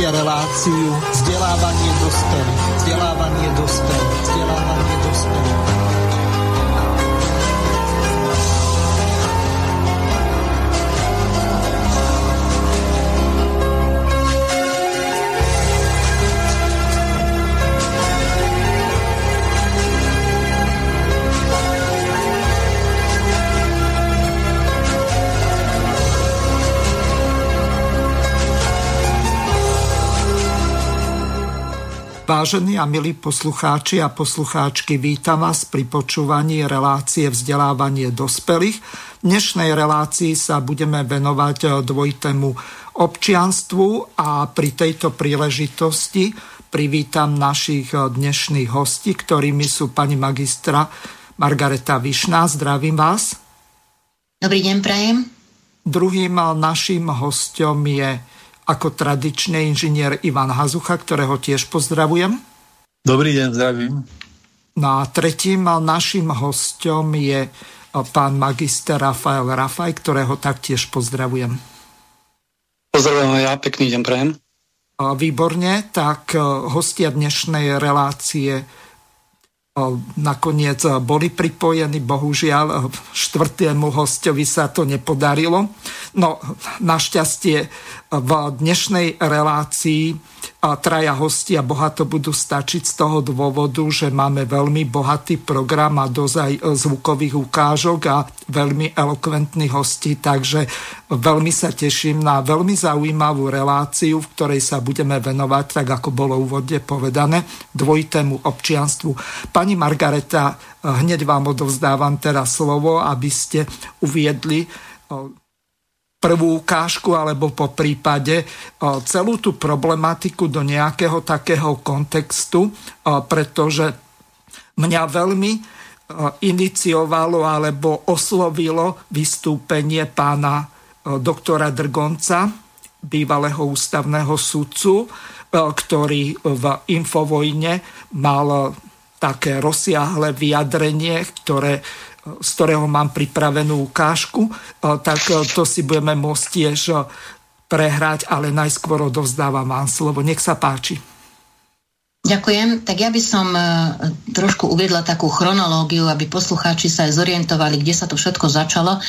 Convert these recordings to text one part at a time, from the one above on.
Počúvate reláciu vzdelávanie Vážení a milí poslucháči a poslucháčky, vítam vás pri počúvaní relácie vzdelávanie dospelých. V dnešnej relácii sa budeme venovať dvojitému občianstvu a pri tejto príležitosti privítam našich dnešných hostí, ktorými sú pani magistra Margareta Višná. Zdravím vás. Dobrý deň, prajem. Druhým našim hostom je ako tradičný inžinier Ivan Hazucha, ktorého tiež pozdravujem. Dobrý deň, zdravím. No a tretím našim hostom je pán magister Rafael Rafaj, ktorého taktiež pozdravujem. Pozdravujem ja, pekný deň prajem. Výborne, tak hostia dnešnej relácie nakoniec boli pripojení, bohužiaľ štvrtému hostovi sa to nepodarilo. No, našťastie v dnešnej relácii traja hostia bohato budú stačiť z toho dôvodu, že máme veľmi bohatý program a dozaj zvukových ukážok a veľmi elokventných hostí, takže veľmi sa teším na veľmi zaujímavú reláciu, v ktorej sa budeme venovať, tak ako bolo úvodne povedané, dvojitému občianstvu. Pani Margareta, hneď vám odovzdávam teraz slovo, aby ste uviedli prvú ukážku alebo po prípade celú tú problematiku do nejakého takého kontextu, pretože mňa veľmi iniciovalo alebo oslovilo vystúpenie pána doktora Drgonca, bývalého ústavného sudcu, ktorý v Infovojne mal také rozsiahle vyjadrenie, ktoré z ktorého mám pripravenú ukážku, tak to si budeme môcť tiež prehrať, ale najskôr odovzdávam vám slovo. Nech sa páči. Ďakujem. Tak ja by som e, trošku uviedla takú chronológiu, aby poslucháči sa aj zorientovali, kde sa to všetko začalo,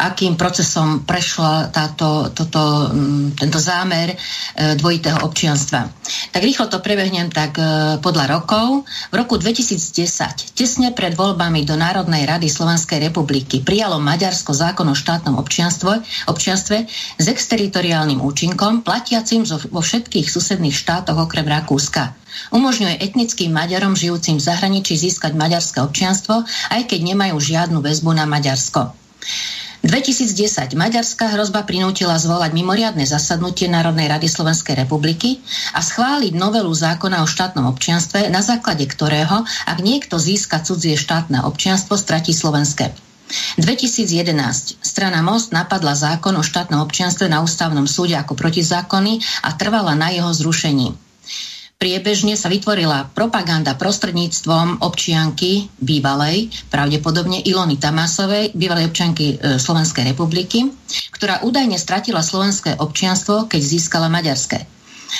akým procesom prešla táto, toto, tento zámer e, dvojitého občianstva. Tak rýchlo to prebehnem tak e, podľa rokov. V roku 2010, tesne pred voľbami do Národnej rady Slovenskej republiky, prijalo Maďarsko zákon o štátnom občianstve s exteritoriálnym účinkom, platiacim vo všetkých susedných štátoch okrem Rakúska. Umožňuje etnickým Maďarom žijúcim v zahraničí získať maďarské občianstvo, aj keď nemajú žiadnu väzbu na Maďarsko. 2010 maďarská hrozba prinútila zvolať mimoriadne zasadnutie Národnej rady Slovenskej republiky a schváliť novelu zákona o štátnom občianstve, na základe ktorého, ak niekto získa cudzie štátne občianstvo, stratí slovenské. 2011 strana Most napadla zákon o štátnom občianstve na ústavnom súde ako protizákonný a trvala na jeho zrušení priebežne sa vytvorila propaganda prostredníctvom občianky bývalej, pravdepodobne Ilony Tamasovej, bývalej občianky e, Slovenskej republiky, ktorá údajne stratila slovenské občianstvo, keď získala maďarské.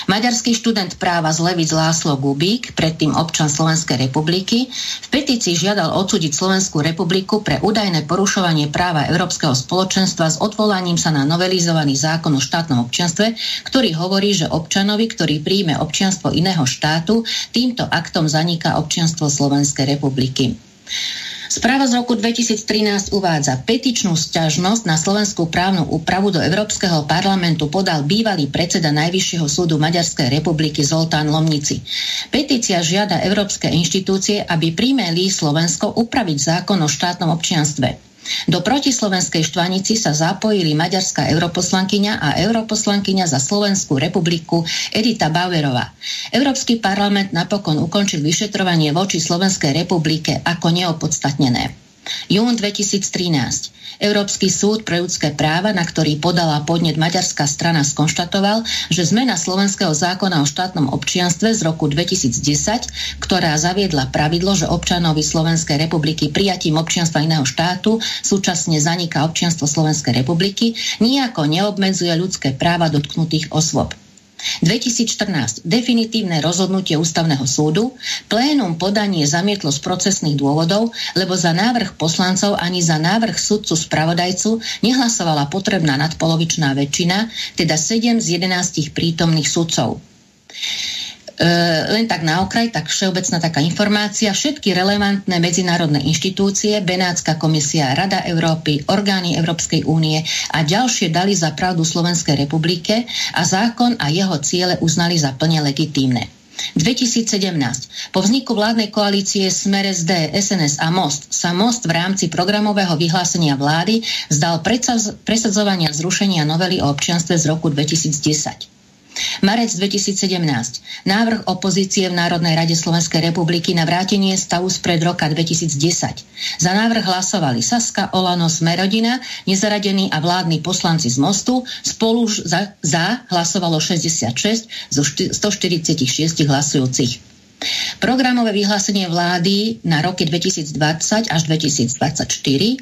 Maďarský študent práva z Levic Láslo Gubík, predtým občan Slovenskej republiky, v petícii žiadal odsúdiť Slovenskú republiku pre údajné porušovanie práva Európskeho spoločenstva s odvolaním sa na novelizovaný zákon o štátnom občianstve, ktorý hovorí, že občanovi, ktorý príjme občianstvo iného štátu, týmto aktom zaniká občianstvo Slovenskej republiky. Správa z roku 2013 uvádza, petičnú sťažnosť na slovenskú právnu úpravu do Európskeho parlamentu podal bývalý predseda Najvyššieho súdu Maďarskej republiky Zoltán Lomnici. Petícia žiada európske inštitúcie, aby primeli Slovensko upraviť zákon o štátnom občianstve. Do protislovenskej štvanici sa zapojili maďarská europoslankyňa a europoslankyňa za Slovenskú republiku Edita Bauerová. Európsky parlament napokon ukončil vyšetrovanie voči Slovenskej republike ako neopodstatnené. Jún 2013. Európsky súd pre ľudské práva, na ktorý podala podnet maďarská strana, skonštatoval, že zmena slovenského zákona o štátnom občianstve z roku 2010, ktorá zaviedla pravidlo, že občanovi Slovenskej republiky prijatím občianstva iného štátu súčasne zaniká občianstvo Slovenskej republiky, nijako neobmedzuje ľudské práva dotknutých osôb. 2014. Definitívne rozhodnutie ústavného súdu. Plénum podanie zamietlo z procesných dôvodov, lebo za návrh poslancov ani za návrh sudcu spravodajcu nehlasovala potrebná nadpolovičná väčšina, teda 7 z 11 prítomných sudcov. E, len tak na okraj, tak všeobecná taká informácia. Všetky relevantné medzinárodné inštitúcie, Benátska komisia, Rada Európy, orgány Európskej únie a ďalšie dali za pravdu Slovenskej republike a zákon a jeho ciele uznali za plne legitímne. 2017. Po vzniku vládnej koalície Smer SD, SNS a Most sa Most v rámci programového vyhlásenia vlády zdal presadzovania zrušenia novely o občianstve z roku 2010. Marec 2017. Návrh opozície v Národnej rade Slovenskej republiky na vrátenie stavu spred roka 2010. Za návrh hlasovali Saska, Olano, Smerodina, nezaradení a vládni poslanci z Mostu. Spolu za, za hlasovalo 66 zo 146 hlasujúcich. Programové vyhlásenie vlády na roky 2020 až 2024,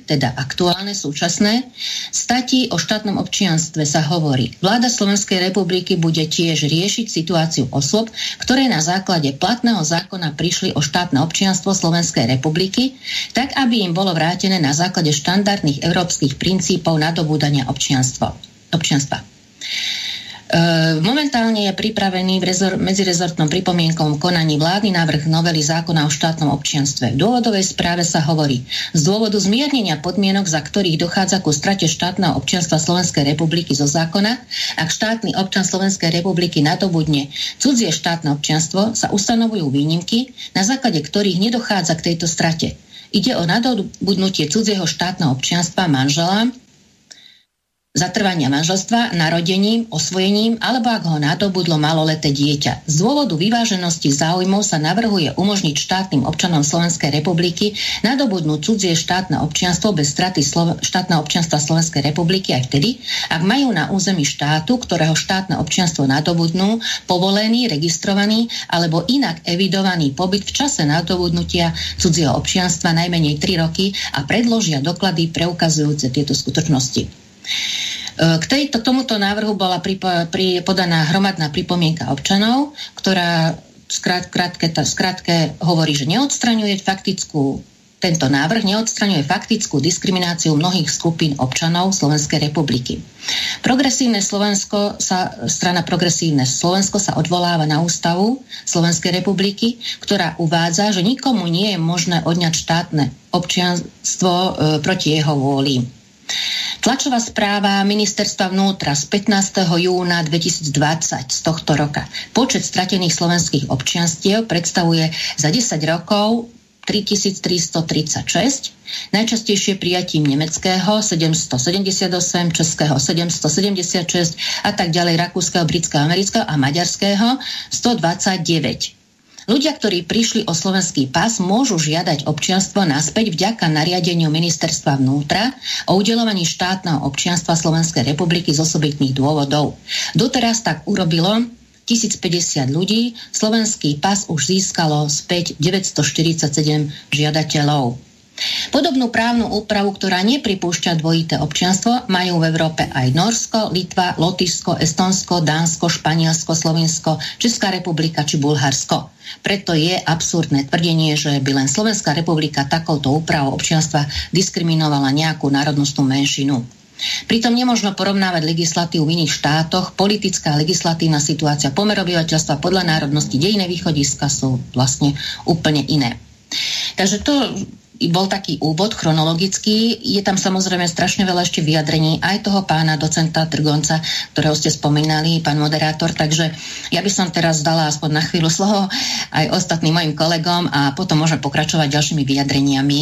teda aktuálne, súčasné, statí o štátnom občianstve sa hovorí. Vláda Slovenskej republiky bude tiež riešiť situáciu osôb, ktoré na základe platného zákona prišli o štátne občianstvo Slovenskej republiky, tak aby im bolo vrátené na základe štandardných európskych princípov nadobúdania občianstva. občianstva. E, momentálne je pripravený v rezor- medzirezortnom pripomienkom konaní vládny návrh novely zákona o štátnom občianstve. V dôvodovej správe sa hovorí, z dôvodu zmiernenia podmienok, za ktorých dochádza ku strate štátneho občianstva Slovenskej republiky zo zákona, ak štátny občan Slovenskej republiky nadobudne cudzie štátne občianstvo, sa ustanovujú výnimky, na základe ktorých nedochádza k tejto strate. Ide o nadobudnutie cudzieho štátneho občianstva manželám, zatrvania manželstva, narodením, osvojením alebo ak ho nadobudlo maloleté dieťa. Z dôvodu vyváženosti záujmov sa navrhuje umožniť štátnym občanom Slovenskej republiky nadobudnúť cudzie štátne občianstvo bez straty Slo- štátneho občianstva Slovenskej republiky aj vtedy, ak majú na území štátu, ktorého štátne občianstvo nadobudnú, povolený, registrovaný alebo inak evidovaný pobyt v čase nadobudnutia cudzieho občianstva najmenej 3 roky a predložia doklady preukazujúce tieto skutočnosti. K tejto, tomuto návrhu bola pripo, pri, podaná hromadná pripomienka občanov, ktorá skrátke hovorí, že neodstraňuje faktickú tento návrh neodstraňuje faktickú diskrimináciu mnohých skupín občanov Slovenskej republiky. Progresívne Slovensko sa, strana Progresívne Slovensko sa odvoláva na ústavu Slovenskej republiky, ktorá uvádza, že nikomu nie je možné odňať štátne občianstvo e, proti jeho vôli. Tlačová správa ministerstva vnútra z 15. júna 2020 z tohto roka. Počet stratených slovenských občianstiev predstavuje za 10 rokov 3336, najčastejšie prijatím nemeckého 778, českého 776 a tak ďalej, rakúskeho, britského, amerického a maďarského 129. Ľudia, ktorí prišli o slovenský pás, môžu žiadať občianstvo naspäť vďaka nariadeniu ministerstva vnútra o udelovaní štátneho občianstva Slovenskej republiky z osobitných dôvodov. Doteraz tak urobilo 1050 ľudí, slovenský pas už získalo späť 947 žiadateľov. Podobnú právnu úpravu, ktorá nepripúšťa dvojité občianstvo, majú v Európe aj Norsko, Litva, Lotyšsko, Estonsko, Dánsko, Španielsko, Slovensko, Česká republika či Bulharsko. Preto je absurdné tvrdenie, že by len Slovenská republika takouto úpravou občianstva diskriminovala nejakú národnostnú menšinu. Pritom nemožno porovnávať legislatívu v iných štátoch. Politická legislatívna situácia pomer obyvateľstva podľa národnosti, dejné východiska sú vlastne úplne iné. Takže to bol taký úvod chronologický. Je tam samozrejme strašne veľa ešte vyjadrení aj toho pána docenta Trgonca, ktorého ste spomínali, pán moderátor. Takže ja by som teraz dala aspoň na chvíľu slovo aj ostatným mojim kolegom a potom môžem pokračovať ďalšími vyjadreniami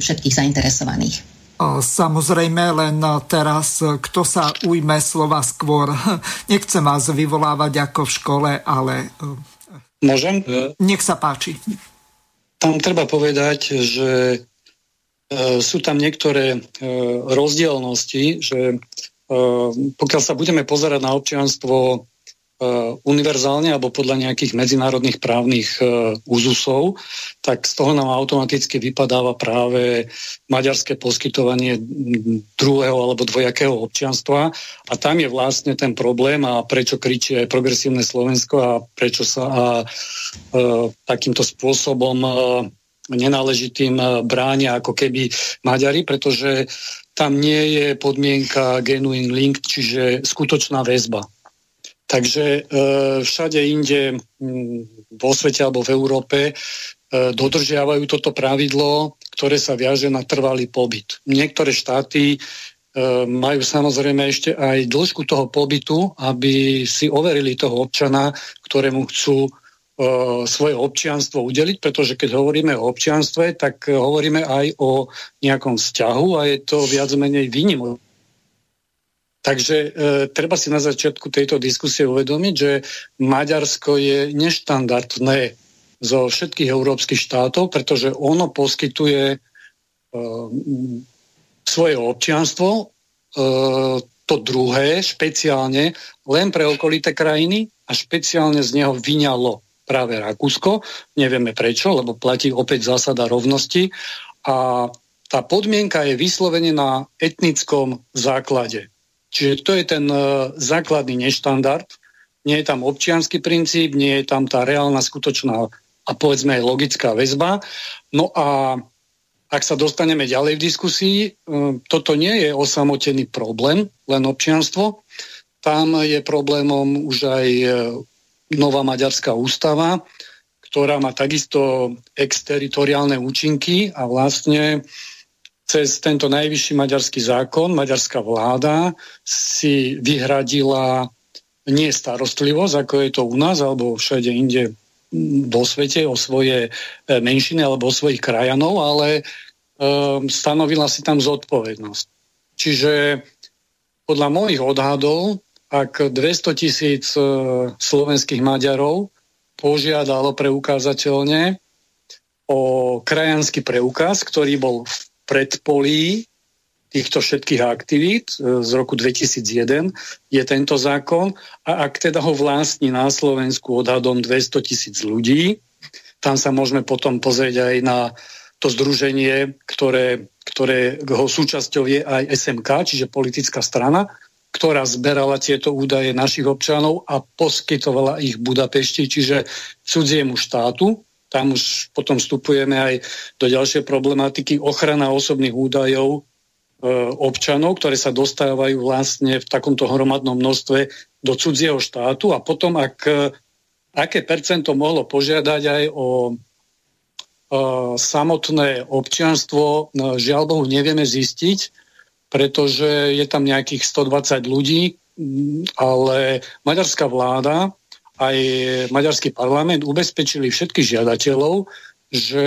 všetkých zainteresovaných. Samozrejme, len teraz, kto sa ujme slova skôr, nechcem vás vyvolávať ako v škole, ale... Môžem? Nech sa páči tam treba povedať, že e, sú tam niektoré e, rozdielnosti, že e, pokiaľ sa budeme pozerať na občianstvo univerzálne alebo podľa nejakých medzinárodných právnych uh, úzusov, tak z toho nám automaticky vypadáva práve maďarské poskytovanie druhého alebo dvojakého občianstva a tam je vlastne ten problém a prečo kričí aj progresívne Slovensko a prečo sa a, uh, takýmto spôsobom uh, nenáležitým bránia ako keby Maďari, pretože tam nie je podmienka genuine link, čiže skutočná väzba. Takže e, všade inde vo svete alebo v Európe e, dodržiavajú toto pravidlo, ktoré sa viaže na trvalý pobyt. Niektoré štáty e, majú samozrejme ešte aj dĺžku toho pobytu, aby si overili toho občana, ktorému chcú svoje občianstvo udeliť, pretože keď hovoríme o občianstve, tak hovoríme aj o nejakom vzťahu a je to viac menej výnimočné Takže e, treba si na začiatku tejto diskusie uvedomiť, že Maďarsko je neštandardné zo všetkých európskych štátov, pretože ono poskytuje e, svoje občianstvo, e, to druhé, špeciálne len pre okolité krajiny a špeciálne z neho vyňalo práve Rakúsko. Nevieme prečo, lebo platí opäť zásada rovnosti a tá podmienka je vyslovene na etnickom základe. Čiže to je ten uh, základný neštandard. Nie je tam občianský princíp, nie je tam tá reálna, skutočná a povedzme aj logická väzba. No a ak sa dostaneme ďalej v diskusii, uh, toto nie je osamotený problém, len občianstvo. Tam je problémom už aj uh, nová maďarská ústava, ktorá má takisto exteritoriálne účinky a vlastne cez tento najvyšší maďarský zákon maďarská vláda si vyhradila nie starostlivosť, ako je to u nás alebo všade inde vo svete o svoje e, menšiny alebo o svojich krajanov, ale um, stanovila si tam zodpovednosť. Čiže podľa mojich odhadov, ak 200 tisíc uh, slovenských Maďarov požiadalo preukázateľne o krajanský preukaz, ktorý bol v predpolí týchto všetkých aktivít e, z roku 2001 je tento zákon. A ak teda ho vlastní na Slovensku odhadom 200 tisíc ľudí, tam sa môžeme potom pozrieť aj na to združenie, ktoré, ktoré ho súčasťou je aj SMK, čiže politická strana, ktorá zberala tieto údaje našich občanov a poskytovala ich Budapešti, čiže cudziemu štátu tam už potom vstupujeme aj do ďalšej problematiky ochrana osobných údajov e, občanov, ktoré sa dostávajú vlastne v takomto hromadnom množstve do cudzieho štátu. A potom, ak, e, aké percento mohlo požiadať aj o e, samotné občianstvo, no, žiaľ Bohu nevieme zistiť, pretože je tam nejakých 120 ľudí, ale maďarská vláda aj maďarský parlament ubezpečili všetkých žiadateľov, že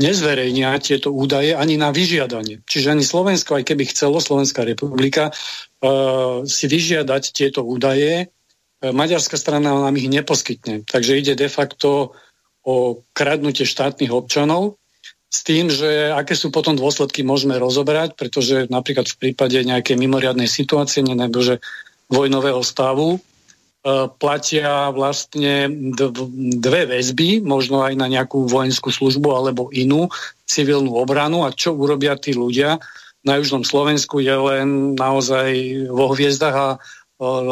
nezverejnia tieto údaje ani na vyžiadanie. Čiže ani Slovensko, aj keby chcelo, Slovenská republika, uh, si vyžiadať tieto údaje, uh, maďarská strana nám ich neposkytne. Takže ide de facto o kradnutie štátnych občanov s tým, že aké sú potom dôsledky môžeme rozoberať, pretože napríklad v prípade nejakej mimoriadnej situácie, že vojnového stavu, E, platia vlastne dve väzby, možno aj na nejakú vojenskú službu alebo inú civilnú obranu a čo urobia tí ľudia na južnom Slovensku je len naozaj vo hviezdach a e,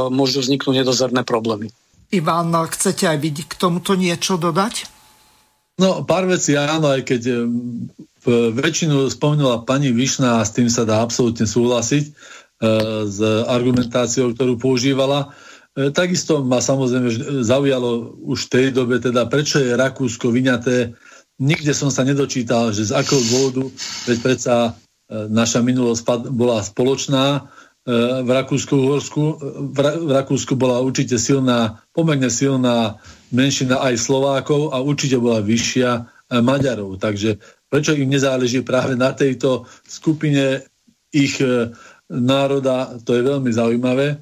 môžu vzniknúť nedozerné problémy. Ivan, chcete aj vidieť k tomuto niečo dodať? No, pár vecí áno, aj keď e, väčšinu spomenula pani Višna a s tým sa dá absolútne súhlasiť e, s argumentáciou, ktorú používala. E, takisto ma samozrejme zaujalo už v tej dobe, teda prečo je Rakúsko vyňaté. Nikde som sa nedočítal, že z akého dôvodu, veď predsa e, naša minulosť bola spoločná e, v Rakúsku-Uhorsku. V Rakúsku bola určite silná, pomerne silná menšina aj Slovákov a určite bola vyššia Maďarov. Takže prečo im nezáleží práve na tejto skupine ich národa, to je veľmi zaujímavé.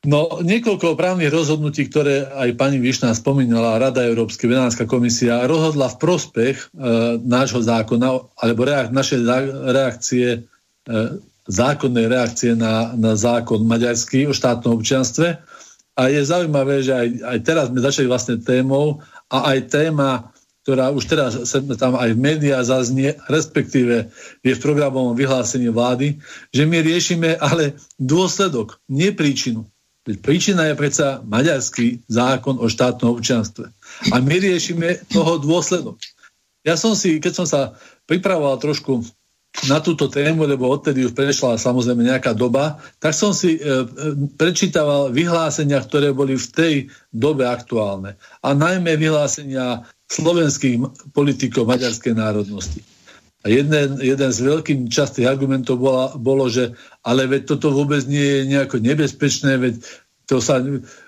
No, niekoľko právnych rozhodnutí, ktoré aj pani Višná spomínala, Rada Európskej venárska komisia rozhodla v prospech e, nášho zákona, alebo reak- naše reakcie, e, zákonnej reakcie na, na zákon maďarský o štátnom občianstve. A je zaujímavé, že aj, aj teraz sme začali vlastne témou a aj téma, ktorá už teraz tam aj v médiách zaznie, respektíve je v programovom vyhlásení vlády, že my riešime ale dôsledok, nie príčinu. Príčina je predsa maďarský zákon o štátnom občianstve. A my riešime toho dôsledok. Ja som si, keď som sa pripravoval trošku na túto tému, lebo odtedy už prešla samozrejme nejaká doba, tak som si e, e, prečítaval vyhlásenia, ktoré boli v tej dobe aktuálne. A najmä vyhlásenia slovenských politikov maďarskej národnosti. A jeden, jeden z veľkých častých argumentov bola, bolo, že ale veď toto vôbec nie je nejako nebezpečné, veď to sa,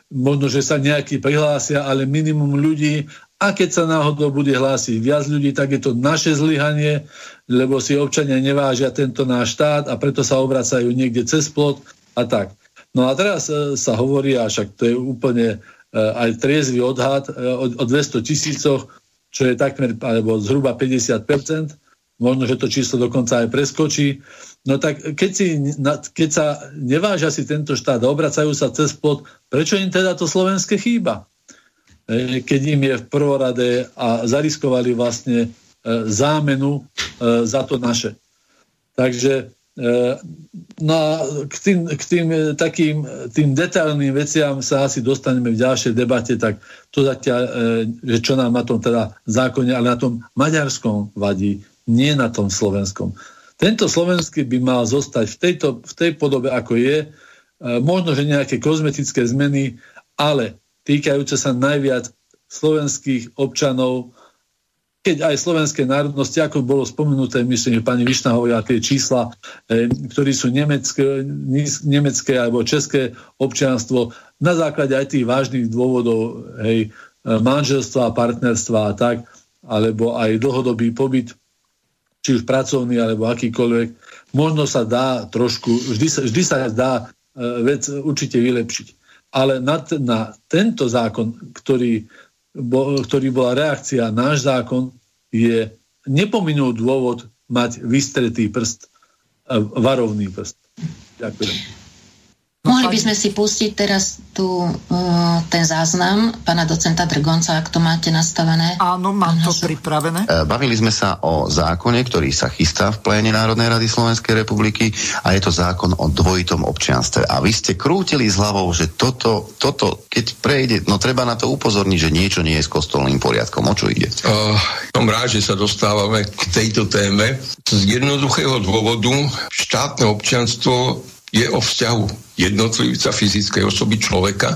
možno, že sa nejaký prihlásia, ale minimum ľudí a keď sa náhodou bude hlásiť viac ľudí, tak je to naše zlyhanie, lebo si občania nevážia tento náš štát a preto sa obracajú niekde cez plot a tak. No a teraz e, sa hovorí, a však to je úplne e, aj triezvy odhad e, o, o 200 tisícoch, čo je takmer, alebo zhruba 50%, možno, že to číslo dokonca aj preskočí. No tak keď, si, keď sa nevážia si tento štát a obracajú sa cez plot, prečo im teda to slovenské chýba? E, keď im je v prvorade a zariskovali vlastne e, zámenu e, za to naše. Takže no a k tým, k tým takým tým detailným veciam sa asi dostaneme v ďalšej debate, tak to zatiaľ, že čo nám na tom teda zákone, ale na tom maďarskom vadí, nie na tom slovenskom. Tento slovenský by mal zostať v, tejto, v tej podobe, ako je, možno, že nejaké kozmetické zmeny, ale týkajúce sa najviac slovenských občanov, keď aj slovenskej národnosti, ako bolo spomenuté, myslím, že pani Višna hovorila tie čísla, e, ktorí sú nemecké, nemecké alebo české občianstvo, na základe aj tých vážnych dôvodov, hej, e, manželstva, partnerstva a tak, alebo aj dlhodobý pobyt, či už pracovný, alebo akýkoľvek, možno sa dá trošku, vždy sa, vždy sa dá e, vec určite vylepšiť ale na, na tento zákon, ktorý, bo, ktorý bola reakcia, náš zákon, je nepominul dôvod mať vystretý prst, varovný prst. Ďakujem. Mohli by sme si pustiť teraz tu uh, ten záznam pána docenta Drgonca, ak to máte nastavené. Áno, mám to pripravené. E, bavili sme sa o zákone, ktorý sa chystá v pléne Národnej rady Slovenskej republiky a je to zákon o dvojitom občianstve. A vy ste krútili s hlavou, že toto, toto, keď prejde, no treba na to upozorniť, že niečo nie je s kostolným poriadkom. O čo ide? Uh, som rád, že sa dostávame k tejto téme. Z jednoduchého dôvodu štátne občianstvo je o vzťahu jednotlivca fyzickej osoby človeka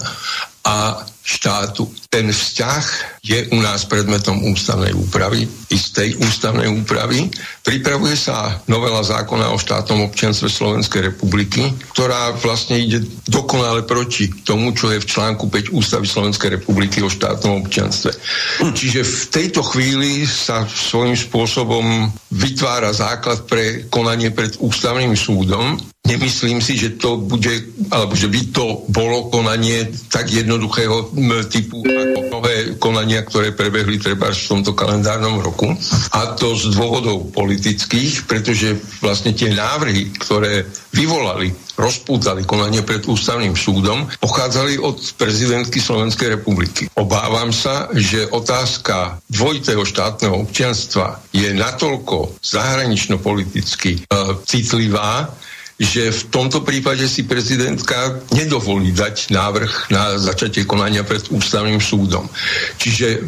a štátu. Ten vzťah je u nás predmetom ústavnej úpravy, istej ústavnej úpravy. Pripravuje sa novela zákona o štátnom občianstve Slovenskej republiky, ktorá vlastne ide dokonale proti tomu, čo je v článku 5 Ústavy Slovenskej republiky o štátnom občianstve. Čiže v tejto chvíli sa svojím spôsobom vytvára základ pre konanie pred ústavným súdom, Nemyslím si, že to bude, alebo že by to bolo konanie tak jednoduchého typu ako mnohé konania, ktoré prebehli treba v tomto kalendárnom roku. A to z dôvodov politických, pretože vlastne tie návrhy, ktoré vyvolali, rozpútali konanie pred ústavným súdom, pochádzali od prezidentky Slovenskej republiky. Obávam sa, že otázka dvojitého štátneho občianstva je natoľko zahranično-politicky uh, citlivá, že v tomto prípade si prezidentka nedovolí dať návrh na začatie konania pred ústavným súdom. Čiže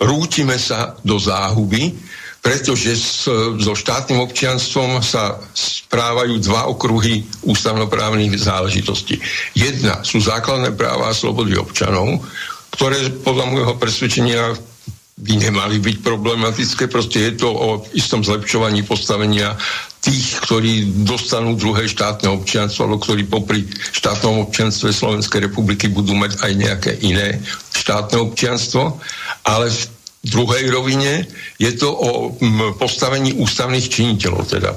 rútime sa do záhuby, pretože so štátnym občianstvom sa správajú dva okruhy ústavnoprávnych záležitostí. Jedna sú základné práva a slobody občanov, ktoré podľa môjho presvedčenia by nemali byť problematické. Proste je to o istom zlepšovaní postavenia tých, ktorí dostanú druhé štátne občianstvo, alebo ktorí popri štátnom občianstve Slovenskej republiky budú mať aj nejaké iné štátne občianstvo. Ale v druhej rovine je to o postavení ústavných činiteľov, teda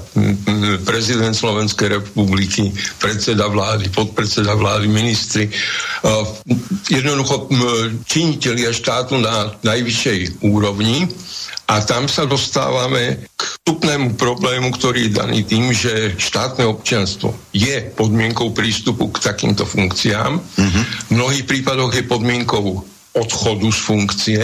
prezident Slovenskej republiky, predseda vlády, podpredseda vlády, ministri. Jednoducho činiteľia štátu na najvyššej úrovni a tam sa dostávame k vstupnému problému, ktorý je daný tým, že štátne občianstvo je podmienkou prístupu k takýmto funkciám. Mm-hmm. V mnohých prípadoch je podmienkou odchodu z funkcie,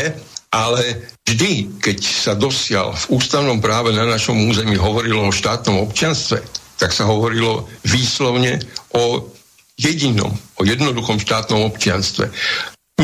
ale vždy, keď sa dosial v ústavnom práve na našom území hovorilo o štátnom občianstve, tak sa hovorilo výslovne o jedinom, o jednoduchom štátnom občianstve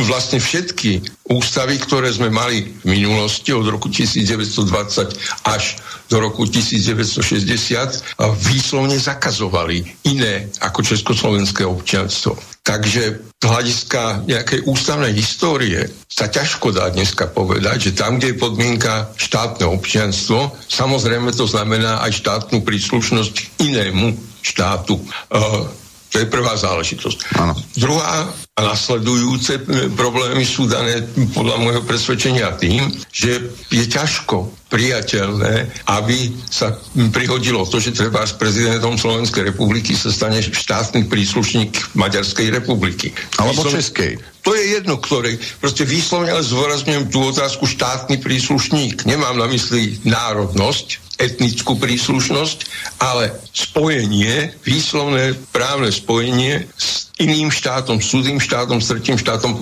vlastne všetky ústavy, ktoré sme mali v minulosti od roku 1920 až do roku 1960 výslovne zakazovali iné ako československé občianstvo. Takže z hľadiska nejakej ústavnej histórie sa ťažko dá dneska povedať, že tam, kde je podmienka štátne občianstvo, samozrejme to znamená aj štátnu príslušnosť inému štátu. Uh, to je prvá záležitosť. Ano. Druhá a nasledujúce problémy sú dané podľa môjho presvedčenia tým, že je ťažko priateľné, aby sa prihodilo to, že treba s prezidentom Slovenskej republiky sa stane štátny príslušník Maďarskej republiky. Alebo Výslov... Českej. To je jedno, ktoré proste výslovne ale zdôrazňujem tú otázku štátny príslušník. Nemám na mysli národnosť, etnickú príslušnosť, ale spojenie, výslovné právne spojenie s iným štátom, cudzým štátom, tretím štátom,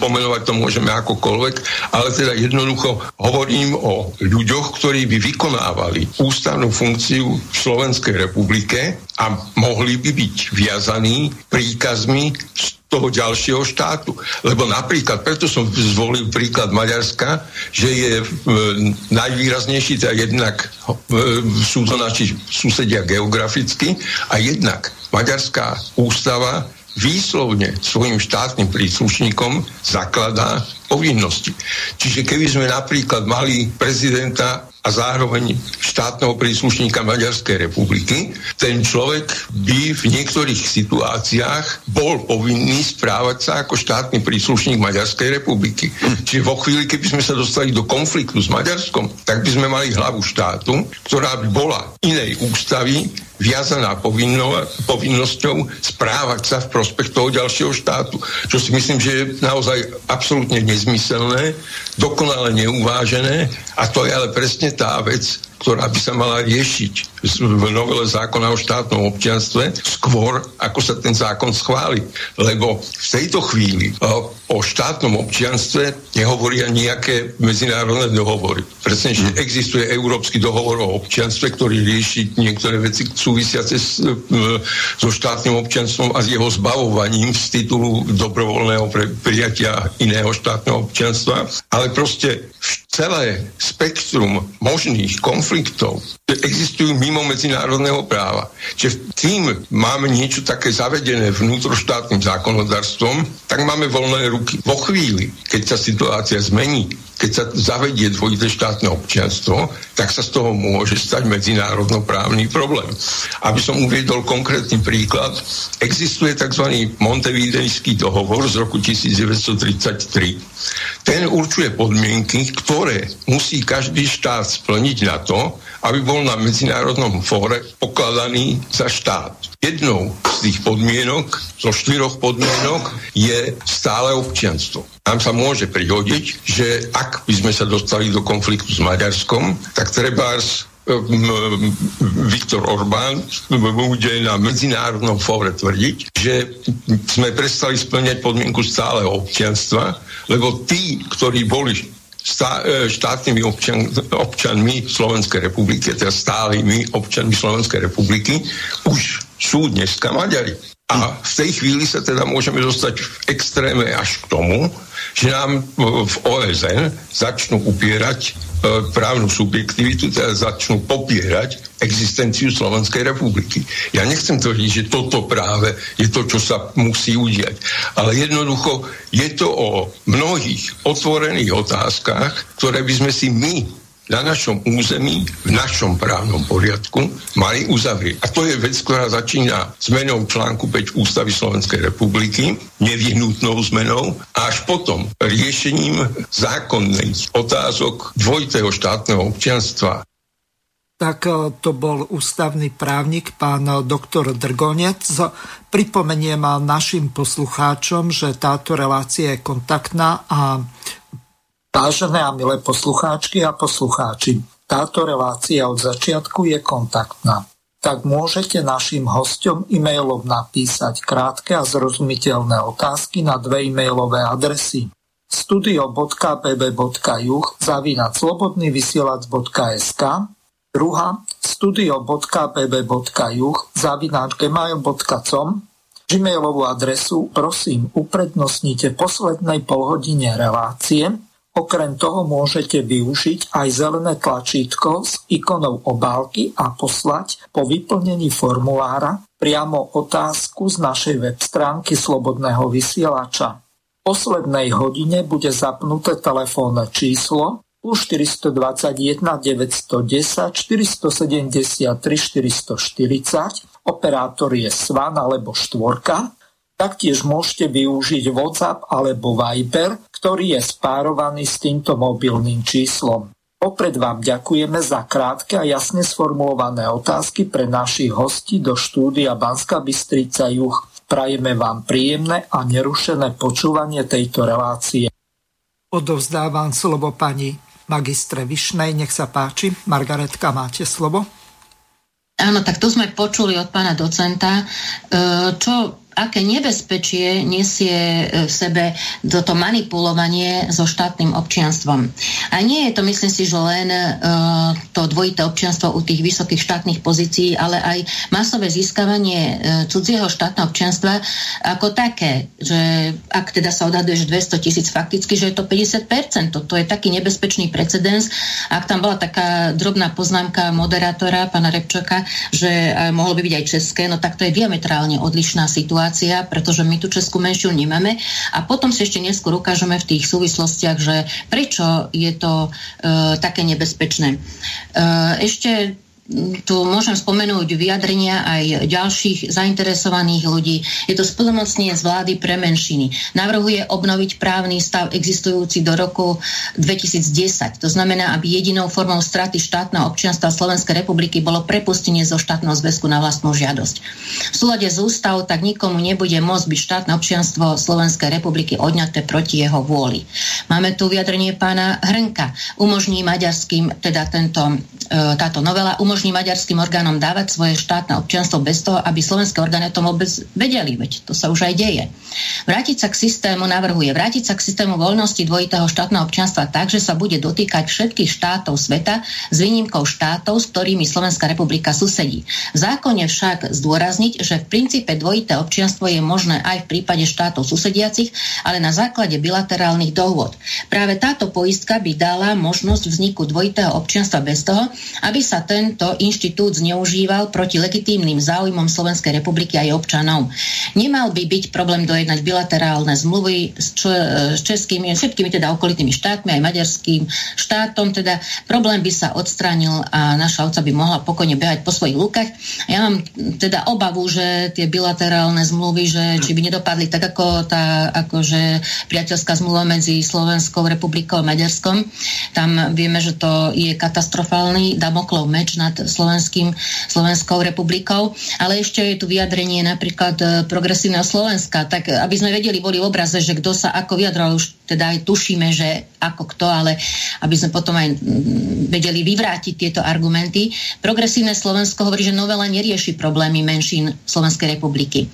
pomenovať to môžeme akokoľvek, ale teda jednoducho hovorím o ľuďoch, ktorí by vykonávali ústavnú funkciu v Slovenskej republike a mohli by byť viazaní príkazmi z toho ďalšieho štátu. Lebo napríklad, preto som zvolil príklad Maďarska, že je e, najvýraznejší, teda jednak e, sú to naši susedia geograficky a jednak Maďarská ústava výslovne svojim štátnym príslušníkom zakladá povinnosti. Čiže keby sme napríklad mali prezidenta a zároveň štátneho príslušníka Maďarskej republiky, ten človek by v niektorých situáciách bol povinný správať sa ako štátny príslušník Maďarskej republiky. Čiže vo chvíli, keby sme sa dostali do konfliktu s Maďarskom, tak by sme mali hlavu štátu, ktorá by bola inej ústavy viazaná povinno, povinnosťou správať sa v prospech toho ďalšieho štátu. Čo si myslím, že je naozaj absolútne nezmyselné, dokonale neuvážené a to je ale presne tá vec, ktorá by sa mala riešiť v novele zákona o štátnom občianstve skôr, ako sa ten zákon schváli. Lebo v tejto chvíli o štátnom občianstve nehovoria nejaké medzinárodné dohovory. Presne, že existuje Európsky dohovor o občianstve, ktorý rieši niektoré veci súvisiace s, so štátnym občianstvom a s jeho zbavovaním z titulu dobrovoľného prijatia iného štátneho občianstva. Ale proste celé spektrum možných konfliktov existujú mimo medzinárodného práva. Čiže tým máme niečo také zavedené vnútroštátnym zákonodárstvom, tak máme voľné ruky. Vo chvíli, keď sa situácia zmení, keď sa zavedie dvojité štátne občianstvo, tak sa z toho môže stať medzinárodnoprávny problém. Aby som uviedol konkrétny príklad, existuje tzv. Montevidejský dohovor z roku 1933. Ten určuje podmienky, ktoré musí každý štát splniť na to, aby bol na medzinárodnom fóre pokladaný za štát. Jednou z tých podmienok, zo štyroch podmienok, je stále občianstvo. Nám sa môže prihodiť, že ak by sme sa dostali do konfliktu s Maďarskom, tak treba Viktor Orbán bude na medzinárodnom fóre tvrdiť, že sme prestali splňať podmienku stáleho občianstva, lebo tí, ktorí boli štátnymi občan, občanmi Slovenskej republiky, teda stálymi občanmi Slovenskej republiky, už sú dneska Maďari. A v tej chvíli sa teda môžeme dostať v extréme až k tomu, že nám v OSN začnú upierať E, právnu subjektivitu, teda začnú popierať existenciu Slovenskej republiky. Ja nechcem tvrdiť, že toto práve je to, čo sa musí udiať. Ale jednoducho je to o mnohých otvorených otázkach, ktoré by sme si my na našom území, v našom právnom poriadku mali uzavrieť. A to je vec, ktorá začína zmenou článku 5 Ústavy Slovenskej republiky, nevyhnutnou zmenou, a až potom riešením zákonných otázok dvojitého štátneho občianstva tak e, to bol ústavný právnik pán doktor Drgonec. Pripomeniem našim poslucháčom, že táto relácia je kontaktná a Vážené a milé poslucháčky a poslucháči, Táto relácia od začiatku je kontaktná. Tak môžete našim hostom e-mailom napísať krátke a zrozumiteľné otázky na dve e-mailové adresy studio.bb.juh zavinať slobodnyvysielac.sk druhá studio.bb.juh zavinať gmail.com Gmailovú adresu prosím uprednostnite poslednej polhodine relácie Okrem toho môžete využiť aj zelené tlačítko s ikonou obálky a poslať po vyplnení formulára priamo otázku z našej web stránky Slobodného vysielača. V poslednej hodine bude zapnuté telefónne číslo plus 421 910 473 440, operátor je Svan alebo Štvorka Taktiež môžete využiť WhatsApp alebo Viber, ktorý je spárovaný s týmto mobilným číslom. Opred vám ďakujeme za krátke a jasne sformulované otázky pre našich hostí do štúdia Banska Bystrica Juch. Prajeme vám príjemné a nerušené počúvanie tejto relácie. Odovzdávam slovo pani magistre Višnej. Nech sa páči. Margaretka, máte slovo. Áno, tak tu sme počuli od pána docenta, e, čo aké nebezpečie nesie e, v sebe toto manipulovanie so štátnym občianstvom. A nie je to, myslím si, že len uh, to dvojité občianstvo u tých vysokých štátnych pozícií, ale aj masové získavanie uh, cudzieho štátneho občianstva ako také, že ak teda sa odhaduje, že 200 tisíc fakticky, že je to 50%. Toto je taký nebezpečný precedens. Ak tam bola taká drobná poznámka moderátora, pána Repčoka, že uh, mohlo by byť aj české, no tak to je diametrálne odlišná situácia situácia, pretože my tú českú menšiu nemáme a potom si ešte neskôr ukážeme v tých súvislostiach, že prečo je to e, také nebezpečné. E, ešte tu môžem spomenúť vyjadrenia aj ďalších zainteresovaných ľudí. Je to splnomocnie z vlády pre menšiny. Navrhuje obnoviť právny stav existujúci do roku 2010. To znamená, aby jedinou formou straty štátneho občianstva Slovenskej republiky bolo prepustenie zo štátneho zväzku na vlastnú žiadosť. V súlade s ústavou tak nikomu nebude môcť byť štátne občianstvo Slovenskej republiky odňaté proti jeho vôli. Máme tu vyjadrenie pána Hrnka. Umožní maďarským, teda tento, e, táto novela, umožní umožní maďarským orgánom dávať svoje štátne občianstvo bez toho, aby slovenské orgány o tom vôbec vedeli, veď to sa už aj deje. Vrátiť sa k systému navrhuje vrátiť sa k systému voľnosti dvojitého štátneho občianstva tak, že sa bude dotýkať všetkých štátov sveta s výnimkou štátov, s ktorými Slovenská republika susedí. V zákone však zdôrazniť, že v princípe dvojité občianstvo je možné aj v prípade štátov susediacich, ale na základe bilaterálnych dohôd. Práve táto poistka by dala možnosť vzniku dvojitého občianstva bez toho, aby sa tento tento inštitút zneužíval proti legitímnym záujmom Slovenskej republiky aj občanov. Nemal by byť problém dojednať bilaterálne zmluvy s, čo, s českými, všetkými teda okolitými štátmi, aj maďarským štátom, teda problém by sa odstránil a naša ovca by mohla pokojne behať po svojich lukách. Ja mám teda obavu, že tie bilaterálne zmluvy, že či by nedopadli tak ako tá akože priateľská zmluva medzi Slovenskou republikou a Maďarskom. Tam vieme, že to je katastrofálny damoklov meč nad nad Slovenským, Slovenskou republikou. Ale ešte je tu vyjadrenie napríklad e, progresívneho Slovenska, tak e, aby sme vedeli, boli v obraze, že kto sa ako vyjadral, už teda aj tušíme, že ako kto, ale aby sme potom aj vedeli vyvrátiť tieto argumenty. Progresívne Slovensko hovorí, že novela nerieši problémy menšín Slovenskej republiky.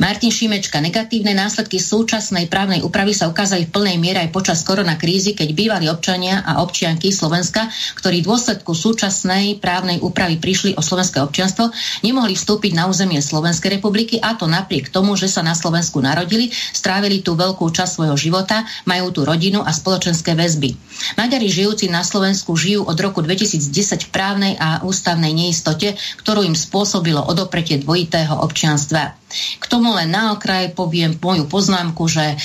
Martin Šimečka, negatívne následky súčasnej právnej úpravy sa ukázali v plnej miere aj počas koronakrízy, keď bývali občania a občianky Slovenska, ktorí v dôsledku súčasnej právnej úpravy prišli o slovenské občianstvo, nemohli vstúpiť na územie Slovenskej republiky a to napriek tomu, že sa na Slovensku narodili, strávili tú veľkú časť svojho života, majú tú rodinu a spoločenské väzby. Maďari žijúci na Slovensku žijú od roku 2010 v právnej a ústavnej neistote, ktorú im spôsobilo odopretie dvojitého občianstva. K tomu len na okraj poviem moju poznámku, že e,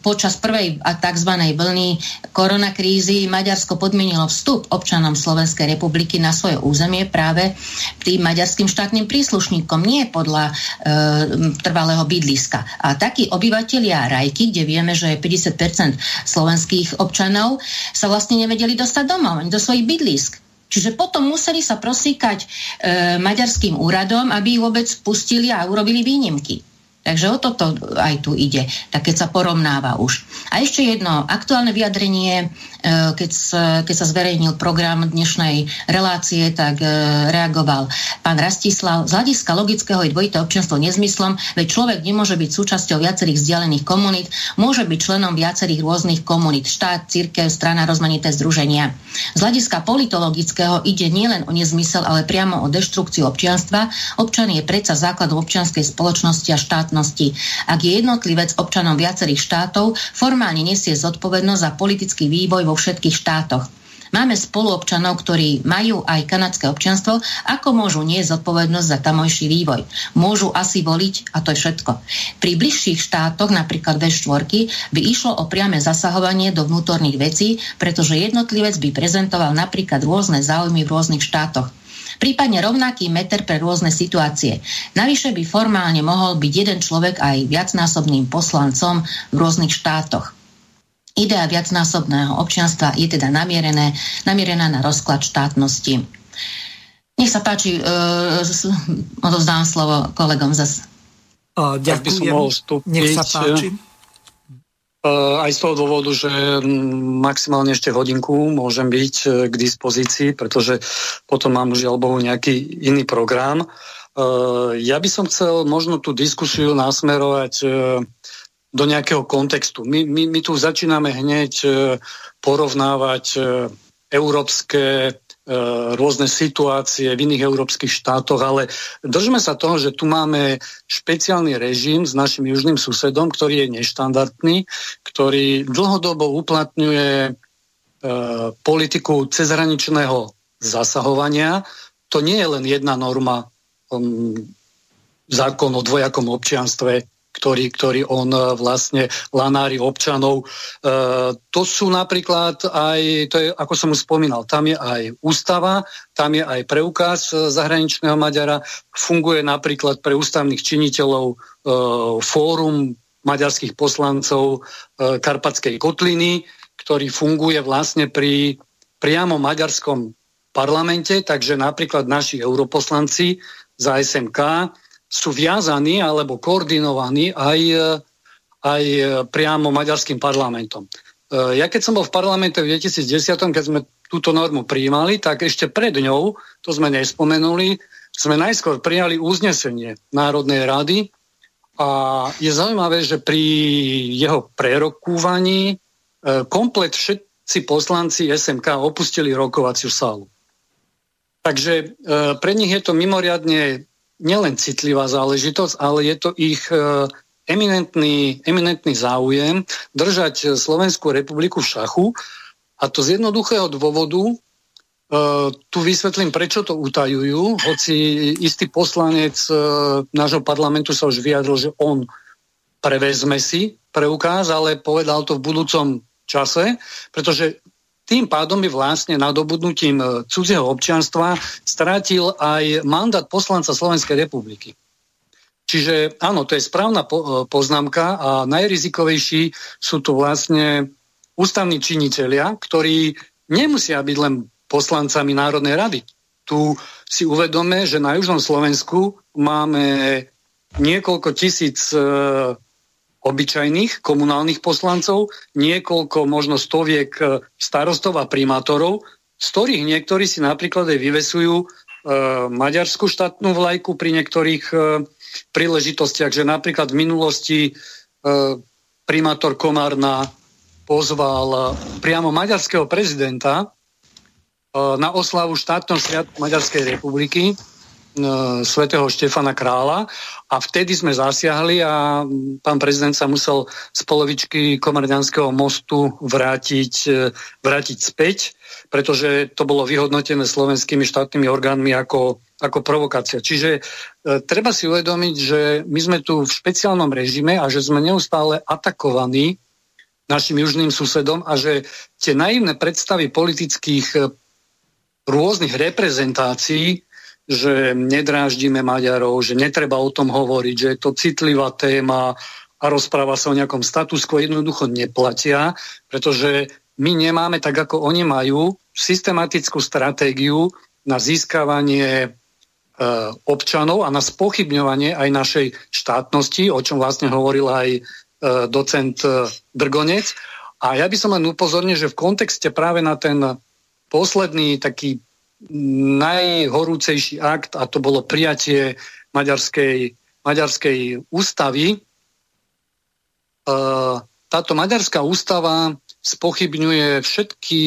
počas prvej a tzv. vlny koronakrízy Maďarsko podmienilo vstup občanom Slovenskej republiky na svoje územie práve tým maďarským štátnym príslušníkom, nie podľa e, trvalého bydliska. A takí obyvatelia Rajky, kde vieme, že je 50% slovenských občanov, sa vlastne nevedeli dostať domov, ani do svojich bydlisk. Čiže potom museli sa prosíkať e, maďarským úradom, aby ich vôbec pustili a urobili výnimky. Takže o toto aj tu ide, tak keď sa porovnáva už. A ešte jedno, aktuálne vyjadrenie, e, keď sa, keď sa zverejnil program dnešnej relácie, tak e, reagoval pán Rastislav. Z hľadiska logického je dvojité občanstvo nezmyslom, veď človek nemôže byť súčasťou viacerých vzdialených komunít, môže byť členom viacerých rôznych komunít, štát, církev, strana, rozmanité združenia. Z hľadiska politologického ide nielen o nezmysel, ale priamo o deštrukciu občianstva. Občan je predsa základom občianskej spoločnosti a štátnej štátnosti. Ak je jednotlivec občanom viacerých štátov, formálne nesie zodpovednosť za politický vývoj vo všetkých štátoch. Máme spoluobčanov, ktorí majú aj kanadské občianstvo, ako môžu nie zodpovednosť za tamojší vývoj. Môžu asi voliť a to je všetko. Pri bližších štátoch, napríklad V4, by išlo o priame zasahovanie do vnútorných vecí, pretože jednotlivec by prezentoval napríklad rôzne záujmy v rôznych štátoch prípadne rovnaký meter pre rôzne situácie. Navyše by formálne mohol byť jeden človek aj viacnásobným poslancom v rôznych štátoch. Idea viacnásobného občianstva je teda namierené, namierená na rozklad štátnosti. Nech sa páči, odovzdám slovo kolegom zase. Ďakujem. Nech sa páči. Eh, aj z toho dôvodu, že mm, maximálne ešte hodinku môžem byť eh, k dispozícii, pretože potom mám žiaľ Bohu nejaký iný program. Eh, ja by som chcel možno tú diskusiu nasmerovať do nejakého kontextu. My, my, my tu začíname hneď porovnávať európske rôzne situácie v iných európskych štátoch, ale držme sa toho, že tu máme špeciálny režim s našim južným susedom, ktorý je neštandardný, ktorý dlhodobo uplatňuje e, politiku cezhraničného zasahovania. To nie je len jedna norma, um, zákon o dvojakom občianstve, ktorý, ktorý on e, vlastne lanári občanov. E, to sú napríklad aj, to je, ako som už spomínal, tam je aj ústava, tam je aj preukaz e, zahraničného Maďara, funguje napríklad pre ústavných činiteľov e, fórum maďarských poslancov e, Karpatskej kotliny, ktorý funguje vlastne pri priamo maďarskom parlamente, takže napríklad naši europoslanci za SMK sú viazaní alebo koordinovaní aj, e, aj e, priamo maďarským parlamentom. E, ja keď som bol v parlamente v 2010, keď sme túto normu prijímali, tak ešte pred ňou, to sme nespomenuli, sme najskôr prijali uznesenie Národnej rady a je zaujímavé, že pri jeho prerokúvaní komplet všetci poslanci SMK opustili rokovaciu sálu. Takže pre nich je to mimoriadne nielen citlivá záležitosť, ale je to ich e, eminentný, eminentný záujem držať Slovenskú republiku v šachu. A to z jednoduchého dôvodu, Uh, tu vysvetlím, prečo to utajujú, hoci istý poslanec uh, nášho parlamentu sa už vyjadril, že on prevezme si preukaz, ale povedal to v budúcom čase, pretože tým pádom by vlastne nadobudnutím e, cudzieho občianstva strátil aj mandát poslanca Slovenskej republiky. Čiže áno, to je správna e, poznámka a najrizikovejší sú tu vlastne ústavní činitelia, ktorí nemusia byť len poslancami Národnej rady. Tu si uvedome, že na Južnom Slovensku máme niekoľko tisíc e, obyčajných komunálnych poslancov, niekoľko, možno stoviek e, starostov a primátorov, z ktorých niektorí si napríklad aj vyvesujú e, maďarskú štátnu vlajku pri niektorých e, príležitostiach, že napríklad v minulosti e, primátor Komárna pozval e, priamo maďarského prezidenta e, na oslavu štátneho sviatku Maďarskej republiky svätého Štefana Krála a vtedy sme zasiahli a pán prezident sa musel z polovičky Komarňanského mostu vrátiť, e, vrátiť späť, pretože to bolo vyhodnotené slovenskými štátnymi orgánmi ako, ako provokácia. Čiže e, treba si uvedomiť, že my sme tu v špeciálnom režime a že sme neustále atakovaní našim južným susedom a že tie naivné predstavy politických e, rôznych reprezentácií že nedráždime Maďarov, že netreba o tom hovoriť, že je to citlivá téma a rozpráva sa o nejakom status jednoducho neplatia, pretože my nemáme, tak ako oni majú, systematickú stratégiu na získavanie občanov a na spochybňovanie aj našej štátnosti, o čom vlastne hovoril aj e, docent Drgonec. A ja by som len upozornil, že v kontexte práve na ten posledný taký najhorúcejší akt, a to bolo prijatie maďarskej, maďarskej ústavy, táto maďarská ústava spochybňuje všetky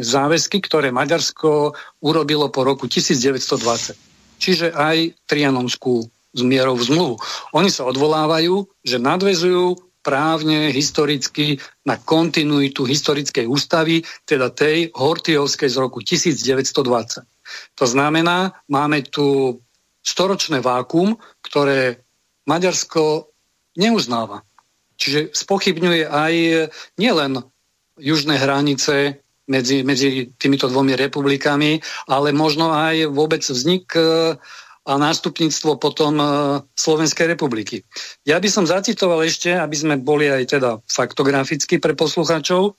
záväzky, ktoré Maďarsko urobilo po roku 1920. Čiže aj Trianonskú zmierovú zmluvu. Oni sa odvolávajú, že nadvezujú právne, historicky na kontinuitu historickej ústavy, teda tej Hortiovskej z roku 1920. To znamená, máme tu storočné vákum, ktoré Maďarsko neuznáva. Čiže spochybňuje aj nielen južné hranice medzi, medzi týmito dvomi republikami, ale možno aj vôbec vznik e, a nástupníctvo potom e, Slovenskej republiky. Ja by som zacitoval ešte, aby sme boli aj teda faktograficky pre poslucháčov.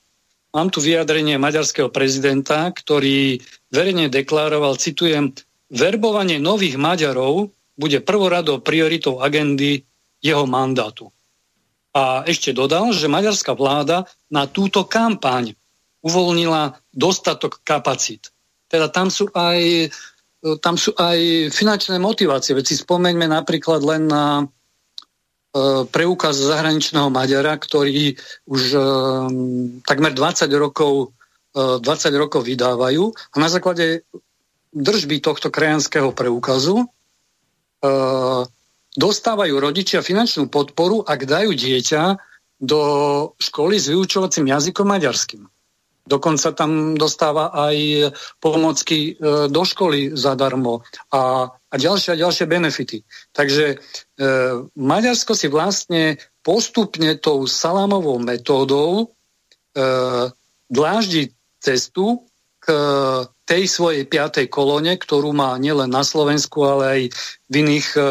Mám tu vyjadrenie maďarského prezidenta, ktorý verejne deklaroval, citujem, verbovanie nových Maďarov bude prvoradou prioritou agendy jeho mandátu. A ešte dodal, že maďarská vláda na túto kampaň uvoľnila dostatok kapacít. Teda tam sú aj, tam sú aj finančné motivácie. Veď si spomeňme napríklad len na e, preukaz zahraničného Maďara, ktorý už e, takmer 20 rokov, e, 20 rokov vydávajú a na základe držby tohto krajanského preukazu e, dostávajú rodičia finančnú podporu, ak dajú dieťa do školy s vyučovacím jazykom maďarským. Dokonca tam dostáva aj pomocky e, do školy zadarmo a, a ďalšie a ďalšie benefity. Takže e, Maďarsko si vlastne postupne tou salámovou metódou e, dláždi cestu k tej svojej piatej kolóne, ktorú má nielen na Slovensku, ale aj v iných e,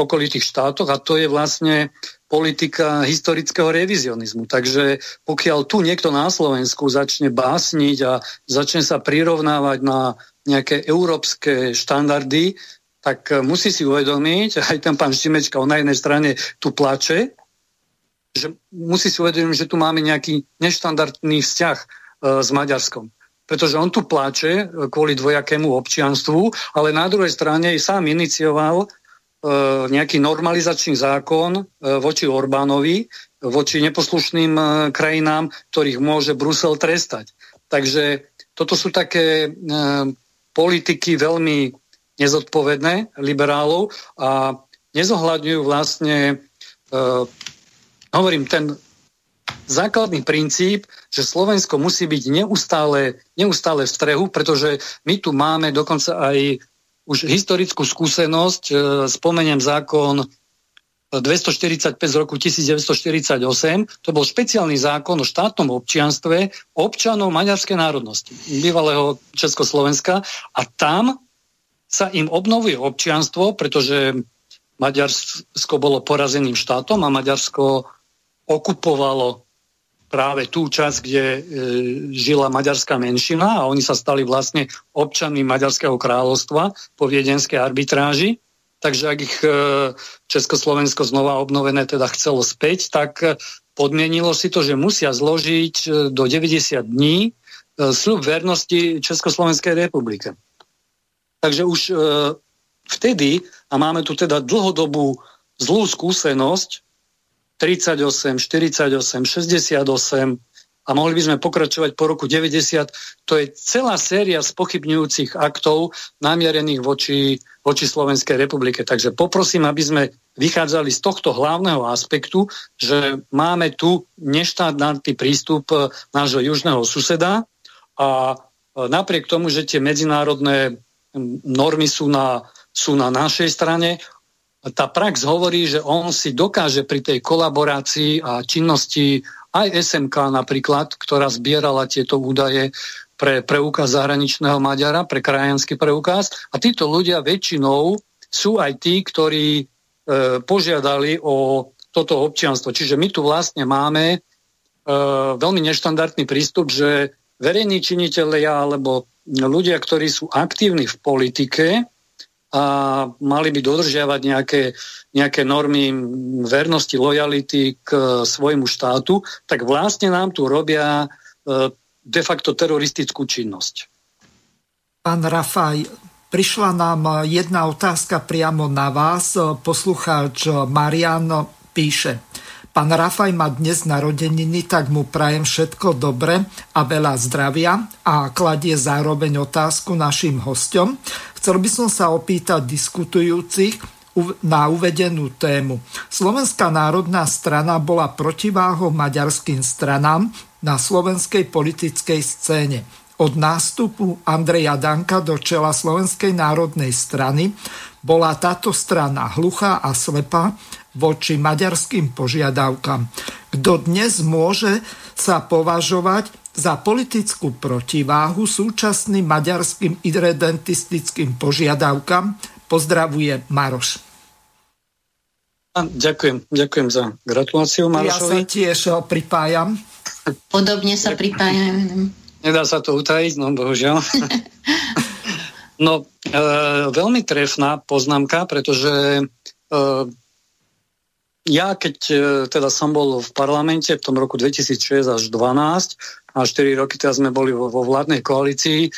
okolitých štátoch a to je vlastne politika historického revizionizmu. Takže pokiaľ tu niekto na Slovensku začne básniť a začne sa prirovnávať na nejaké európske štandardy, tak musí si uvedomiť, aj ten pán Šimečka, on na jednej strane tu plače, že musí si uvedomiť, že tu máme nejaký neštandardný vzťah e, s Maďarskom pretože on tu plače kvôli dvojakému občianstvu, ale na druhej strane sám inicioval E, nejaký normalizačný zákon e, voči Orbánovi, voči neposlušným e, krajinám, ktorých môže Brusel trestať. Takže toto sú také politiky veľmi nezodpovedné liberálov a nezohľadňujú vlastne, hovorím, ten základný princíp, že Slovensko musí byť neustále, neustále v strehu, pretože my tu máme dokonca aj už historickú skúsenosť, e, spomeniem zákon 245 z roku 1948, to bol špeciálny zákon o štátnom občianstve občanov maďarskej národnosti, bývalého Československa. A tam sa im obnovuje občianstvo, pretože Maďarsko bolo porazeným štátom a Maďarsko okupovalo práve tú časť, kde e, žila maďarská menšina a oni sa stali vlastne občanmi Maďarského kráľovstva po viedenskej arbitráži. Takže ak ich e, Československo znova obnovené teda chcelo späť, tak e, podmienilo si to, že musia zložiť e, do 90 dní e, sľub vernosti Československej republike. Takže už e, vtedy, a máme tu teda dlhodobú zlú skúsenosť, 38, 48, 68 a mohli by sme pokračovať po roku 90. To je celá séria spochybňujúcich aktov namierených voči, voči Slovenskej republike. Takže poprosím, aby sme vychádzali z tohto hlavného aspektu, že máme tu neštátny prístup nášho južného suseda a napriek tomu, že tie medzinárodné normy sú na, sú na našej strane, tá prax hovorí, že on si dokáže pri tej kolaborácii a činnosti aj SMK napríklad, ktorá zbierala tieto údaje pre preukaz zahraničného Maďara, pre krajanský preukaz. A títo ľudia väčšinou sú aj tí, ktorí e, požiadali o toto občianstvo. Čiže my tu vlastne máme e, veľmi neštandardný prístup, že verejní činiteľia alebo ľudia, ktorí sú aktívni v politike, a mali by dodržiavať nejaké, nejaké normy vernosti, lojality k svojmu štátu, tak vlastne nám tu robia e, de facto teroristickú činnosť. Pán Rafaj, prišla nám jedna otázka priamo na vás. Poslucháč Marian píše, Pán Rafaj má dnes narodeniny, tak mu prajem všetko dobre a veľa zdravia a kladie zároveň otázku našim hostom. Chcel by som sa opýtať diskutujúcich na uvedenú tému. Slovenská národná strana bola protiváhou maďarským stranám na slovenskej politickej scéne. Od nástupu Andreja Danka do čela Slovenskej národnej strany bola táto strana hluchá a slepá voči maďarským požiadavkám. Kto dnes môže sa považovať za politickú protiváhu súčasným maďarským irredentistickým požiadavkám? Pozdravuje Maroš. Ďakujem, ďakujem za gratuláciu Marošovi. Ja sa tiež pripájam. Podobne sa pripájam. Nedá sa to utajiť, no bohužiaľ. no, e, veľmi trefná poznámka, pretože e, ja keď e, teda som bol v parlamente v tom roku 2006 až 2012 a 4 roky teda sme boli vo, vo vládnej koalícii,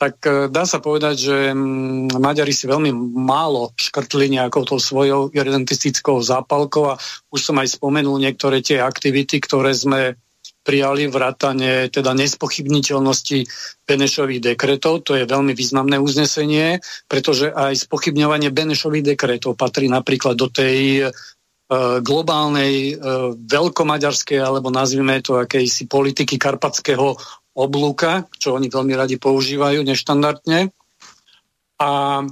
tak e, dá sa povedať, že mm, Maďari si veľmi málo škrtli nejakou tou svojou identistickou zápalkou a už som aj spomenul niektoré tie aktivity, ktoré sme prijali vrátane teda nespochybniteľnosti Benešových dekretov. To je veľmi významné uznesenie, pretože aj spochybňovanie Benešových dekretov patrí napríklad do tej globálnej, e, veľkomaďarskej, alebo nazvime to akejsi politiky karpatského oblúka, čo oni veľmi radi používajú neštandardne. A e,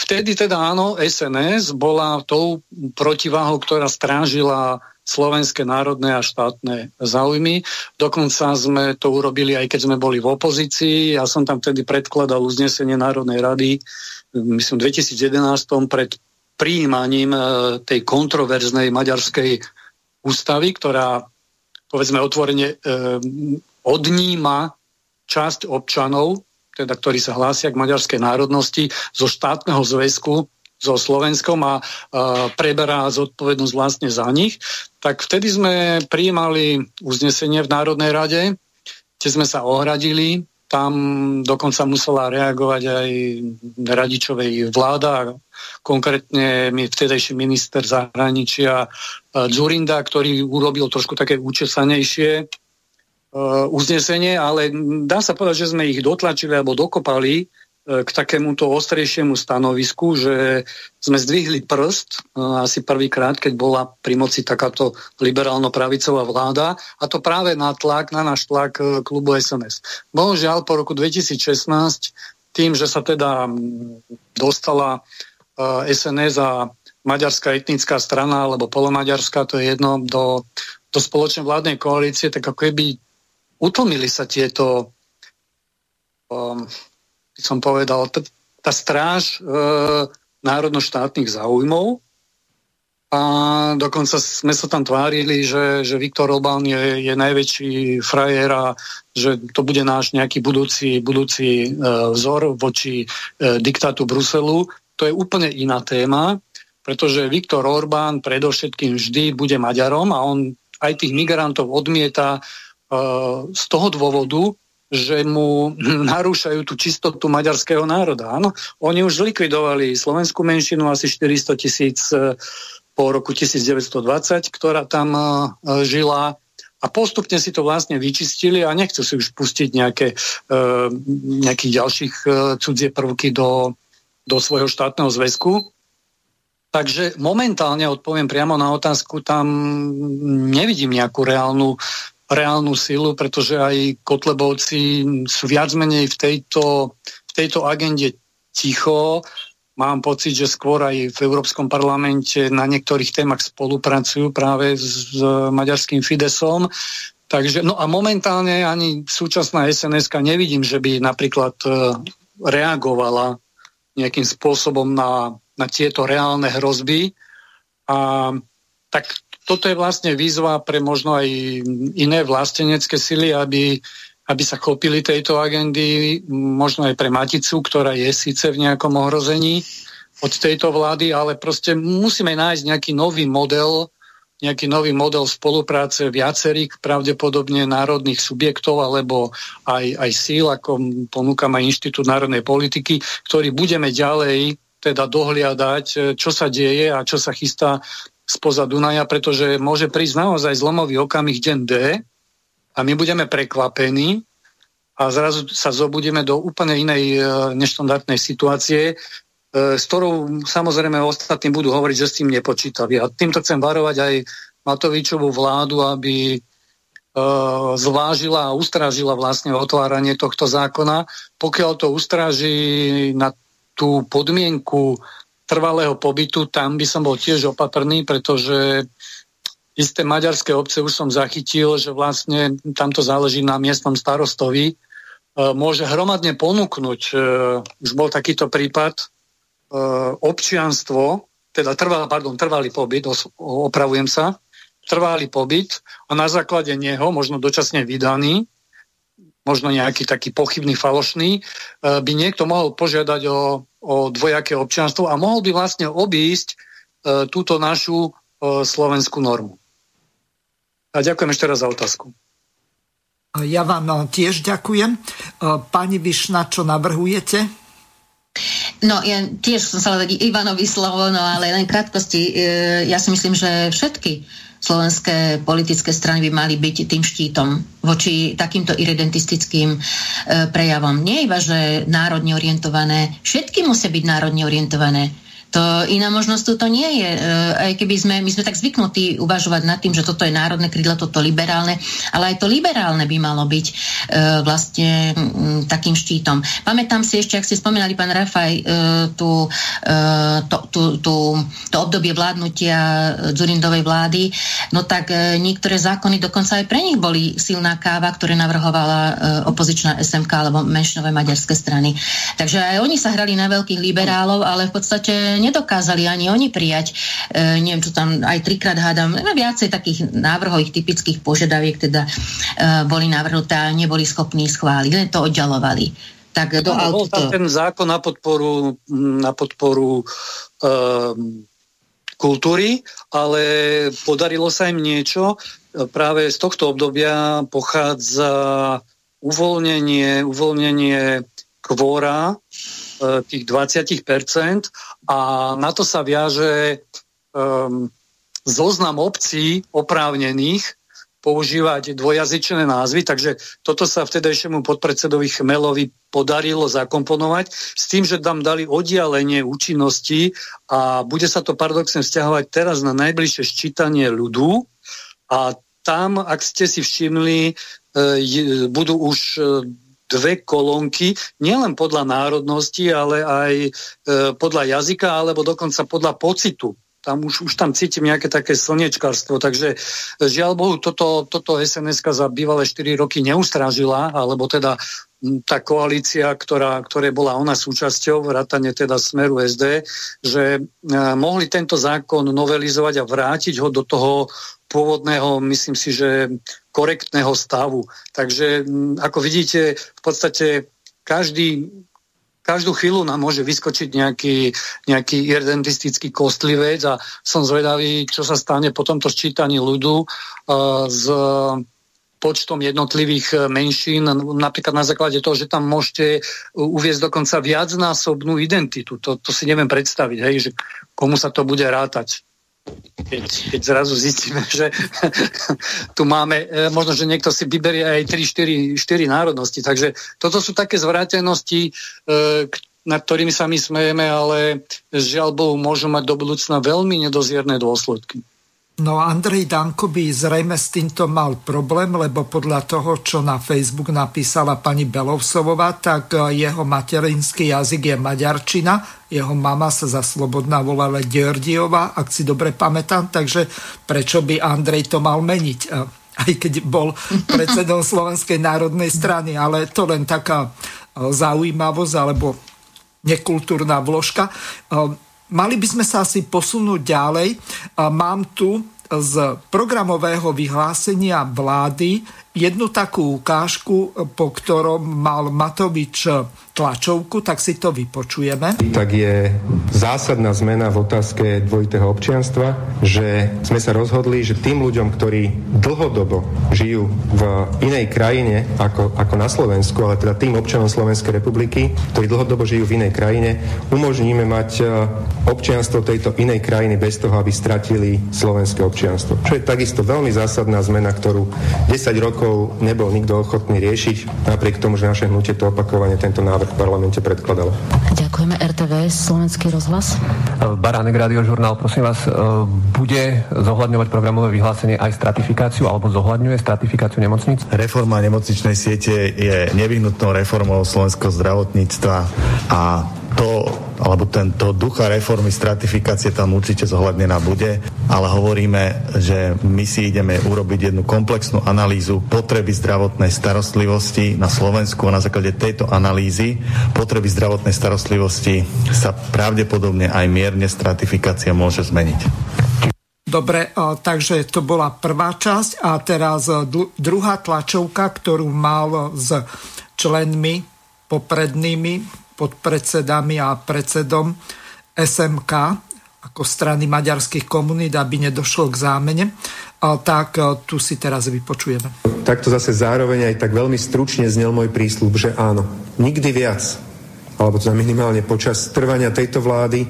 vtedy teda áno, SNS bola tou protiváhou, ktorá strážila slovenské národné a štátne záujmy. Dokonca sme to urobili aj keď sme boli v opozícii. Ja som tam vtedy predkladal uznesenie Národnej rady, myslím v 2011 pred príjmaním e, tej kontroverznej maďarskej ústavy, ktorá povedzme otvorene e, odníma časť občanov, teda ktorí sa hlásia k maďarskej národnosti zo štátneho zväzku so Slovenskom a, a preberá zodpovednosť vlastne za nich, tak vtedy sme prijímali uznesenie v Národnej rade, kde sme sa ohradili. Tam dokonca musela reagovať aj radičovej vláda, konkrétne vtedajší minister zahraničia e, Zurinda, ktorý urobil trošku také účesanejšie e, uznesenie, ale dá sa povedať, že sme ich dotlačili alebo dokopali k takémuto ostrejšiemu stanovisku, že sme zdvihli prst e, asi prvýkrát, keď bola pri moci takáto liberálno-pravicová vláda a to práve na tlak, na náš tlak e, klubu SNS. Bohužiaľ po roku 2016 tým, že sa teda dostala SNS e, a maďarská etnická strana alebo polomaďarská, to je jedno, do, do spoločnej vládnej koalície, tak ako keby utlmili sa tieto um, som povedal, tá stráž e, národno-štátnych záujmov a dokonca sme sa tam tvárili, že, že Viktor Orbán je, je najväčší frajer a že to bude náš nejaký budúci, budúci e, vzor voči e, diktátu Bruselu. To je úplne iná téma, pretože Viktor Orbán predovšetkým vždy bude Maďarom a on aj tých migrantov odmieta e, z toho dôvodu, že mu narúšajú tú čistotu maďarského národa. Áno, oni už zlikvidovali slovenskú menšinu asi 400 tisíc e, po roku 1920, ktorá tam e, žila a postupne si to vlastne vyčistili a nechcú si už pustiť nejaké, e, nejakých ďalších cudzie prvky do, do svojho štátneho zväzku. Takže momentálne odpoviem priamo na otázku, tam nevidím nejakú reálnu reálnu silu, pretože aj Kotlebovci sú viac menej v tejto, v tejto agende ticho. Mám pocit, že skôr aj v Európskom parlamente na niektorých témach spolupracujú práve s, s maďarským Fidesom. Takže, no a momentálne ani súčasná sns nevidím, že by napríklad e, reagovala nejakým spôsobom na, na tieto reálne hrozby. A tak toto je vlastne výzva pre možno aj iné vlastenecké sily, aby, aby sa chopili tejto agendy, možno aj pre Maticu, ktorá je síce v nejakom ohrození, od tejto vlády, ale proste musíme nájsť nejaký nový model, nejaký nový model spolupráce viacerých pravdepodobne národných subjektov alebo aj, aj síl, ako ponúka aj Inštitút národnej politiky, ktorý budeme ďalej teda dohliadať, e, čo sa deje a čo sa chystá spoza Dunaja, pretože môže prísť naozaj zlomový okamih deň D a my budeme prekvapení a zrazu sa zobudíme do úplne inej e, neštandardnej situácie, s ktorou samozrejme ostatní budú hovoriť, že s tým nepočítali. A týmto chcem varovať aj Matovičovú vládu, aby e, zvážila a ustrážila vlastne otváranie tohto zákona. Pokiaľ to ustráži na tú podmienku trvalého pobytu, tam by som bol tiež opatrný, pretože isté maďarské obce už som zachytil, že vlastne tamto záleží na miestnom starostovi, e, môže hromadne ponúknuť, už bol takýto prípad, E, občianstvo, teda trvalý, pardon, trvalý pobyt, opravujem sa, trvalý pobyt a na základe neho, možno dočasne vydaný, možno nejaký taký pochybný, falošný, e, by niekto mohol požiadať o, o dvojaké občianstvo a mohol by vlastne obísť e, túto našu slovenskú normu. A ďakujem ešte raz za otázku. Ja vám tiež ďakujem. Pani Višna, čo navrhujete? No, ja tiež som sa dať Ivanovi slovo, no ale len krátkosti. E, ja si myslím, že všetky slovenské politické strany by mali byť tým štítom voči takýmto iridentistickým e, prejavom. Nie iba, že národne orientované, všetky musia byť národne orientované to iná možnosť to nie je. E, aj keby sme, my sme tak zvyknutí uvažovať nad tým, že toto je národné krídlo, toto liberálne, ale aj to liberálne by malo byť e, vlastne takým štítom. Pamätám si ešte, ak ste spomínali, pán Rafaj, e, tú, to, tú, tú, to obdobie vládnutia Dzurindovej vlády, no tak niektoré zákony dokonca aj pre nich boli silná káva, ktoré navrhovala opozičná SMK alebo menšinové maďarské strany. Takže aj oni sa hrali na veľkých liberálov, ale v podstate nedokázali ani oni prijať, e, neviem, čo tam aj trikrát hádam, viacej takých návrhových typických požiadaviek teda e, boli navrhnuté a neboli schopní schváliť, len to oddalovali. Tak do no, bol tam ten zákon na podporu, na podporu e, kultúry, ale podarilo sa im niečo. Práve z tohto obdobia pochádza uvoľnenie, uvoľnenie kvóra tých 20% a na to sa viaže um, zoznam obcí oprávnených používať dvojazyčné názvy, takže toto sa vtedajšiemu podpredsedovi Chmelovi podarilo zakomponovať s tým, že tam dali oddialenie účinnosti a bude sa to paradoxne vzťahovať teraz na najbližšie ščítanie ľudu a tam, ak ste si všimli, e, budú už e, dve kolónky, nielen podľa národnosti, ale aj e, podľa jazyka, alebo dokonca podľa pocitu. Tam už, už tam cítim nejaké také slnečkarstvo, takže e, žiaľ Bohu, toto, toto sns za bývalé 4 roky neustrážila, alebo teda tá koalícia, ktorá, ktoré bola ona súčasťou, vrátane teda Smeru SD, že e, mohli tento zákon novelizovať a vrátiť ho do toho pôvodného, myslím si, že korektného stavu. Takže ako vidíte, v podstate každý, každú chvíľu nám môže vyskočiť nejaký, nejaký identistický kostlivec a som zvedavý, čo sa stane po tomto sčítaní ľudu uh, s počtom jednotlivých menšín, napríklad na základe toho, že tam môžete uviezť dokonca viacnásobnú identitu. To, to si neviem predstaviť, hej, že komu sa to bude rátať keď, keď zrazu zistíme, že tu máme, e, možno, že niekto si vyberie aj 3-4 národnosti. Takže toto sú také zvrátenosti, e, nad ktorými sa my smejeme, ale žiaľ Bohu môžu mať do budúcna veľmi nedozierne dôsledky. No Andrej Danko by zrejme s týmto mal problém, lebo podľa toho, čo na Facebook napísala pani Belovsovová, tak e, jeho materinský jazyk je maďarčina, jeho mama sa za slobodná volala Georgiova, ak si dobre pamätám, takže prečo by Andrej to mal meniť? E, aj keď bol predsedom Slovenskej národnej strany, ale to len taká e, zaujímavosť alebo nekultúrna vložka. Mali by sme sa asi posunúť ďalej. Mám tu z programového vyhlásenia vlády jednu takú ukážku, po ktorom mal Matovič tlačovku, tak si to vypočujeme. Tak je zásadná zmena v otázke dvojitého občianstva, že sme sa rozhodli, že tým ľuďom, ktorí dlhodobo žijú v inej krajine ako, ako na Slovensku, ale teda tým občanom Slovenskej republiky, ktorí dlhodobo žijú v inej krajine, umožníme mať e, občianstvo tejto inej krajiny bez toho, aby stratili slovenské občianstvo. Čo je takisto veľmi zásadná zmena, ktorú 10 rokov nebol nikto ochotný riešiť, napriek tomu, že naše hnutie to opakovane tento návrh v parlamente predkladala. Ďakujeme. RTV, Slovenský rozhlas. Baránek Radio Žurnál, prosím vás, e, bude zohľadňovať programové vyhlásenie aj stratifikáciu alebo zohľadňuje stratifikáciu nemocnic? Reforma nemocničnej siete je nevyhnutnou reformou slovenského zdravotníctva a to, alebo tento ducha reformy stratifikácie tam určite zohľadnená bude, ale hovoríme, že my si ideme urobiť jednu komplexnú analýzu potreby zdravotnej starostlivosti na Slovensku a na základe tejto analýzy potreby zdravotnej starostlivosti sa pravdepodobne aj mierne stratifikácia môže zmeniť. Dobre, takže to bola prvá časť a teraz druhá tlačovka, ktorú mal s členmi poprednými pod predsedami a predsedom SMK ako strany maďarských komunít, aby nedošlo k zámene, tak e, tu si teraz vypočujeme. Takto zase zároveň aj tak veľmi stručne znel môj prísľub, že áno, nikdy viac, alebo teda minimálne počas trvania tejto vlády,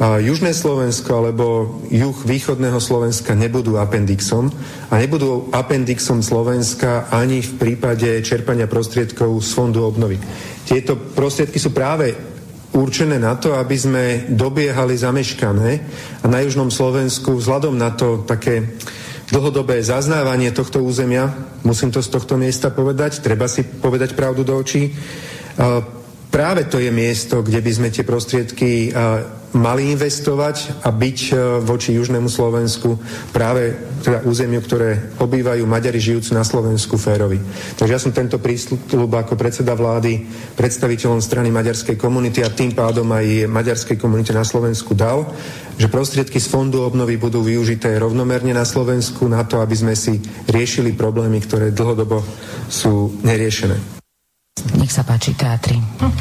Južné Slovensko alebo juh východného Slovenska nebudú appendixom a nebudú appendixom Slovenska ani v prípade čerpania prostriedkov z fondu obnovy. Tieto prostriedky sú práve určené na to, aby sme dobiehali zameškané a na južnom Slovensku vzhľadom na to také dlhodobé zaznávanie tohto územia, musím to z tohto miesta povedať, treba si povedať pravdu do očí, práve to je miesto, kde by sme tie prostriedky mali investovať a byť voči Južnému Slovensku práve teda územiu, ktoré obývajú Maďari žijúci na Slovensku férovi. Takže ja som tento prísľub ako predseda vlády predstaviteľom strany maďarskej komunity a tým pádom aj maďarskej komunite na Slovensku dal, že prostriedky z fondu obnovy budú využité rovnomerne na Slovensku na to, aby sme si riešili problémy, ktoré dlhodobo sú neriešené. Nech sa páči, teatri. Hm.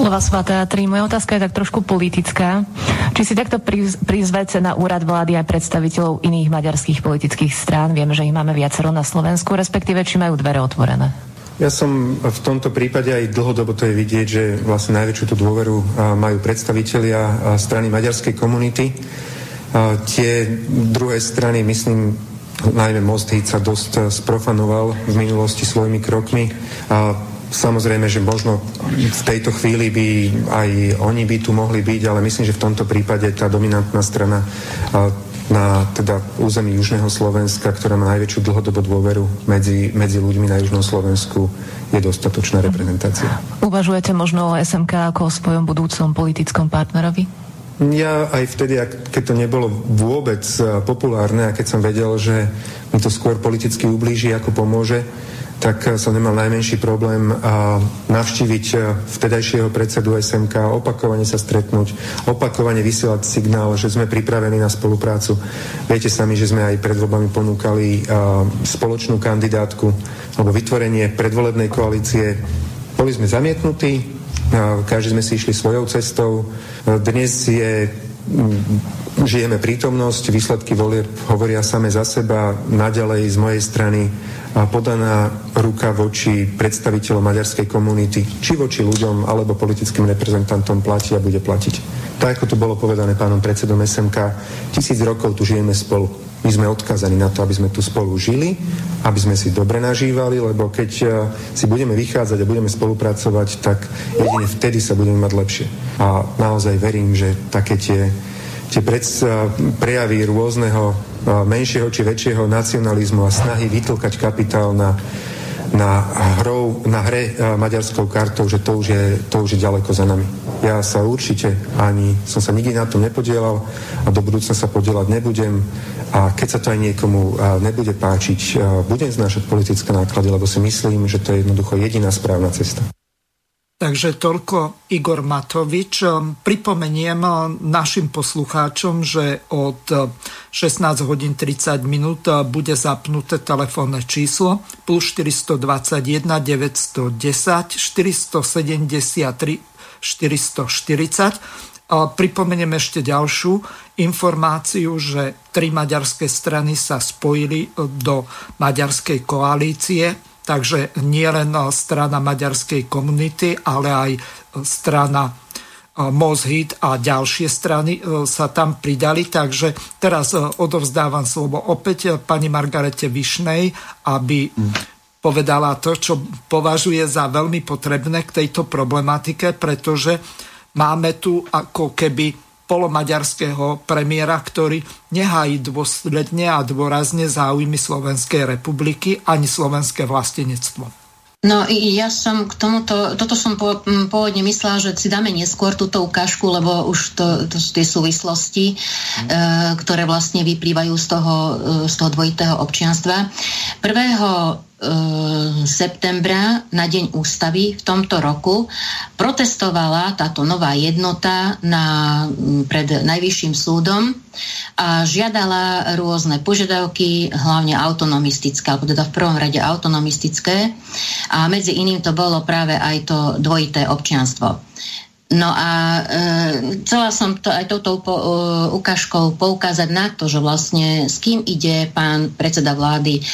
Lovasová teatri, moja otázka je tak trošku politická. Či si takto prizvete na úrad vlády aj predstaviteľov iných maďarských politických strán? Vieme, že ich máme viacero na Slovensku, respektíve či majú dvere otvorené. Ja som v tomto prípade aj dlhodobo to je vidieť, že vlastne najväčšiu tú dôveru majú predstavitelia strany maďarskej komunity. Tie druhé strany, myslím, najmä Most sa dosť sprofanoval v minulosti svojimi krokmi. Samozrejme, že možno v tejto chvíli by aj oni by tu mohli byť, ale myslím, že v tomto prípade tá dominantná strana na teda území Južného Slovenska, ktorá má najväčšiu dlhodobú dôveru medzi, medzi ľuďmi na Južnom Slovensku, je dostatočná reprezentácia. Uvažujete možno o SMK ako o svojom budúcom politickom partnerovi? Ja aj vtedy, keď to nebolo vôbec populárne a keď som vedel, že mi to skôr politicky ublíži, ako pomôže, tak eh, som nemal najmenší problém eh, navštíviť eh, vtedajšieho predsedu SMK, opakovane sa stretnúť, opakovane vysielať signál, že sme pripravení na spoluprácu. Viete sami, že sme aj pred voľbami ponúkali spoločnú kandidátku alebo vytvorenie predvolebnej koalície. Boli sme zamietnutí, každý sme si išli svojou cestou. Dnes je žijeme prítomnosť, výsledky volieb hovoria same za seba. Naďalej z mojej strany podaná ruka voči predstaviteľom maďarskej komunity, či voči ľuďom alebo politickým reprezentantom platí a bude platiť. Tak ako tu bolo povedané pánom predsedom SMK, tisíc rokov tu žijeme spolu. My sme odkazaní na to, aby sme tu spolu žili, aby sme si dobre nažívali, lebo keď e, si budeme vychádzať a budeme spolupracovať, tak jedine vtedy sa budeme mať lepšie. A naozaj verím, že také tie, tie prejavy rôzneho menšieho či väčšieho nacionalizmu a snahy vytlkať kapitál na, na, hrou, na hre maďarskou kartou, že to už, je, to už je ďaleko za nami. Ja sa určite ani, som sa nikdy na tom nepodielal a do budúcna sa podielať nebudem a keď sa to aj niekomu nebude páčiť, budem znášať politické náklady, lebo si myslím, že to je jednoducho jediná správna cesta. Takže toľko Igor Matovič. Pripomeniem našim poslucháčom, že od 16 hodín 30 minút bude zapnuté telefónne číslo plus 421 910 473 440. Pripomeniem ešte ďalšiu informáciu, že tri maďarské strany sa spojili do maďarskej koalície Takže nie len eh, strana maďarskej komunity, ale aj eh, strana eh, Mozhit a ďalšie strany sa tam pridali. Takže teraz odovzdávam slovo opäť pani Margarete Višnej, aby povedala to, čo považuje za veľmi potrebné k tejto problematike, pretože máme tu ako keby polomaďarského premiéra, ktorý nehají dôsledne a dôrazne záujmy Slovenskej republiky ani slovenské vlastenectvo. No ja som k tomuto, toto som pôvodne myslela, že si dáme neskôr túto ukážku, lebo už to, to sú tie súvislosti, e, ktoré vlastne vyplývajú z toho, e, z toho dvojitého občianstva. 1. Eh, septembra na Deň ústavy v tomto roku protestovala táto nová jednota na, mm, pred Najvyšším súdom a žiadala rôzne požiadavky, hlavne autonomistické, alebo teda v prvom rade autonomistické a medzi iným to bolo práve aj to dvojité občianstvo. No a e, chcela som to aj touto po, e, ukážkou poukázať na to, že vlastne s kým ide pán predseda vlády e,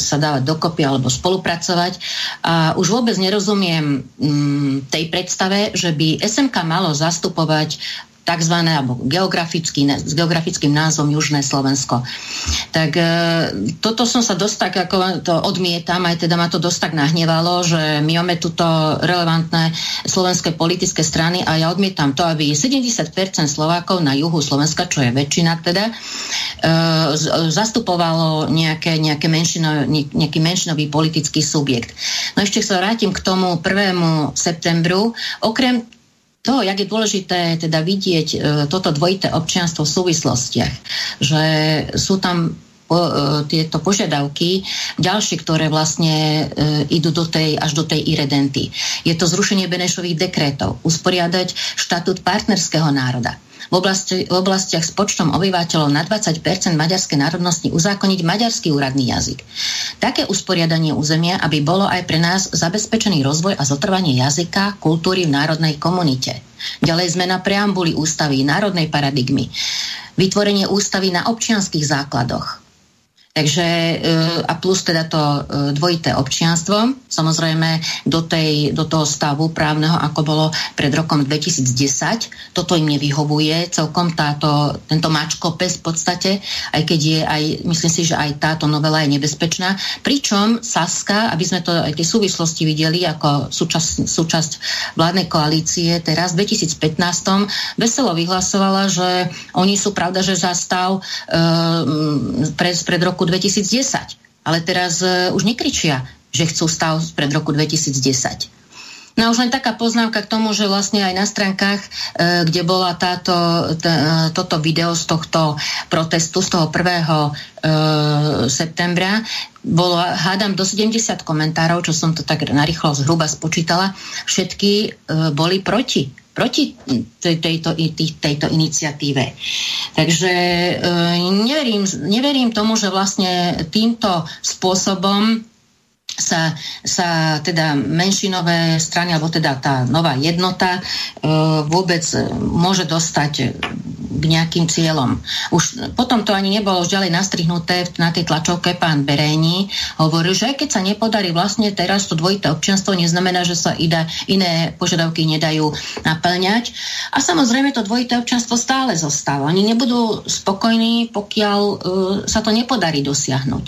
sa dávať dokopy alebo spolupracovať. A už vôbec nerozumiem m, tej predstave, že by SMK malo zastupovať tzv. alebo geografický, s geografickým názvom Južné Slovensko. Tak e, toto som sa dosť tak, ako to odmietam, aj teda ma to dosť tak nahnevalo, že my máme tuto relevantné slovenské politické strany a ja odmietam to, aby 70% Slovákov na juhu Slovenska, čo je väčšina teda, e, zastupovalo nejaké, nejaké menšino, nejaký menšinový politický subjekt. No ešte sa vrátim k tomu 1. septembru. Okrem to, jak je dôležité teda vidieť e, toto dvojité občianstvo v súvislostiach, že sú tam po, e, tieto požiadavky ďalšie, ktoré vlastne e, idú do tej, až do tej iredenty. Je to zrušenie Benešových dekrétov, usporiadať štatút partnerského národa, v, oblasti, v oblastiach s počtom obyvateľov na 20% maďarskej národnosti uzákoniť maďarský úradný jazyk. Také usporiadanie územia, aby bolo aj pre nás zabezpečený rozvoj a zotrvanie jazyka, kultúry v národnej komunite. Ďalej zmena preambuly ústavy, národnej paradigmy. Vytvorenie ústavy na občianských základoch Takže e, a plus teda to e, dvojité občianstvo, samozrejme do, tej, do toho stavu právneho, ako bolo pred rokom 2010. Toto im nevyhovuje celkom táto, tento mačkopes v podstate, aj keď je aj, myslím si, že aj táto novela je nebezpečná. Pričom Saska, aby sme to aj tie súvislosti videli ako súčasť, súčasť vládnej koalície, teraz v 2015 veselo vyhlasovala, že oni sú pravda, že za stav e, pred, pred roku 2010. Ale teraz uh, už nekričia, že chcú stav pred roku 2010. No a už len taká poznámka k tomu, že vlastne aj na stránkach, e, kde bola táto, e, toto video z tohto protestu, z toho 1. E, septembra, bolo, hádam, do 70 komentárov, čo som to tak narýchlo zhruba spočítala, všetky e, boli proti proti tejto, tejto iniciatíve. Takže e, neverím, neverím tomu, že vlastne týmto spôsobom sa, sa teda menšinové strany, alebo teda tá nová jednota e, vôbec môže dostať k nejakým cieľom. Už potom to ani nebolo už ďalej nastrihnuté na tej tlačovke pán Berejní hovoril, že keď sa nepodarí vlastne teraz to dvojité občianstvo, neznamená, že sa ida, iné požiadavky nedajú naplňať. A samozrejme to dvojité občianstvo stále zostáva. Oni nebudú spokojní, pokiaľ uh, sa to nepodarí dosiahnuť.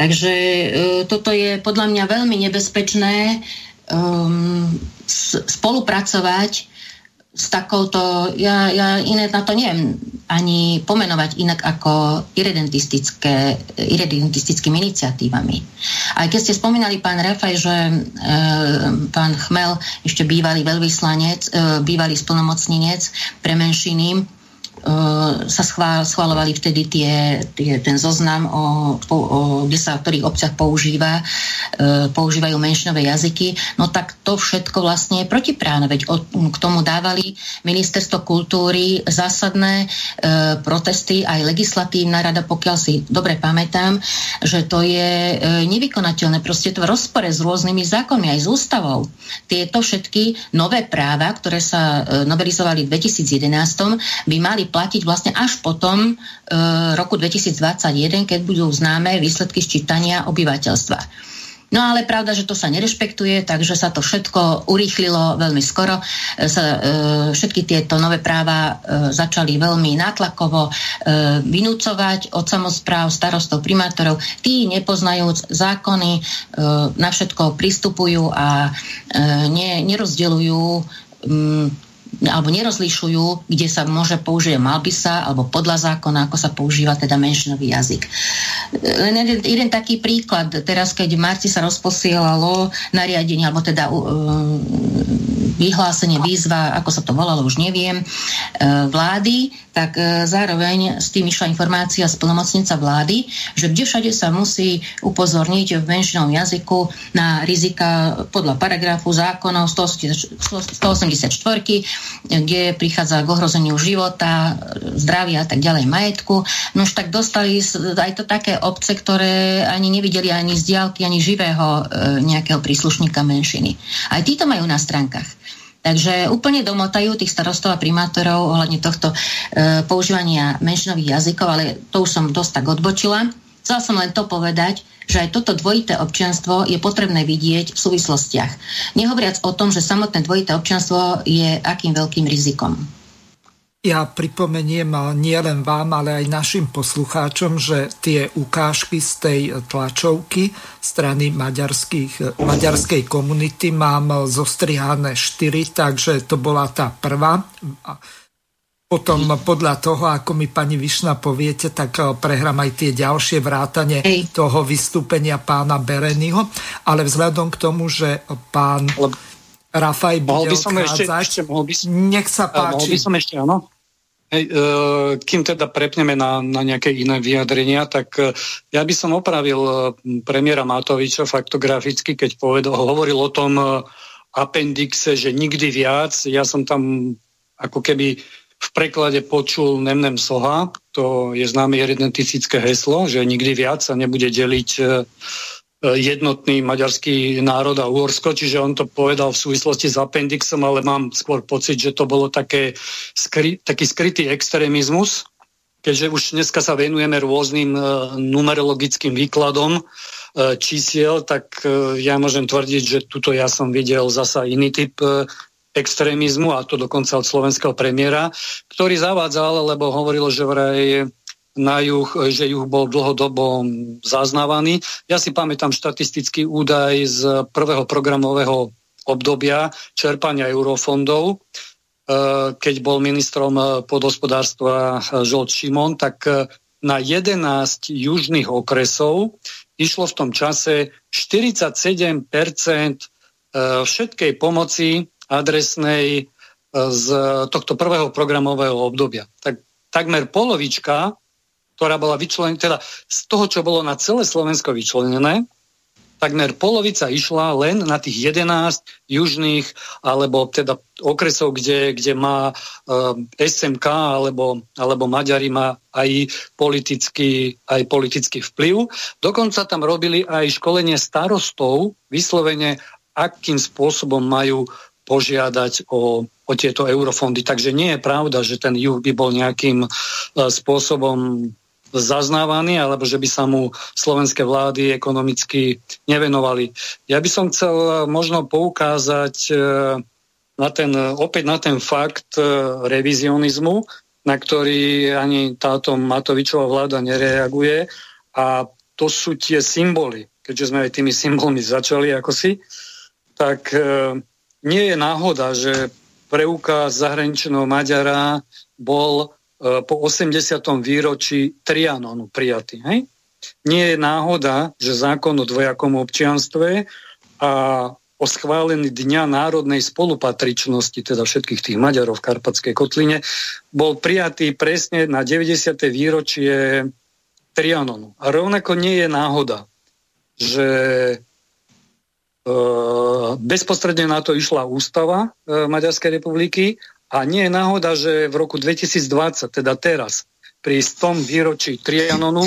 Takže uh, toto je podľa mňa veľmi nebezpečné um, spolupracovať s takouto, ja, ja iné na to neviem ani pomenovať inak ako irredentistické, irredentistickými iniciatívami. Aj keď ste spomínali, pán Rafaj, že e, pán Chmel, ešte bývalý veľvyslanec, e, bývalý splnomocninec pre menšiny, sa schválovali vtedy tie, tie, ten zoznam, o, o, kde sa v ktorých obciach používa, e, používajú menšinové jazyky, no tak to všetko vlastne je protiprávne, veď o, k tomu dávali ministerstvo kultúry zásadné e, protesty, aj legislatívna rada, pokiaľ si dobre pamätám, že to je e, nevykonateľné, proste to v rozpore s rôznymi zákonmi, aj s ústavou. Tieto všetky nové práva, ktoré sa e, novelizovali v 2011, by mali platiť vlastne až potom e, roku 2021, keď budú známe výsledky ščítania obyvateľstva. No ale pravda, že to sa nerešpektuje, takže sa to všetko urýchlilo veľmi skoro. E, sa, e, všetky tieto nové práva e, začali veľmi nátlakovo e, vynúcovať od samozpráv, starostov, primátorov. Tí, nepoznajúc zákony, e, na všetko pristupujú a e, ne, nerozdeľujú mm, alebo nerozlišujú, kde sa môže použiť mal by sa, alebo podľa zákona, ako sa používa teda menšinový jazyk. Len jeden, jeden taký príklad, teraz keď v marci sa rozposielalo nariadenie, alebo teda uh, vyhlásenie, výzva, ako sa to volalo, už neviem, uh, vlády, tak uh, zároveň s tým išla informácia z plnomocnica vlády, že kde všade sa musí upozorniť v menšinovom jazyku na rizika podľa paragrafu zákonov 184 kde prichádza k ohrozeniu života, zdravia a tak ďalej, majetku. No už tak dostali aj to také obce, ktoré ani nevideli ani z diálky, ani živého e, nejakého príslušníka menšiny. Aj títo majú na stránkach. Takže úplne domotajú tých starostov a primátorov ohľadne tohto e, používania menšinových jazykov, ale to už som dosť tak odbočila. Chcela som len to povedať, že aj toto dvojité občianstvo je potrebné vidieť v súvislostiach. Nehovoriac o tom, že samotné dvojité občianstvo je akým veľkým rizikom. Ja pripomeniem nielen vám, ale aj našim poslucháčom, že tie ukážky z tej tlačovky strany maďarskej komunity mám zostrihané 4, takže to bola tá prvá. Potom podľa toho, ako mi pani Višna poviete, tak eh, prehrám aj tie ďalšie vrátanie Hej. toho vystúpenia pána Bereniho. Ale vzhľadom k tomu, že pán. Rafaj bude by som ešte, ešte, mohol by som, nech sa páči. Mohol by som ešte, áno. Hej, e, kým teda prepneme na, na nejaké iné vyjadrenia, tak e, ja by som opravil premiéra Matoviča faktograficky, keď povedal, hovoril o tom apendixe, že nikdy viac. Ja som tam ako keby v preklade počul Nemnem Soha, to je známe identifické heslo, že nikdy viac sa nebude deliť e, jednotný maďarský národ a Uhorsko, čiže on to povedal v súvislosti s appendixom, ale mám skôr pocit, že to bolo také skry, taký skrytý extrémizmus, keďže už dneska sa venujeme rôznym e, numerologickým výkladom e, čísiel, tak ja môžem tvrdiť, že tuto ja som videl zasa iný typ extrémizmu, a to dokonca od slovenského premiéra, ktorý zavádzal, lebo hovoril, že vraj na juh, že juh bol dlhodobo zaznávaný. Ja si pamätám štatistický údaj z prvého programového obdobia čerpania eurofondov, e, keď bol ministrom podhospodárstva Žolt Šimon, tak na 11 južných okresov išlo v tom čase 47 e, všetkej pomoci adresnej e, z tohto prvého programového obdobia. Tak takmer polovička, ktorá bola vyčlenená, teda z toho, čo bolo na celé Slovensko vyčlenené, takmer polovica išla len na tých 11 južných alebo teda okresov, kde, kde má uh, e, SMK alebo, alebo Maďari má aj politický, aj politický vplyv. Dokonca tam robili aj školenie starostov, vyslovene akým spôsobom majú požiadať o, o tieto eurofondy. Takže nie je pravda, že ten juh by bol nejakým e, spôsobom zaznávaný, alebo že by sa mu slovenské vlády ekonomicky nevenovali. Ja by som chcel e, možno poukázať e, na ten, opäť na ten fakt revizionizmu, na ktorý ani táto Matovičová vláda nereaguje. A to sú tie symboly. Keďže sme aj tými symbolmi začali ako si, tak nie je náhoda, že preukaz zahraničného Maďara bol po 80. výročí Trianonu prijatý. Hej? Nie je náhoda, že zákon o dvojakom občianstve a o schválení Dňa národnej spolupatričnosti, teda všetkých tých Maďarov v Karpatskej kotline, bol prijatý presne na 90. výročie Trianonu. A rovnako nie je náhoda, že e, bezprostredne na to išla ústava e, Maďarskej republiky a nie je náhoda, že v roku 2020, teda teraz, pri 100 výročí Trianonu,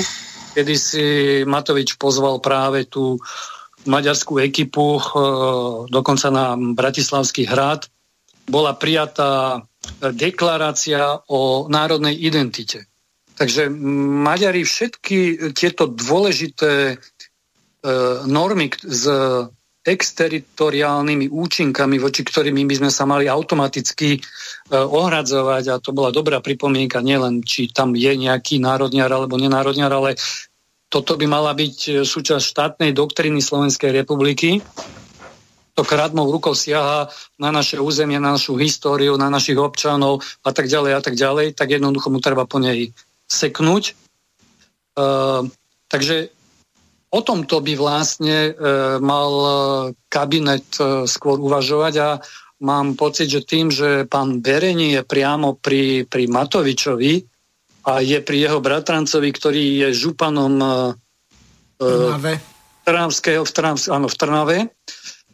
kedy si Matovič pozval práve tú maďarskú ekipu, e, dokonca na Bratislavský hrad, bola prijatá deklarácia o národnej identite. Takže Maďari všetky tieto dôležité e, normy s exteritoriálnymi účinkami, voči ktorým by sme sa mali automaticky e, ohradzovať, a to bola dobrá pripomienka, nielen či tam je nejaký národniar alebo nenárodniar, ale toto by mala byť e, súčasť štátnej doktríny Slovenskej republiky. To krátmou rukou siaha na naše územie, na našu históriu, na našich občanov a tak ďalej a tak ďalej, tak jednoducho mu treba po nej seknúť. Uh, takže o tomto by vlastne uh, mal kabinet uh, skôr uvažovať a mám pocit, že tým, že pán Bereni je priamo pri, pri Matovičovi, a je pri jeho bratrancovi, ktorý je županom uh, Trnave. Trnavského, v, Trnavs- áno, v Trnave,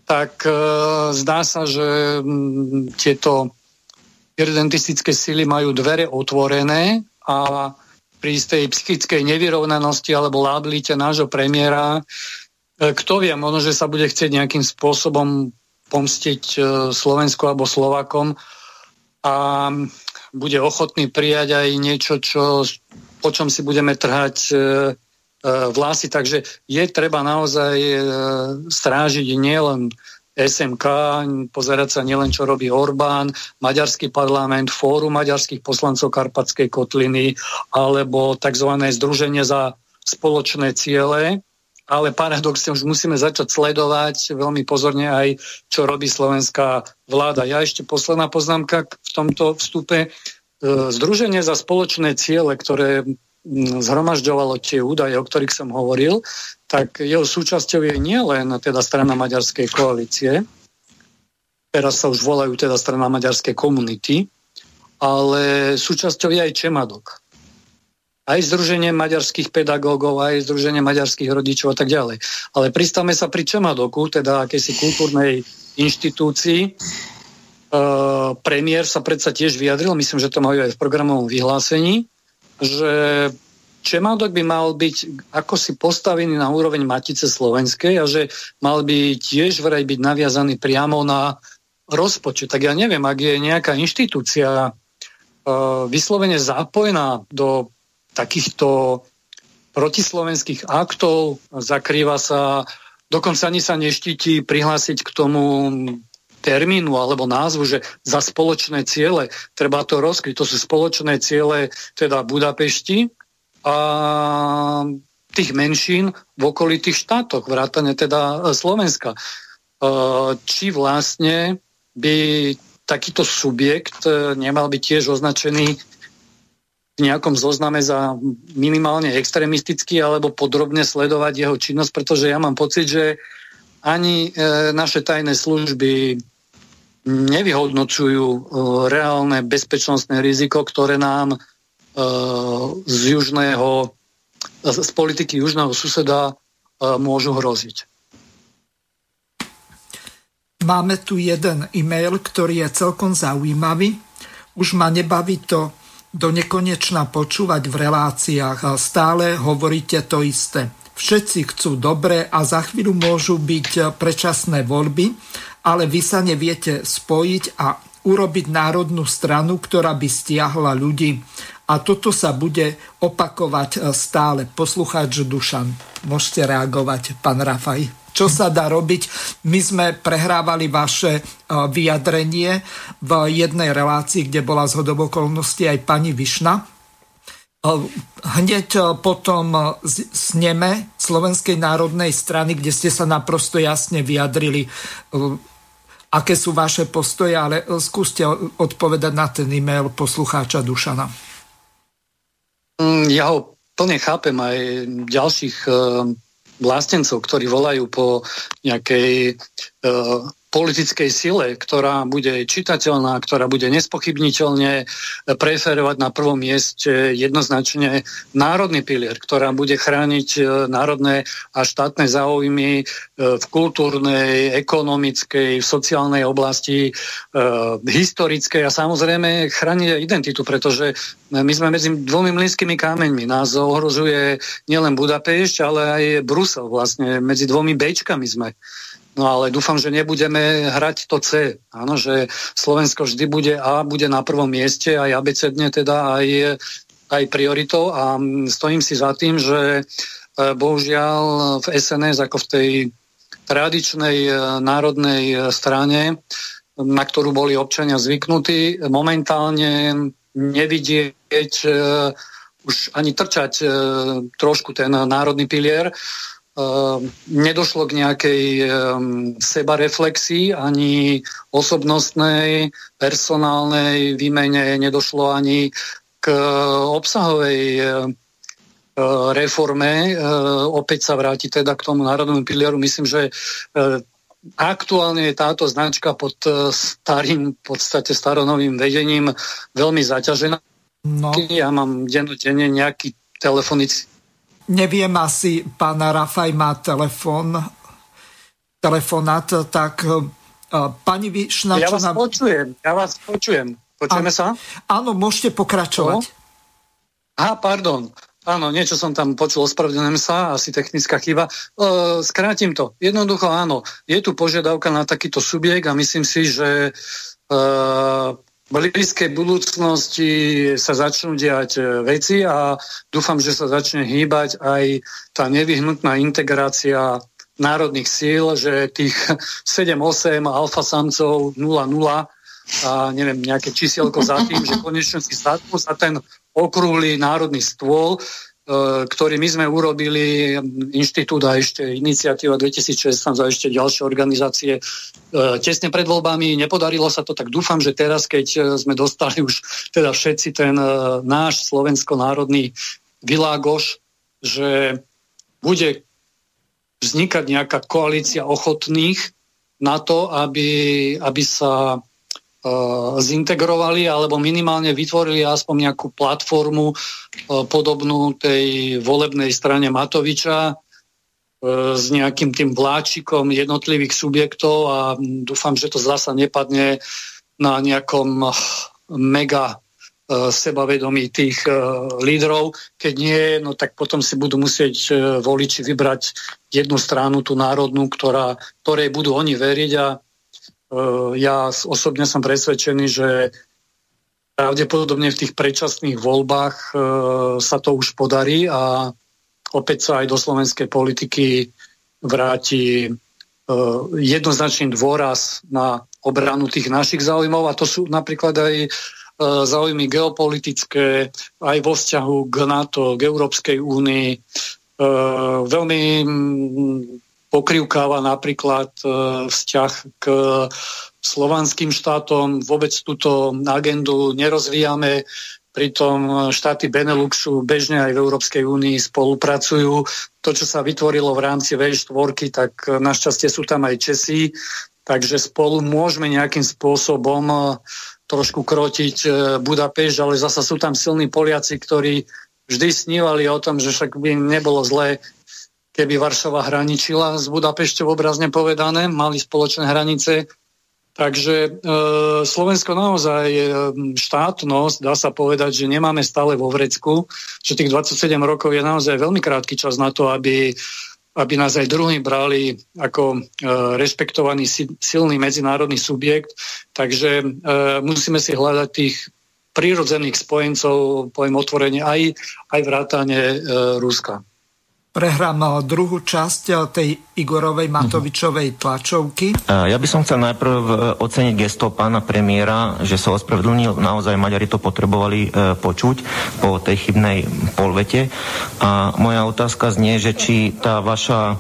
tak uh, zdá sa, že m, tieto irredentistické sily majú dvere otvorené a pri tej psychickej nevyrovnanosti alebo láblite nášho premiéra, uh, kto vie, možno, že sa bude chcieť nejakým spôsobom pomstiť uh, Slovensku alebo Slovakom a bude ochotný prijať aj niečo, čo, po čom si budeme trhať e, e, vlasy. Takže je treba naozaj e, strážiť nielen SMK, pozerať sa nielen, čo robí Orbán, Maďarský parlament, Fórum maďarských poslancov Karpatskej kotliny, alebo tzv. Združenie za spoločné ciele, ale paradoxne už musíme začať sledovať veľmi pozorne aj, čo robí slovenská vláda. Ja ešte posledná poznámka v tomto vstupe. E, Združenie za spoločné ciele, ktoré zhromažďovalo tie údaje, o ktorých som hovoril, tak jeho súčasťou je nielen teda strana maďarskej koalície, teraz sa už volajú teda strana maďarskej komunity, ale súčasťou je aj Čemadok aj Združenie maďarských pedagógov, aj Združenie maďarských rodičov a tak ďalej. Ale pristavme sa pri Čemadoku, teda akési kultúrnej inštitúcii. E, premiér sa predsa tiež vyjadril, myslím, že to majú aj v programovom vyhlásení, že Čemadok by mal byť ako si postavený na úroveň Matice Slovenskej a že mal by tiež vraj byť naviazaný priamo na rozpočet. Tak ja neviem, ak je nejaká inštitúcia uh, vyslovene zapojená do takýchto protislovenských aktov, zakrýva sa, dokonca ani sa neštíti prihlásiť k tomu termínu alebo názvu, že za spoločné ciele treba to rozkryť. To sú spoločné ciele teda Budapešti a tých menšín v okolitých štátoch, vrátane teda Slovenska. E, či vlastne by takýto subjekt e, nemal byť tiež označený nejakom zozname za minimálne extremistický alebo podrobne sledovať jeho činnosť, pretože ja mám pocit, že ani e, naše tajné služby nevyhodnocujú e, reálne bezpečnostné riziko, ktoré nám e, z južného, z politiky južného suseda e, môžu hroziť. Máme tu jeden e-mail, ktorý je celkom zaujímavý. Už ma nebaví to do nekonečna počúvať v reláciách stále hovoríte to isté. Všetci chcú dobre a za chvíľu môžu byť predčasné voľby, ale vy sa neviete spojiť a urobiť národnú stranu, ktorá by stiahla ľudí. A toto sa bude opakovať stále. Poslucháč Dušan, môžete reagovať, pán Rafaj čo sa dá robiť. My sme prehrávali vaše e, vyjadrenie v jednej relácii, kde bola z okolností aj pani Višna. E, hneď e, potom sneme Slovenskej národnej strany, kde ste sa naprosto jasne vyjadrili, aké sú vaše postoje, ale skúste odpovedať na ten e-mail poslucháča Dušana. Mm, ja ho plne chápem aj ďalších vlastencov, ktorí volajú po nejakej uh, politickej sile, ktorá bude čitateľná, ktorá bude nespochybniteľne preferovať na prvom mieste jednoznačne národný pilier, ktorá bude chrániť e, národné a štátne záujmy e, v kultúrnej, ekonomickej, v sociálnej oblasti, e, historickej a samozrejme chrániť identitu, pretože my sme medzi dvomi mlynskými kámeňmi. Nás ohrozuje nielen Budapešť, ale aj Brusel. Vlastne medzi dvomi Bčkami sme. No ale dúfam, že nebudeme hrať to C. Áno, že Slovensko vždy bude A, bude na prvom mieste, aj abecedne teda, aj, aj prioritou a stojím si za tým, že e, bohužiaľ v SNS ako v tej tradičnej e, národnej e, strane, na ktorú boli občania zvyknutí, momentálne nevidieť už ani trčať trošku ten národný pilier nedošlo k nejakej um, sebareflexii ani osobnostnej, personálnej výmene, nedošlo ani k obsahovej uh, reforme. Uh, opäť sa vráti teda k tomu národnému pilieru. Myslím, že aktuálne je táto značka pod starým, v podstate staronovým vedením veľmi zaťažená. No. Ja mám dennodenne nejaký telefonický Neviem, asi pán Rafaj má telefón, telefonát, tak uh, pani Višna... Ja vás nám... počujem, ja vás počujem. Počujeme sa? Áno, môžete pokračovať. Aha, pardon. Áno, niečo som tam počul, ospravedlňujem sa, asi technická chyba. E, skrátim to. Jednoducho áno, je tu požiadavka na takýto subjekt a myslím si, že e, blízkej budúcnosti sa začnú diať e, veci a dúfam, že sa začne hýbať aj tá nevyhnutná integrácia národných síl, že tých 7-8 alfasamcov 0-0 a neviem, nejaké čísielko za tým, že konečne si sadnú za ten okrúhly národný stôl, ktorý my sme urobili, inštitút a ešte iniciatíva 2016 a ešte ďalšie organizácie e, tesne pred voľbami. Nepodarilo sa to, tak dúfam, že teraz, keď e, sme dostali už teda všetci ten náš slovensko-národný világoš, že bude vznikať nejaká koalícia ochotných na to, aby, aby sa zintegrovali alebo minimálne vytvorili aspoň nejakú platformu eh, podobnú tej volebnej strane Matoviča eh, s nejakým tým vláčikom jednotlivých subjektov a dúfam, že to zasa nepadne na nejakom mega sebavedomí tých lídrov. Keď nie, no tak potom si budú musieť voliči vybrať jednu stranu, tú národnú, ktorá, ktorej budú oni veriť a Eh, ja osobne som presvedčený, že pravdepodobne v tých predčasných voľbách eh, sa to už podarí a opäť sa aj do slovenskej politiky vráti eh, jednoznačný dôraz na obranu tých našich záujmov a to sú napríklad aj záujmy geopolitické aj vo vzťahu k NATO, k Európskej únii. Veľmi pokrivkáva napríklad e, vzťah k slovanským štátom. Vôbec túto agendu nerozvíjame, pritom štáty Beneluxu bežne aj v Európskej únii spolupracujú. To, čo sa vytvorilo v rámci V4, tak našťastie sú tam aj Česi, takže spolu môžeme nejakým spôsobom e, trošku krotiť e, Budapešť, ale zasa sú tam silní Poliaci, ktorí vždy snívali o tom, že však by nebolo zlé keby Varšava hraničila s Budapešťou obrazne povedané, mali spoločné hranice. Takže e, Slovensko naozaj e, štátnosť, dá sa povedať, že nemáme stále vo vrecku, že tých 27 rokov je naozaj veľmi krátky čas na to, aby, aby nás aj druhý brali ako e, rešpektovaný silný medzinárodný subjekt. Takže e, musíme si hľadať tých prírodzených spojencov, poviem otvorene, aj, aj vrátane e, Ruska prehrám druhú časť eh, tej Igorovej Matovičovej tlačovky. Ja by som chcel najprv eh, oceniť gesto pána premiéra, že sa ospravedlnil, naozaj Maďari to potrebovali počuť po tej chybnej polvete. A moja otázka znie, že či tá vaša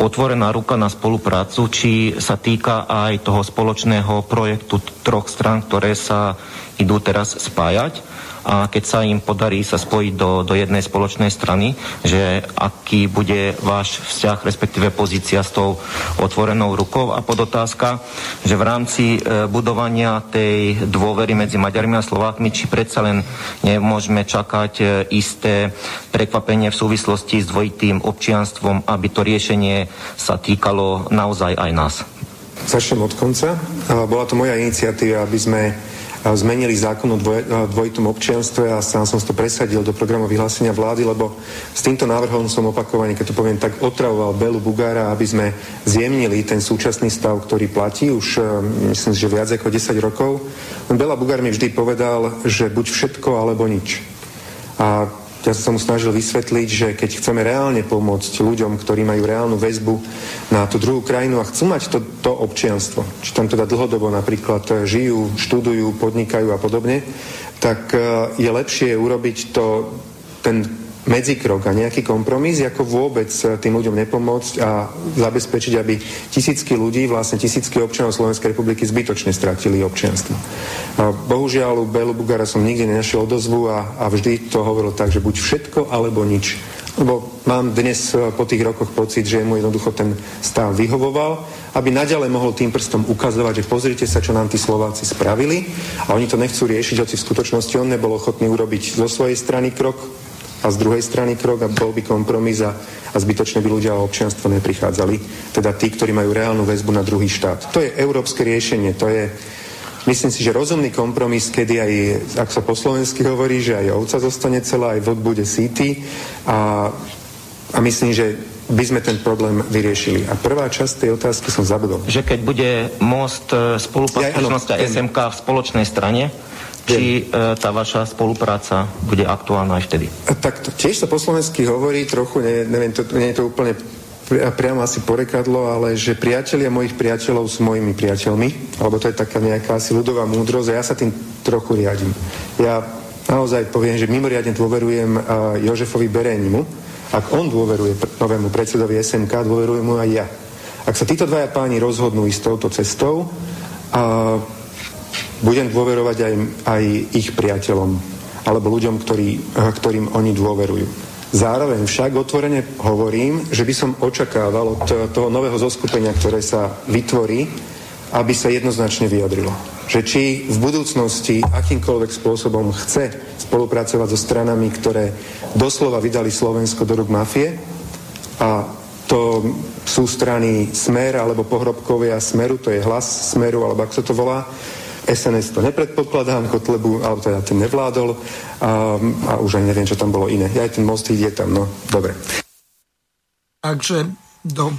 otvorená ruka na spoluprácu, či sa týka aj toho spoločného projektu troch stran, ktoré sa idú teraz spájať a keď sa im podarí sa spojiť do, do jednej spoločnej strany, že aký bude váš vzťah, respektíve pozícia s tou otvorenou rukou a podotázka, že v rámci e, budovania tej dôvery medzi Maďarmi a Slovákmi, či predsa len nemôžeme čakať e, isté prekvapenie v súvislosti s dvojitým občianstvom, aby to riešenie sa týkalo naozaj aj nás. Začnem od konca. Bola to moja iniciatíva, aby sme zmenili zákon o dvoj, dvojitom občianstve a sám som to presadil do programu vyhlásenia vlády, lebo s týmto návrhom som opakovane, keď to poviem tak, otravoval Belu Bugára, aby sme zjemnili ten súčasný stav, ktorý platí už myslím, že viac ako 10 rokov. Bela Bugár mi vždy povedal, že buď všetko alebo nič. A ja som snažil vysvetliť, že keď chceme reálne pomôcť ľuďom, ktorí majú reálnu väzbu na tú druhú krajinu a chcú mať to, to občianstvo, či tam teda dlhodobo napríklad žijú, študujú, podnikajú a podobne, tak eh, je lepšie urobiť to, ten medzikrok a nejaký kompromis, ako vôbec eh, tým ľuďom nepomôcť a zabezpečiť, aby tisícky ľudí, vlastne tisícky občanov Slovenskej republiky zbytočne stratili občianstvo. Bohužiaľ, u Belu Bugara som nikde nenašiel odozvu a, a vždy to hovoril tak, že buď všetko alebo nič. Lebo mám dnes eh, po tých rokoch pocit, že mu jednoducho ten stav vyhovoval, aby naďalej mohol tým prstom ukazovať, že pozrite sa, čo nám tí Slováci spravili a oni to nechcú riešiť, hoci v skutočnosti on nebol ochotný urobiť zo svojej strany krok, a z druhej strany krok a bol by kompromis a, a zbytočne by ľudia o občianstvo neprichádzali. Teda tí, ktorí majú reálnu väzbu na druhý štát. To je európske riešenie, to je myslím si, že rozumný kompromis, kedy aj, ak sa po slovensky hovorí, že aj ovca zostane celá, aj vod bude síty a, a myslím, že by sme ten problém vyriešili. A prvá časť tej otázky som zabudol. Že keď bude most e, spolupatričnosti ja, a SMK v spoločnej strane, či e, tá vaša spolupráca bude aktuálna aj vtedy? Tak to, tiež sa po slovensky hovorí trochu, ne, neviem, to, nie je to úplne priamo asi porekadlo, ale že priatelia mojich priateľov sú mojimi priateľmi, alebo to je taká nejaká asi ľudová múdrosť a ja sa tým trochu riadím. Ja naozaj poviem, že mimoriadne dôverujem uh, Jožefovi Berénimu. Ak on dôveruje pr- novému predsedovi SMK, dôverujem mu aj ja. Ak sa títo dvaja páni rozhodnú ísť touto cestou, uh, budem dôverovať aj, aj ich priateľom alebo ľuďom, ktorý, ktorým oni dôverujú. Zároveň však otvorene hovorím, že by som očakával od toho nového zoskupenia, ktoré sa vytvorí, aby sa jednoznačne vyjadrilo. Že či v budúcnosti akýmkoľvek spôsobom chce spolupracovať so stranami, ktoré doslova vydali Slovensko do rúk mafie a to sú strany Smer alebo pohrobkovia Smeru, to je hlas Smeru, alebo ako sa to volá, SNS to nepredpokladám, Kotlebu, alebo teda ten nevládol a, a už aj neviem, čo tam bolo iné. Ja aj ten most ide tam, no dobre. Takže do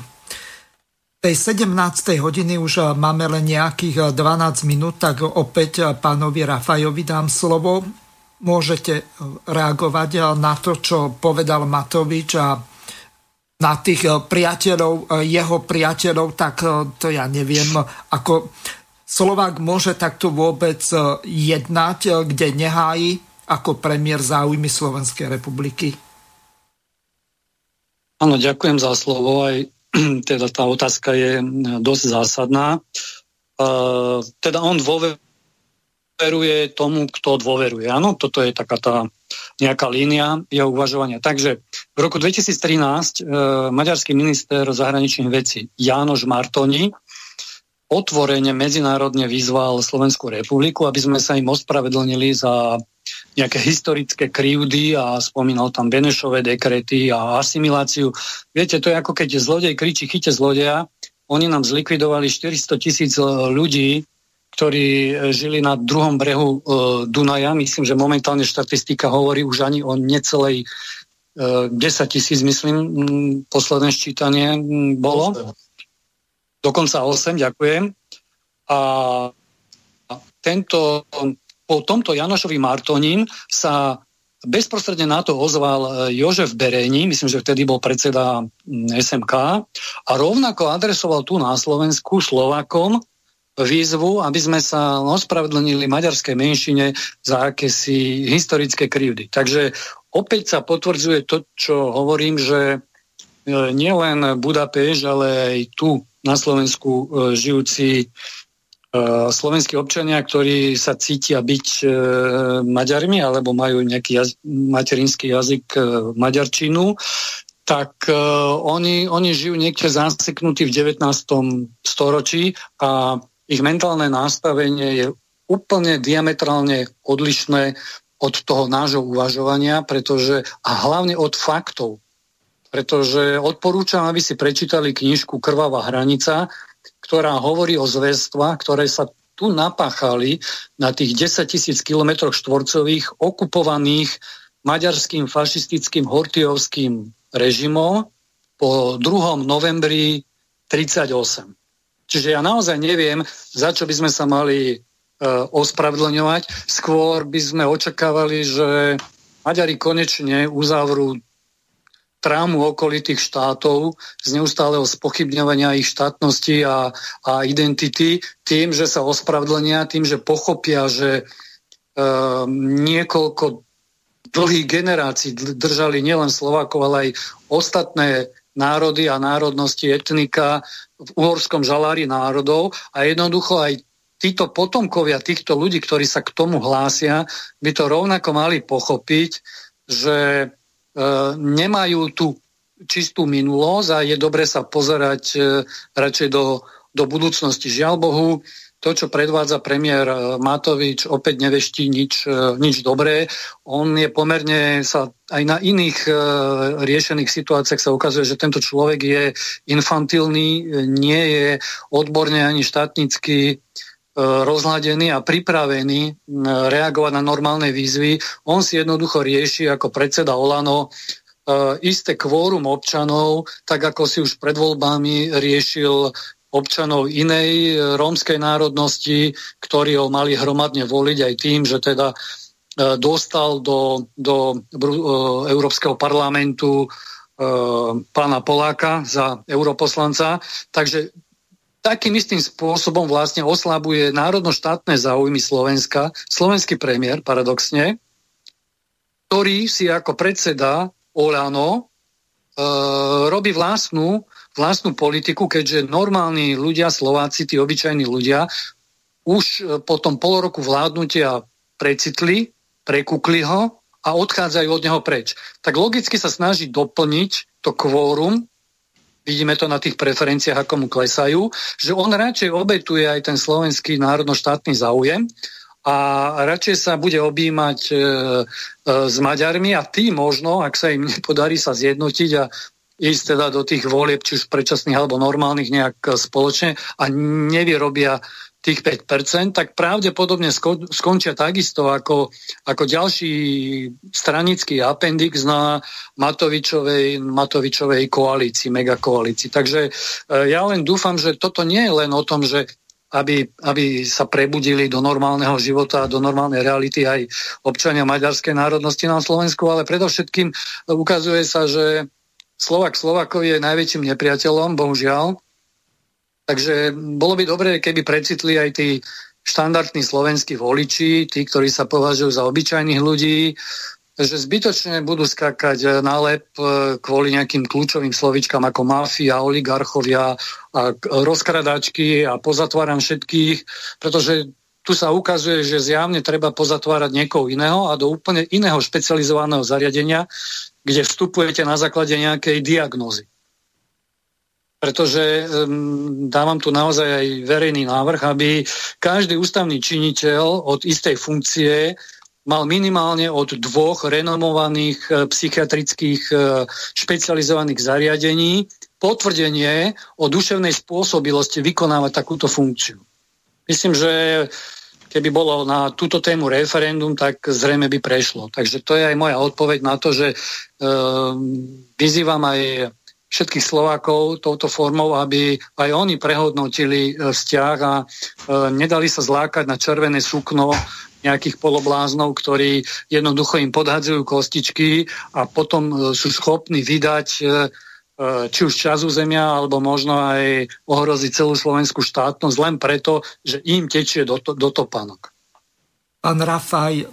tej 17. hodiny už máme len nejakých 12 minút, tak opäť pánovi Rafajovi dám slovo. Môžete reagovať na to, čo povedal Matovič a na tých priateľov, jeho priateľov, tak to ja neviem, ako Slovák môže takto vôbec e, jednať, e, kde nehájí ako premiér záujmy Slovenskej republiky? Áno, ďakujem za slovo. Aj teda tá otázka je dosť zásadná. Uh, teda on dôveruje tomu, kto dôveruje. Áno, toto je taká tá nejaká línia jeho uvažovania. Takže v roku 2013 uh, maďarský minister zahraničných vecí Jánoš Martoni otvorene medzinárodne vyzval Slovenskú republiku, aby sme sa im ospravedlnili za nejaké historické krivdy a spomínal tam Benešové dekrety a asimiláciu. Viete, to je ako keď zlodej kričí chyte zlodeja. Oni nám zlikvidovali 400 tisíc e, ľudí, ktorí e, žili na druhom brehu e, Dunaja. Myslím, že momentálne štatistika hovorí už ani o necelej e, 10 tisíc, myslím, posledné ščítanie bolo dokonca 8, ďakujem. A tento, po tomto Janošovi Martonín sa bezprostredne na to ozval e, Jožef Bereni, myslím, že vtedy bol predseda SMK, a rovnako adresoval tu na Slovensku Slovakom výzvu, aby sme sa ospravedlnili maďarskej menšine za akési historické krivdy. Takže opäť sa potvrdzuje to, čo hovorím, že e, nielen Budapešť, ale aj tu na Slovensku e, žijúci slovenskí občania, ktorí sa cítia byť e, Maďarmi alebo majú nejaký jaz- materinský jazyk e, maďarčinu, tak e, oni, oni žijú niekde zaseknutí v 19. storočí a ich mentálne nastavenie je úplne diametrálne odlišné od toho nášho uvažovania, pretože, a hlavne od faktov. Pretože odporúčam, aby si prečítali knižku Krvavá hranica, ktorá hovorí o zväzstvách, ktoré sa tu napáchali na tých 10 tisíc kilometroch štvorcových okupovaných maďarským fašistickým hortiovským režimom po 2. novembri 38. Čiže ja naozaj neviem, za čo by sme sa mali uh, ospravedlňovať. Skôr by sme očakávali, že Maďari konečne uzavrú trámu okolitých štátov z neustáleho spochybňovania ich štátnosti a, a identity tým, že sa ospravedlnia, tým, že pochopia, že e, niekoľko dlhých generácií držali nielen Slovákov, ale aj ostatné národy a národnosti, etnika v uhorskom žalári národov a jednoducho aj títo potomkovia týchto ľudí, ktorí sa k tomu hlásia, by to rovnako mali pochopiť, že nemajú tú čistú minulosť a je dobre sa pozerať e, radšej do, do budúcnosti. Žiaľ Bohu, to, čo predvádza premiér e, Matovič, opäť neveští nič, nič dobré. On je pomerne sa aj na iných riešených situáciách sa ukazuje, že tento človek je infantilný, nie je odborne ani štátnický E, rozladený a pripravený reagovať na normálne výzvy. On si jednoducho rieši ako predseda Olano e, isté kvórum občanov, tak ako si už pred voľbami riešil občanov inej e, rómskej národnosti, ktorí ho mali hromadne voliť aj tým, že teda dostal do, do Európskeho parlamentu pána Poláka za europoslanca. Takže takým istým spôsobom vlastne oslabuje národno-štátne záujmy Slovenska, slovenský premiér paradoxne, ktorý si ako predseda Olano e, robí vlastnú, vlastnú politiku, keďže normálni ľudia, Slováci, tí obyčajní ľudia, už e, po tom pol roku vládnutia precitli, prekukli ho a odchádzajú od neho preč. Tak logicky sa snaží doplniť to kvórum vidíme to na tých preferenciách, ako mu klesajú, že on radšej obetuje aj ten slovenský národno-štátny záujem a radšej sa bude objímať e, e, s Maďarmi a tým možno, ak sa im nepodarí sa zjednotiť a ísť teda do tých volieb, či už predčasných alebo normálnych nejak spoločne a nevyrobia tých 5%, tak pravdepodobne skončia takisto ako, ako ďalší stranický appendix na Matovičovej, Matovičovej koalícii, megakoalícii. Takže e, ja len dúfam, že toto nie je len o tom, že aby, aby sa prebudili do normálneho života, do normálnej reality aj občania maďarskej národnosti na Slovensku, ale predovšetkým ukazuje sa, že Slovak Slovakov je najväčším nepriateľom, bohužiaľ, Takže bolo by dobré, keby precitli aj tí štandardní slovenskí voliči, tí, ktorí sa považujú za obyčajných ľudí, že zbytočne budú skakať na lep e, kvôli nejakým kľúčovým slovičkám ako mafia, oligarchovia a rozkradačky a pozatváram všetkých, pretože tu sa ukazuje, že zjavne treba pozatvárať niekoho iného a do úplne iného špecializovaného zariadenia, kde vstupujete na základe nejakej diagnózy pretože um, dávam tu naozaj aj verejný návrh, aby každý ústavný činiteľ od istej funkcie mal minimálne od dvoch renomovaných e, psychiatrických e, špecializovaných zariadení potvrdenie o duševnej spôsobilosti vykonávať takúto funkciu. Myslím, že keby bolo na túto tému referendum, tak zrejme by prešlo. Takže to je aj moja odpoveď na to, že e, vyzývam aj všetkých Slovákov touto formou, aby aj oni prehodnotili e, vzťah a e, nedali sa zlákať na červené sukno nejakých polobláznov, ktorí jednoducho im podhadzujú kostičky a potom e, sú schopní vydať či už čas územia, alebo možno aj ohroziť celú slovenskú štátnosť len preto, že im tečie do, to, do topánok. Pán Rafaj,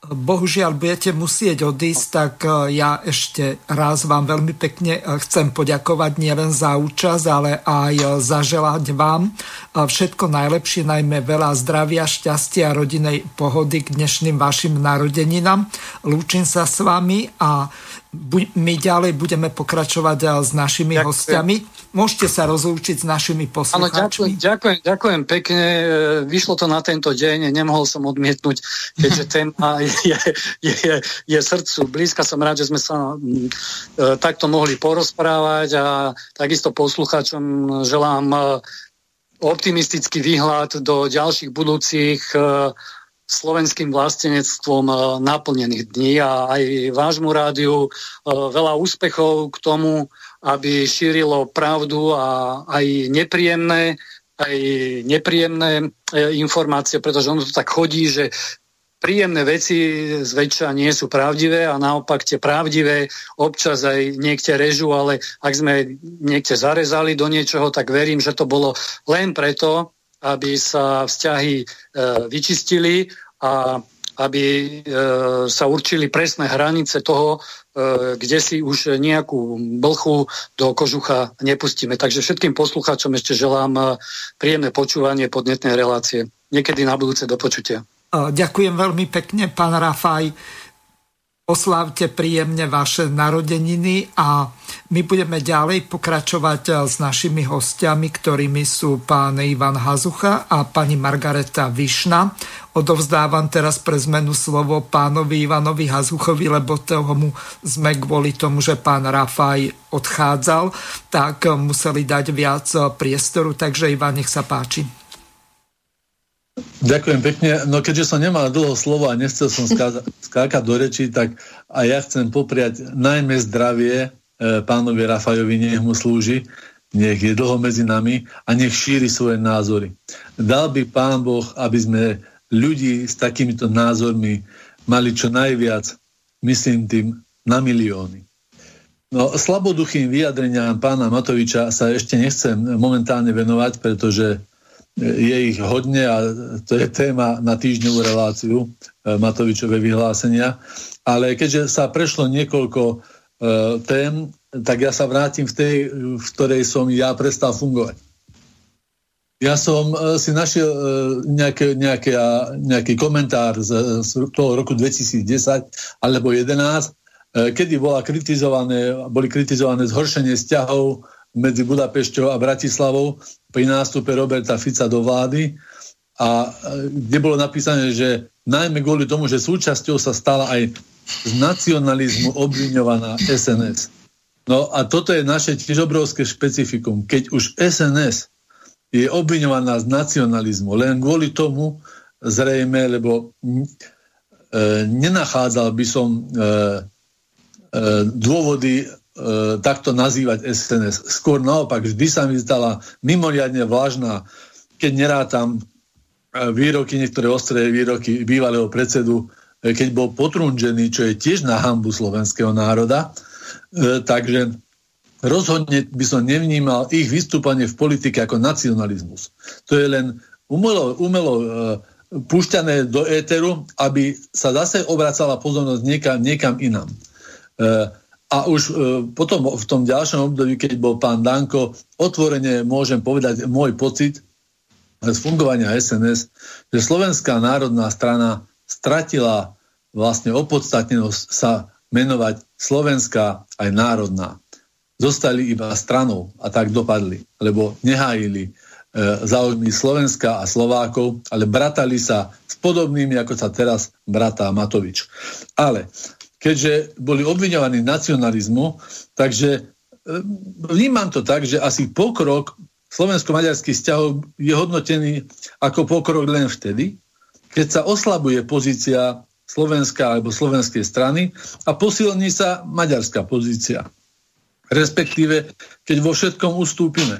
bohužiaľ budete musieť odísť, tak e, ja ešte raz vám veľmi pekne e, chcem poďakovať nielen za účasť, ale aj e, zaželať vám všetko najlepšie, najmä veľa zdravia, šťastia a rodinej pohody k dnešným vašim narodeninám. Lúčim sa s vami a my ďalej budeme pokračovať s našimi ďakujem. hostiami. Môžete sa rozlúčiť s našimi poslucháčmi. Áno, ďakujem, ďakujem, ďakujem pekne. Eh, vyšlo to na tento deň, nemohol som odmietnúť, keďže téma je, je, je, je srdcu blízka. Som rád, že sme sa m, eh, takto mohli porozprávať a takisto poslucháčom želám optimistický výhľad do ďalších budúcich slovenským vlastenectvom e, naplnených dní a aj vášmu rádiu e, veľa úspechov k tomu, aby šírilo pravdu a aj nepríjemné, aj nepríjemné e, informácie, pretože ono to tak chodí, že príjemné veci zväčša nie sú pravdivé a naopak tie pravdivé občas aj niekde režu, ale ak sme niekde zarezali do niečoho, tak verím, že to bolo len preto, aby sa vzťahy e, vyčistili a aby e, sa určili presné hranice toho, e, kde si už nejakú blchu do kožucha nepustíme. Takže všetkým poslucháčom ešte želám e, príjemné počúvanie podnetnej relácie. Niekedy na budúce do počutia. Ďakujem veľmi pekne, pán Rafaj oslávte príjemne vaše narodeniny a my budeme ďalej pokračovať eh, s našimi hostiami, ktorými sú pán Ivan Hazucha a pani Margareta Višna. Odovzdávam teraz pre zmenu slovo pánovi Ivanovi Hazuchovi, lebo tomu sme kvôli tomu, že pán Rafaj odchádzal, tak museli dať viac eh, priestoru. Takže Ivan, nech sa páči. Ďakujem pekne. No keďže som nemal dlho slovo a nechcel som skákať do reči, tak a ja chcem popriať najmä zdravie e, pánovi Rafajovi, nech mu slúži, nech je dlho medzi nami a nech šíri svoje názory. Dal by pán Boh, aby sme ľudí s takýmito názormi mali čo najviac, myslím tým, na milióny. No, slaboduchým vyjadreniam pána Matoviča sa ešte nechcem momentálne venovať, pretože je ich hodne a to je téma na týždňovú reláciu e, Matovičové vyhlásenia. Ale keďže sa prešlo niekoľko e, tém, tak ja sa vrátim v tej, v ktorej som ja prestal fungovať. Ja som e, si našiel nejaké, nejaké, nejaký komentár z, z toho roku 2010 alebo 2011, kedy bola kritizované, boli kritizované zhoršenie vzťahov medzi Budapešťou a Bratislavou pri nástupe Roberta Fica do vlády a e, kde bolo napísané, že najmä kvôli tomu, že súčasťou sa stala aj z nacionalizmu obviňovaná SNS. No a toto je naše tiež obrovské špecifikum. Keď už SNS je obviňovaná z nacionalizmu, len kvôli tomu zrejme, lebo e, nenachádzal by som e, e, dôvody e, takto nazývať SNS. Skôr naopak, vždy sa mi zdala mimoriadne vážna, keď nerátam e, výroky, niektoré ostré výroky bývalého predsedu, e, keď bol potrunžený, čo je tiež na hambu slovenského národa. E, takže rozhodne by som nevnímal ich vystúpanie v politike ako nacionalizmus. To je len umelo, umelo e, púšťané do éteru, aby sa zase obracala pozornosť niekam, niekam inám. E, a už e, potom v tom ďalšom období, keď bol pán Danko, otvorene môžem povedať môj pocit z fungovania SNS, že Slovenská národná strana stratila vlastne opodstatnenosť sa menovať Slovenská aj národná. Zostali iba stranou a tak dopadli, lebo nehájili e, záujmy Slovenska a Slovákov, ale bratali sa s podobnými, ako sa teraz bratá Matovič. Ale keďže boli obviňovaní nacionalizmu, takže e, vnímam to tak, že asi pokrok slovensko-maďarských vzťahov je hodnotený ako pokrok len vtedy, keď sa oslabuje pozícia slovenská alebo slovenskej strany a posilní sa maďarská pozícia. Respektíve, keď vo všetkom ustúpime.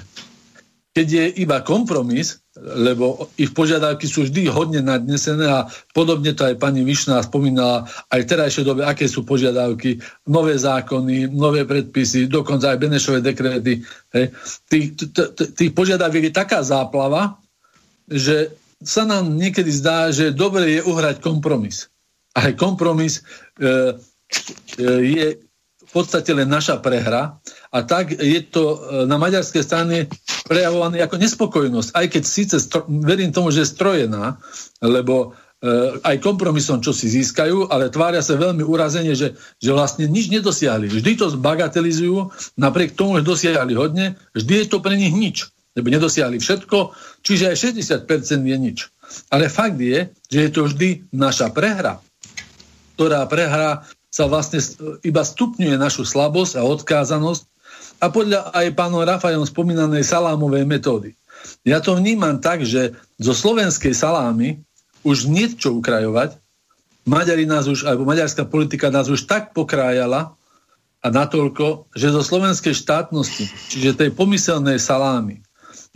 Keď je iba kompromis, lebo ich požiadavky sú vždy hodne nadnesené a podobne to aj pani Višná spomínala aj v terajšej dobe, aké sú požiadavky, nové zákony, nové predpisy, dokonca aj Benešové dekréty. Hej. Tých, tých požiadaviek je taká záplava, že sa nám niekedy zdá, že dobre je uhrať kompromis. aj kompromis e, e, je v podstate len naša prehra a tak je to e, na maďarskej strane prejavované ako nespokojnosť, aj keď síce stro, verím tomu, že je strojená, lebo e, aj kompromisom, čo si získajú, ale tvária sa veľmi urazenie, že, že vlastne nič nedosiahli. Vždy to zbagatelizujú, napriek tomu, že dosiahli hodne, vždy je to pre nich nič, lebo nedosiahli všetko, čiže aj 60% je nič. Ale fakt je, že je to vždy naša prehra, ktorá prehra sa vlastne iba stupňuje našu slabosť a odkázanosť a podľa aj pánom Rafajom spomínanej salámovej metódy. Ja to vnímam tak, že zo slovenskej salámy už niečo ukrajovať, Maďari nás už, alebo maďarská politika nás už tak pokrájala a natoľko, že zo slovenskej štátnosti, čiže tej pomyselnej salámy,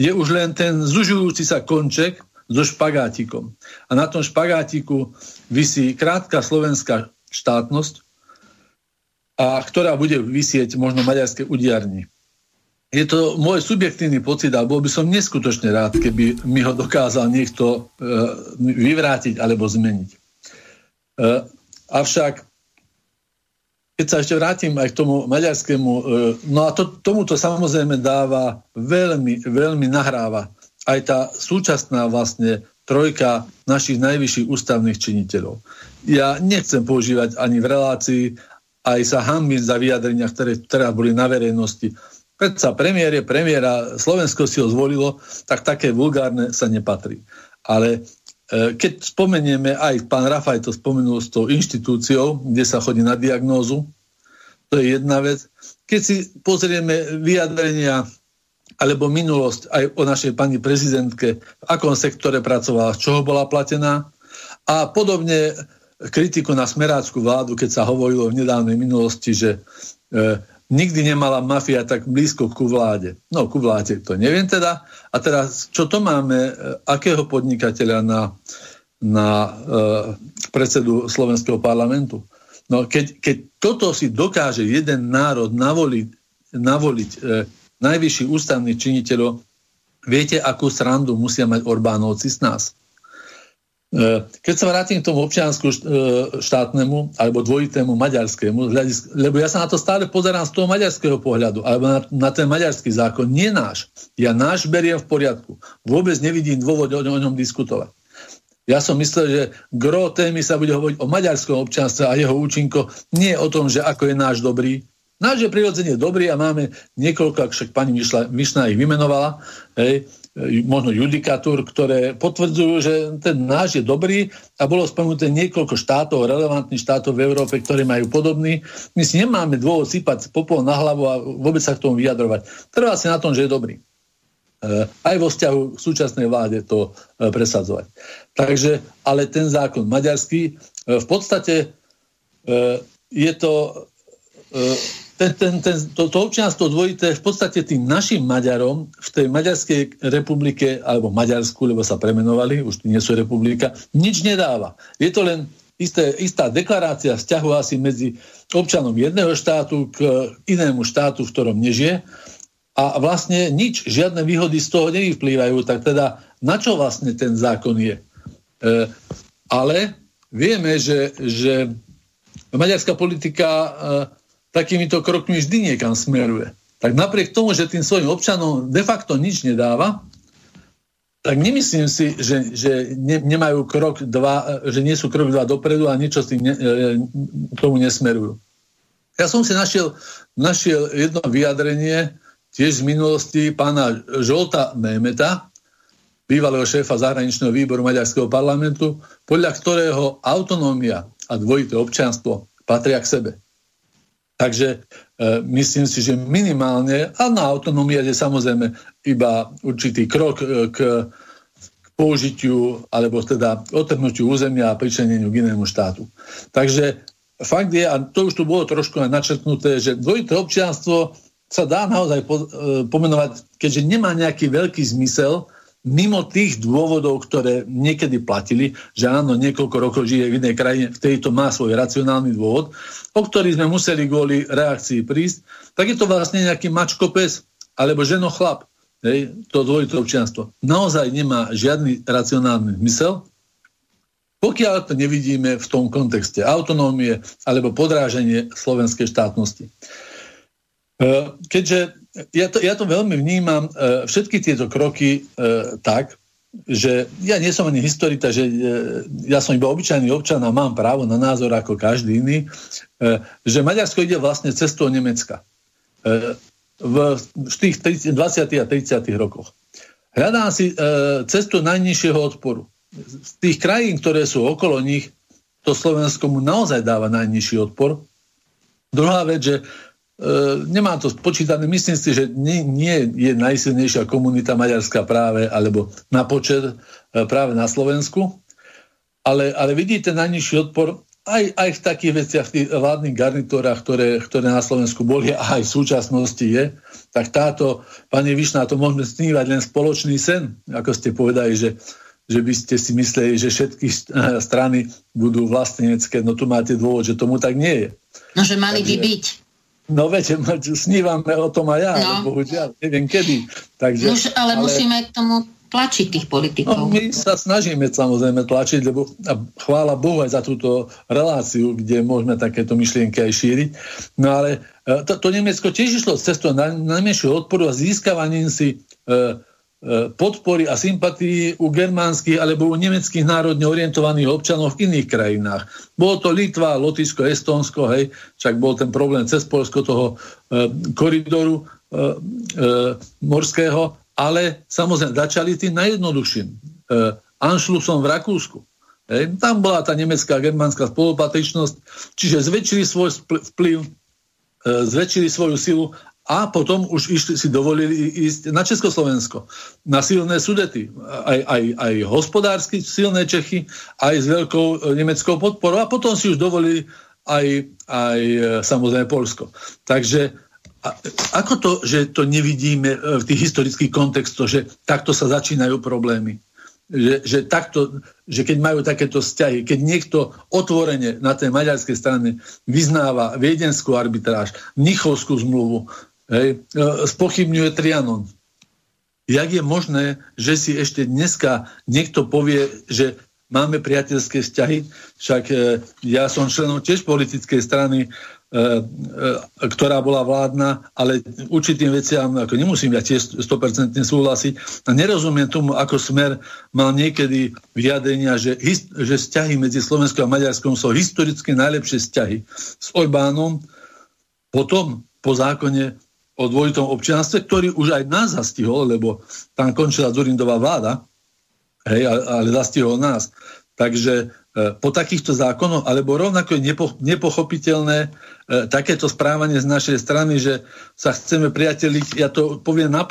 je už len ten zužujúci sa konček so špagátikom. A na tom špagátiku vysí krátka slovenská štátnosť, a ktorá bude vysieť možno maďarské udiarni. Je to môj subjektívny pocit a bol by som neskutočne rád, keby mi ho dokázal niekto e, vyvrátiť alebo zmeniť. E, avšak, keď sa ešte vrátim aj k tomu maďarskému, e, no a to, tomuto samozrejme dáva veľmi, veľmi nahráva aj tá súčasná vlastne trojka našich najvyšších ústavných činiteľov. Ja nechcem používať ani v relácii, aj sa hambím za vyjadrenia, ktoré teraz boli na verejnosti. Predsa premiér je premiéra, Slovensko si ho zvolilo, tak také vulgárne sa nepatrí. Ale e, keď spomenieme, aj pán Rafaj to spomenul s tou inštitúciou, kde sa chodí na diagnózu, to je jedna vec. Keď si pozrieme vyjadrenia alebo minulosť aj o našej pani prezidentke, v akom sektore pracovala, z čoho bola platená a podobne kritiku na smeráckú vládu, keď sa hovorilo v nedávnej minulosti, že e, nikdy nemala mafia tak blízko ku vláde. No, ku vláde to neviem teda. A teraz, čo to máme, e, akého podnikateľa na, na e, predsedu Slovenského parlamentu? No, keď, keď toto si dokáže jeden národ navoliť, navoliť e, najvyšší ústavných činiteľov, viete, akú srandu musia mať Orbánovci z nás? E, keď sa vrátim k tomu občiansku e, štátnemu alebo dvojitému maďarskému, lebo ja sa na to stále pozerám z toho maďarského pohľadu, alebo na, na ten maďarský zákon, nie náš. Ja náš beriem v poriadku. Vôbec nevidím dôvod o, o ňom diskutovať. Ja som myslel, že gro témy sa bude hovoriť o maďarskom občianstve a jeho účinko, nie o tom, že ako je náš dobrý. Náš je prirodzene dobrý a máme niekoľko, ak však pani Vyšná ich vymenovala, hej, možno judikatúr, ktoré potvrdzujú, že ten náš je dobrý a bolo spomenuté niekoľko štátov, relevantných štátov v Európe, ktoré majú podobný. My si nemáme dôvod sypať popol na hlavu a vôbec sa k tomu vyjadrovať. Trvá si na tom, že je dobrý. E, aj vo vzťahu k súčasnej vláde to e, presadzovať. Takže, ale ten zákon maďarský, e, v podstate je to ten, ten, ten, to, to občianstvo dvojité v podstate tým našim Maďarom v tej Maďarskej republike, alebo Maďarsku, lebo sa premenovali, už nie sú republika, nič nedáva. Je to len isté, istá deklarácia vzťahu asi medzi občanom jedného štátu k inému štátu, v ktorom nežije a vlastne nič, žiadne výhody z toho nevyplývajú, tak teda na čo vlastne ten zákon je? E, ale vieme, že, že maďarská politika e, takýmito krokmi vždy niekam smeruje. Tak napriek tomu, že tým svojim občanom de facto nič nedáva, tak nemyslím si, že, že ne, nemajú krok dva, že nie sú krok dva dopredu a niečo s tým ne, e, k tomu nesmerujú. Ja som si našiel, našiel jedno vyjadrenie tiež z minulosti pána Žolta Németa, bývalého šéfa zahraničného výboru Maďarského parlamentu, podľa ktorého autonómia a dvojité občianstvo patria k sebe. Takže e, myslím si, že minimálne, a na autonómia je samozrejme iba určitý krok e, k, k použitiu alebo teda otrhnutiu územia a pričeneniu k inému štátu. Takže fakt je, a to už tu bolo trošku aj načrtnuté, že dvojité občianstvo sa dá naozaj po, e, pomenovať, keďže nemá nejaký veľký zmysel, mimo tých dôvodov, ktoré niekedy platili, že áno, niekoľko rokov žije v inej krajine, v tejto má svoj racionálny dôvod, o ktorý sme museli kvôli reakcii prísť, tak je to vlastne nejaký mačko pes alebo ženo chlap, hej, to dvojité občianstvo. Naozaj nemá žiadny racionálny zmysel. Pokiaľ to nevidíme v tom kontexte autonómie alebo podráženie slovenskej štátnosti. E, keďže ja to, ja to veľmi vnímam, e, všetky tieto kroky e, tak, že ja nie som ani historita, že ja som iba obyčajný občan a mám právo na názor ako každý iný, že Maďarsko ide vlastne cestou Nemecka v tých 20. a 30. rokoch. Hľadá si cestu najnižšieho odporu. Z tých krajín, ktoré sú okolo nich, to Slovensko mu naozaj dáva najnižší odpor. Druhá vec, že E, nemám to spočítané, myslím si, že nie, nie je najsilnejšia komunita maďarská práve, alebo na počet e, práve na Slovensku, ale, ale vidíte najnižší odpor aj, aj v takých veciach, v tých vládnych garnitúrach, ktoré, ktoré na Slovensku boli a aj v súčasnosti je, tak táto, pani Višná, to môžeme snívať len spoločný sen, ako ste povedali, že, že by ste si mysleli, že všetky strany budú vlastenecké, no tu máte dôvod, že tomu tak nie je. No, že mali Takže, by byť. No viete, snívame o tom aj ja, no. bohužiaľ, neviem kedy. Takže, Nož, ale, ale musíme k tomu tlačiť tých politikov. No, my sa snažíme samozrejme tlačiť, lebo a chvála Bohu aj za túto reláciu, kde môžeme takéto myšlienky aj šíriť. No ale e, to, to Nemecko tiež išlo cestou najmenšieho odporu a získavaním si E, podpory a sympatii u germánskych alebo u nemeckých národne orientovaných občanov v iných krajinách. Bolo to Litva, Lotyšsko, Estónsko, hej, však bol ten problém cez Polsko toho e, koridoru e, e, morského, ale samozrejme začali tým najjednoduchším. E, Anšlusom v Rakúsku. Hej. Tam bola tá nemecká germánska spolupatričnosť, čiže zväčšili svoj vplyv, e, zväčšili svoju silu a potom už išli, si dovolili ísť na Československo, na silné sudety, aj, aj, aj hospodársky silné Čechy, aj s veľkou e, nemeckou podporou a potom si už dovolili aj, aj e, samozrejme Polsko. Takže a, ako to, že to nevidíme e, v tých historických kontextoch, že takto sa začínajú problémy? Že, že, takto, že keď majú takéto vzťahy, keď niekto otvorene na tej maďarskej strane vyznáva viedenskú arbitráž, Mnichovskú zmluvu, hej, e, spochybňuje Trianon. Jak je možné, že si ešte dneska niekto povie, že máme priateľské vzťahy, však e, ja som členom tiež politickej strany, e, e, ktorá bola vládna, ale určitým veciam ako nemusím ja tiež 100% súhlasiť a nerozumiem tomu, ako smer mal niekedy vyjadrenia, že, že vzťahy medzi Slovenskom a Maďarskom sú historicky najlepšie vzťahy s Orbánom, potom po zákone o dvojitom občianstve, ktorý už aj nás zastihol, lebo tam končila Zurindová vláda, hej, ale zastihol nás. Takže e, po takýchto zákonoch, alebo rovnako je nepo, nepochopiteľné e, takéto správanie z našej strany, že sa chceme priateliť, ja to poviem na,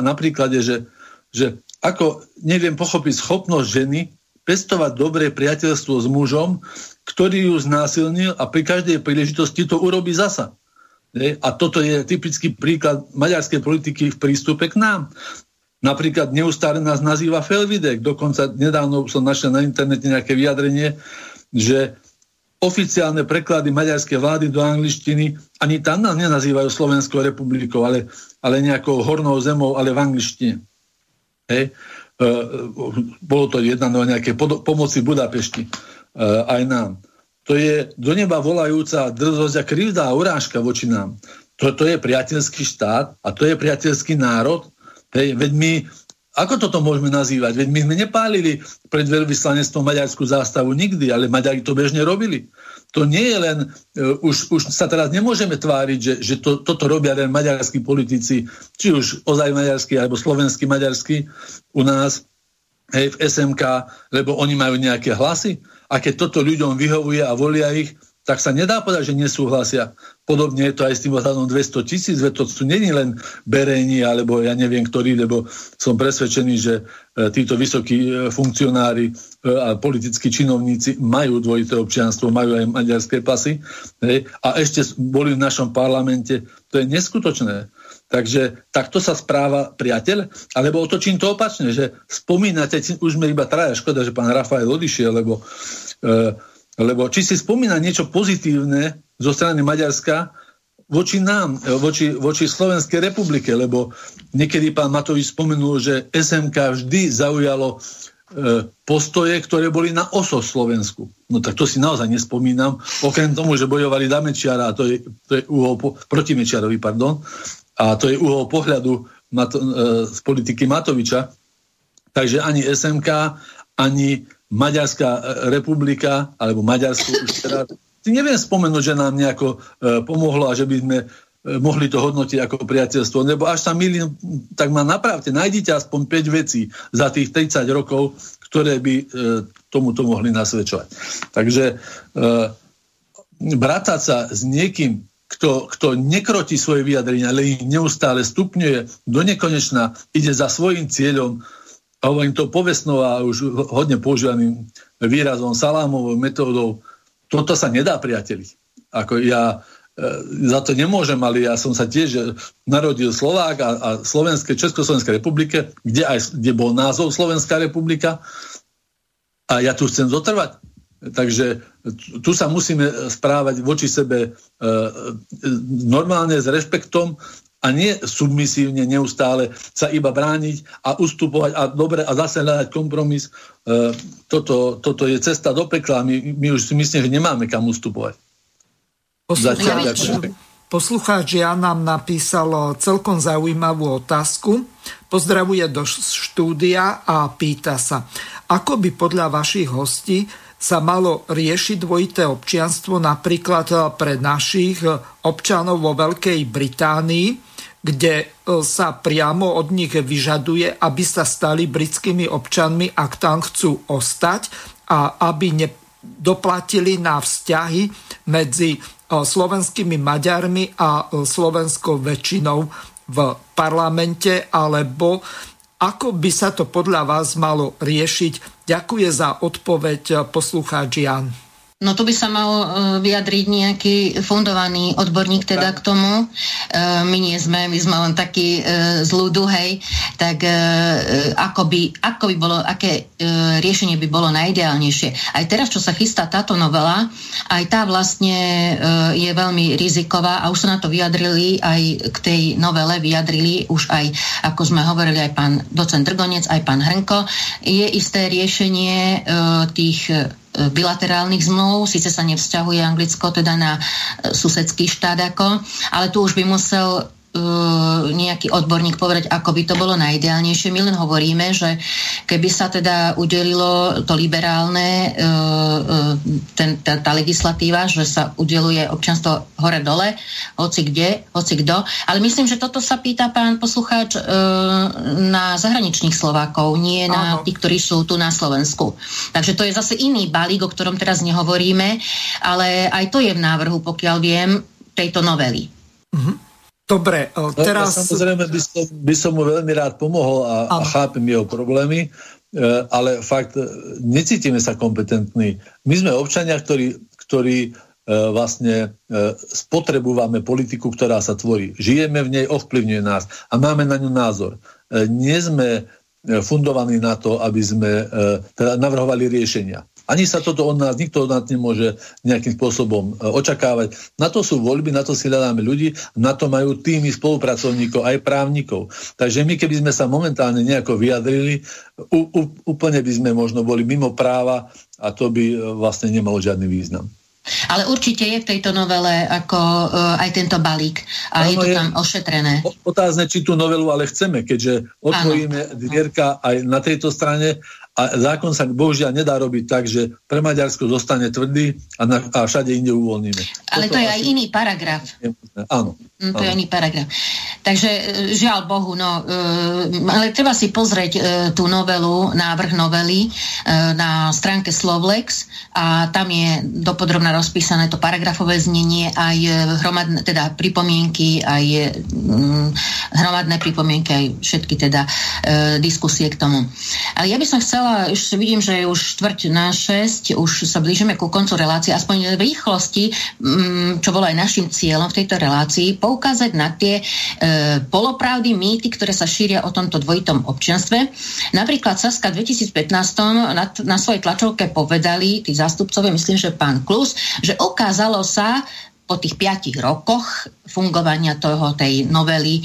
na príklade, že, že ako neviem pochopiť schopnosť ženy pestovať dobré priateľstvo s mužom, ktorý ju znásilnil a pri každej príležitosti to urobí zasa. A toto je typický príklad maďarskej politiky v prístupe k nám. Napríklad neustále nás nazýva Felvidek. Dokonca nedávno som našiel na internete nejaké vyjadrenie, že oficiálne preklady maďarskej vlády do angličtiny ani tam nás nenazývajú Slovenskou republikou, ale, ale nejakou hornou zemou, ale v angličtine. Hej. E, bolo to jedna o nejaké pomoci Budapešti e, aj nám to je do neba volajúca drzosť a krivda a urážka voči nám. Toto je priateľský štát a to je priateľský národ. Hej, veď my, ako toto môžeme nazývať? Veď my sme nepálili pred veľvyslanectvom maďarskú zástavu nikdy, ale Maďari to bežne robili. To nie je len, uh, už, už sa teraz nemôžeme tváriť, že, že to, toto robia len maďarskí politici, či už ozaj maďarskí alebo slovenskí maďarskí u nás, hej, v SMK, lebo oni majú nejaké hlasy. A keď toto ľuďom vyhovuje a volia ich, tak sa nedá povedať, že nesúhlasia. Podobne je to aj s tým odhadom 200 tisíc, veď to sú není len berení, alebo ja neviem ktorí, lebo som presvedčený, že e, títo vysokí e, funkcionári e, a politickí činovníci majú dvojité občianstvo, majú aj maďarské pasy a ešte boli v našom parlamente. To je neskutočné. Takže takto sa správa priateľ, alebo otočím to opačne, že spomínate, už sme iba traja, škoda, že pán Rafael odišiel, lebo, e, lebo či si spomína niečo pozitívne zo strany Maďarska voči nám, e, voči, voči Slovenskej republike, lebo niekedy pán Matovič spomenul, že SMK vždy zaujalo postoje, ktoré boli na oso Slovensku. No tak to si naozaj nespomínam, okrem tomu, že bojovali Damečiara, a to je, to je uhol, po, proti Mečiarovi, pardon, a to je uhol pohľadu Mato, e, z politiky Matoviča. Takže ani SMK, ani Maďarská e, republika, alebo Maďarsko už teraz, si neviem spomenúť, že nám nejako e, pomohlo a že by sme e, mohli to hodnotiť ako priateľstvo, lebo až sa milím, tak ma napravte, nájdite aspoň 5 vecí za tých 30 rokov, ktoré by e, tomuto mohli nasvedčovať. Takže e, bratať sa s niekým, kto, kto nekrotí svoje vyjadrenia, ale ich neustále stupňuje do nekonečna, ide za svojim cieľom, hovorím to povestnou a už hodne používaným výrazom, salámovou metódou, toto sa nedá priateliť. Ako ja e, za to nemôžem, ale ja som sa tiež narodil Slovák a, a Slovenské, Československej republike, kde, aj, kde bol názov Slovenská republika a ja tu chcem zotrvať. Takže tu sa musíme správať voči sebe e, normálne s rešpektom a nie submisívne neustále sa iba brániť a ustupovať a dobre a zase hľadať kompromis. E, toto, toto je cesta do pekla. My, my už si myslím, že nemáme kam ustupovať. Poslucháč, poslucháč Jan nám napísal celkom zaujímavú otázku. Pozdravuje do štúdia a pýta sa, ako by podľa vašich hostí sa malo riešiť dvojité občianstvo napríklad pre našich občanov vo Veľkej Británii, kde e, sa priamo od nich vyžaduje, aby sa stali britskými občanmi, ak tam chcú ostať a aby doplatili na vzťahy medzi slovenskými Maďarmi a slovenskou väčšinou v parlamente, alebo ako by sa to podľa vás malo riešiť? Ďakujem za odpoveď poslucháč Jan. No to by sa mal uh, vyjadriť nejaký fundovaný odborník teda k tomu. Uh, my nie sme, my sme len taký uh, zlú duhej, tak ako, by, ako by bolo, aké riešenie by bolo najideálnejšie. Aj teraz, čo sa chystá táto novela, aj tá vlastne je veľmi riziková a už sa na to vyjadrili aj k tej novele, vyjadrili už aj, ako sme hovorili, aj pán docent Drgonec, aj pán Hrnko, je isté riešenie tých bilaterálnych zmluv, síce sa nevzťahuje Anglicko teda na e, susedský štát ako, ale tu už by musel nejaký odborník povedať, ako by to bolo najideálnejšie. My len hovoríme, že keby sa teda udelilo to liberálne, uh, uh, ten, tá, tá legislatíva, že sa udeluje občanstvo hore-dole, hoci kde, hoci kto. Ale myslím, že toto sa pýta pán poslucháč na zahraničných Slovákov, nie na tých, ktorí sú tu na Slovensku. Takže to je zase iný balík, o ktorom teraz nehovoríme, ale aj to je v návrhu, pokiaľ viem, tejto novely. Mm-hmm. Dobre, teraz... No, ja samozrejme by som, by som mu veľmi rád pomohol a, a chápem jeho problémy, e, ale fakt e, necítime sa kompetentní. My sme občania, ktorí, ktorí e, vlastne spotrebujeme politiku, ktorá sa tvorí. Žijeme v nej, ovplyvňuje nás a máme na ňu názor. Nie sme fundovaní na to, aby sme teda navrhovali riešenia. Ani sa toto od nás, nikto od nás nemôže nejakým spôsobom e, očakávať. Na to sú voľby, na to si hľadáme ľudí, na to majú týmy spolupracovníkov, aj právnikov. Takže my, keby sme sa momentálne nejako vyjadrili, úplne by sme možno boli mimo práva a to by e, vlastne nemalo žiadny význam. Ale určite je v tejto novele ako uh, aj tento balík a ano, je to tam ošetrené. Otázne, či tú novelu ale chceme, keďže otvoríme dvierka aj na tejto strane a zákon sa bohužiaľ nedá robiť tak, že pre Maďarsko zostane tvrdý a, na, a všade inde uvoľníme. Ale Toto to je aj iný paragraf. Áno. Mm, to áno. je iný paragraf. Takže e, žiaľ Bohu, no, e, ale treba si pozrieť e, tú novelu, návrh novely na stránke Slovlex a tam je dopodrobne rozpísané to paragrafové znenie, aj hromadné, teda pripomienky, aj mm, hromadné pripomienky, aj všetky teda diskusie k tomu. Ale ja by som chcela už vidím, že je už štvrť na 6, už sa blížime ku koncu relácie, aspoň v rýchlosti, mm, čo bolo aj našim cieľom v tejto relácii, poukázať na tie e, polopravdy, mýty, ktoré sa šíria o tomto dvojitom občianstve. Napríklad Saska v 2015 na, na svojej tlačovke povedali, tí zástupcovia, myslím, že pán Klus, že ukázalo sa, po tých piatich rokoch fungovania toho, tej novely, e,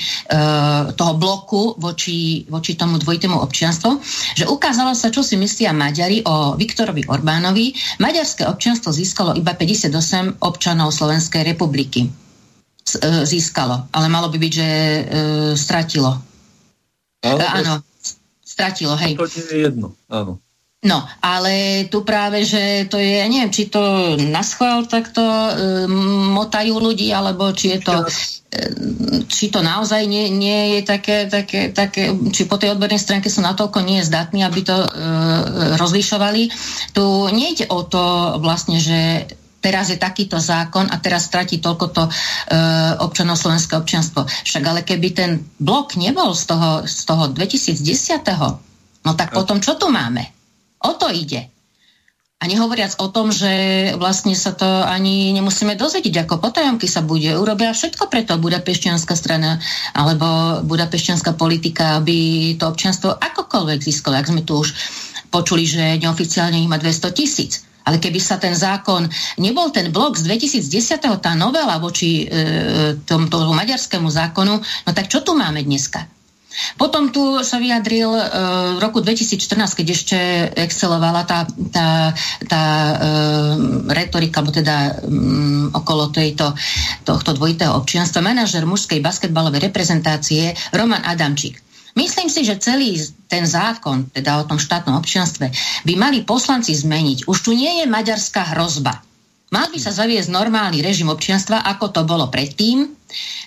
toho bloku voči, voči tomu dvojitému občianstvu, že ukázalo sa, čo si myslia Maďari o Viktorovi Orbánovi. Maďarské občianstvo získalo iba 58 občanov Slovenskej republiky. E, získalo, ale malo by byť, že e, stratilo. Áno, áno stratilo, hej. To je jedno, áno. No, ale tu práve, že to je, ja neviem, či to na schvál takto e, motajú ľudí, alebo či je to, e, či to naozaj nie, nie je také, také, také, či po tej odbornej stránke sú natoľko nie zdatní, aby to e, rozlišovali. Tu nejde o to vlastne, že teraz je takýto zákon a teraz stratí toľkoto e, občanov slovenské občianstvo. Však ale keby ten blok nebol z toho, z toho 2010. No tak potom čo tu máme? O to ide. A nehovoriac o tom, že vlastne sa to ani nemusíme dozvedieť, ako potajomky sa bude. Urobia všetko preto budapešťanská strana alebo budapešťanská politika, aby to občianstvo akokoľvek získalo. Ak sme tu už počuli, že neoficiálne ich má 200 tisíc. Ale keby sa ten zákon, nebol ten blok z 2010. tá novela voči e, tomto maďarskému zákonu, no tak čo tu máme dneska? Potom tu sa vyjadril uh, v roku 2014, keď ešte excelovala tá, tá, tá uh, retorika, alebo teda um, okolo tejto, tohto dvojitého občianstva, manažer mužskej basketbalovej reprezentácie Roman Adamčík. Myslím si, že celý ten zákon, teda o tom štátnom občianstve, by mali poslanci zmeniť. Už tu nie je maďarská hrozba. Mal by sa zaviesť normálny režim občianstva, ako to bolo predtým,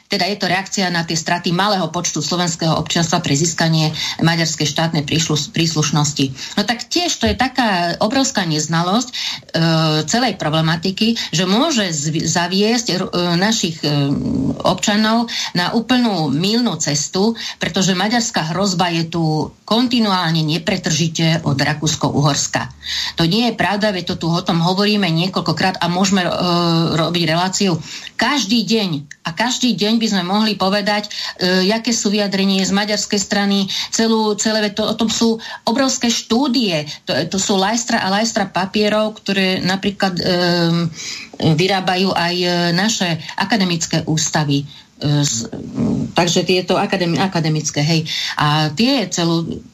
teda je to reakcia na tie straty malého počtu slovenského občianstva pre získanie maďarskej štátnej príslušnosti. No tak tiež to je taká obrovská neznalosť e, celej problematiky, že môže zv- zaviesť e, našich e, občanov na úplnú milnú cestu, pretože maďarská hrozba je tu kontinuálne nepretržite od Rakúsko-Uhorska. To nie je pravda, veď to tu o tom hovoríme niekoľkokrát a môžeme e, robiť reláciu každý deň a každý deň by sme mohli povedať, e, aké sú vyjadrenie z maďarskej strany, celú, celé, to, o tom sú obrovské štúdie, to, to sú lajstra a lajstra papierov, ktoré napríklad e, vyrábajú aj e, naše akademické ústavy. E, takže tieto akademi, akademické, hej. A tie celú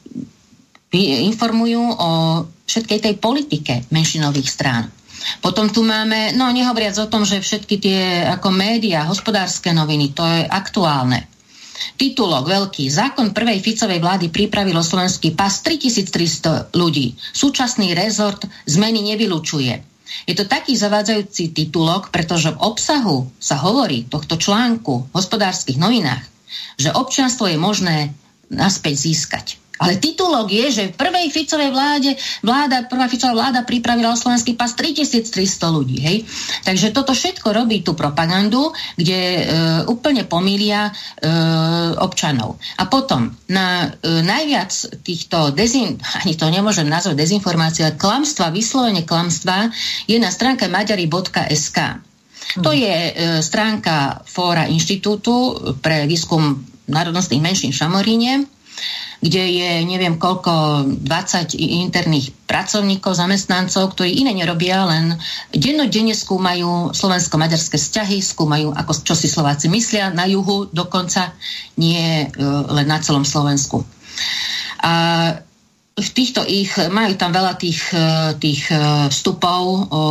informujú o všetkej tej politike menšinových strán. Potom tu máme, no nehovoriac o tom, že všetky tie ako médiá, hospodárske noviny, to je aktuálne. Titulok veľký. Zákon prvej Ficovej vlády pripravilo slovenský pas 3300 ľudí. Súčasný rezort zmeny nevylučuje. Je to taký zavádzajúci titulok, pretože v obsahu sa hovorí tohto článku v hospodárskych novinách, že občianstvo je možné naspäť získať. Ale titulok je, že v prvej Ficovej vláde, vláda, prvá Ficová vláda pripravila o slovenský pas 3300 ľudí. Hej? Takže toto všetko robí tú propagandu, kde e, úplne pomília e, občanov. A potom na e, najviac týchto dezin, ani to nemôžem nazvať dezinformácia, klamstva, vyslovene klamstva je na stránke maďari.sk. To mhm. je e, stránka Fóra inštitútu pre výskum národnostných menšín v Šamoríne kde je neviem koľko, 20 interných pracovníkov, zamestnancov, ktorí iné nerobia, len dennodenne skúmajú slovensko-maďarské vzťahy, skúmajú, ako čo si Slováci myslia, na juhu dokonca, nie e, len na celom Slovensku. A v týchto ich, majú tam veľa tých, e, tých e, vstupov o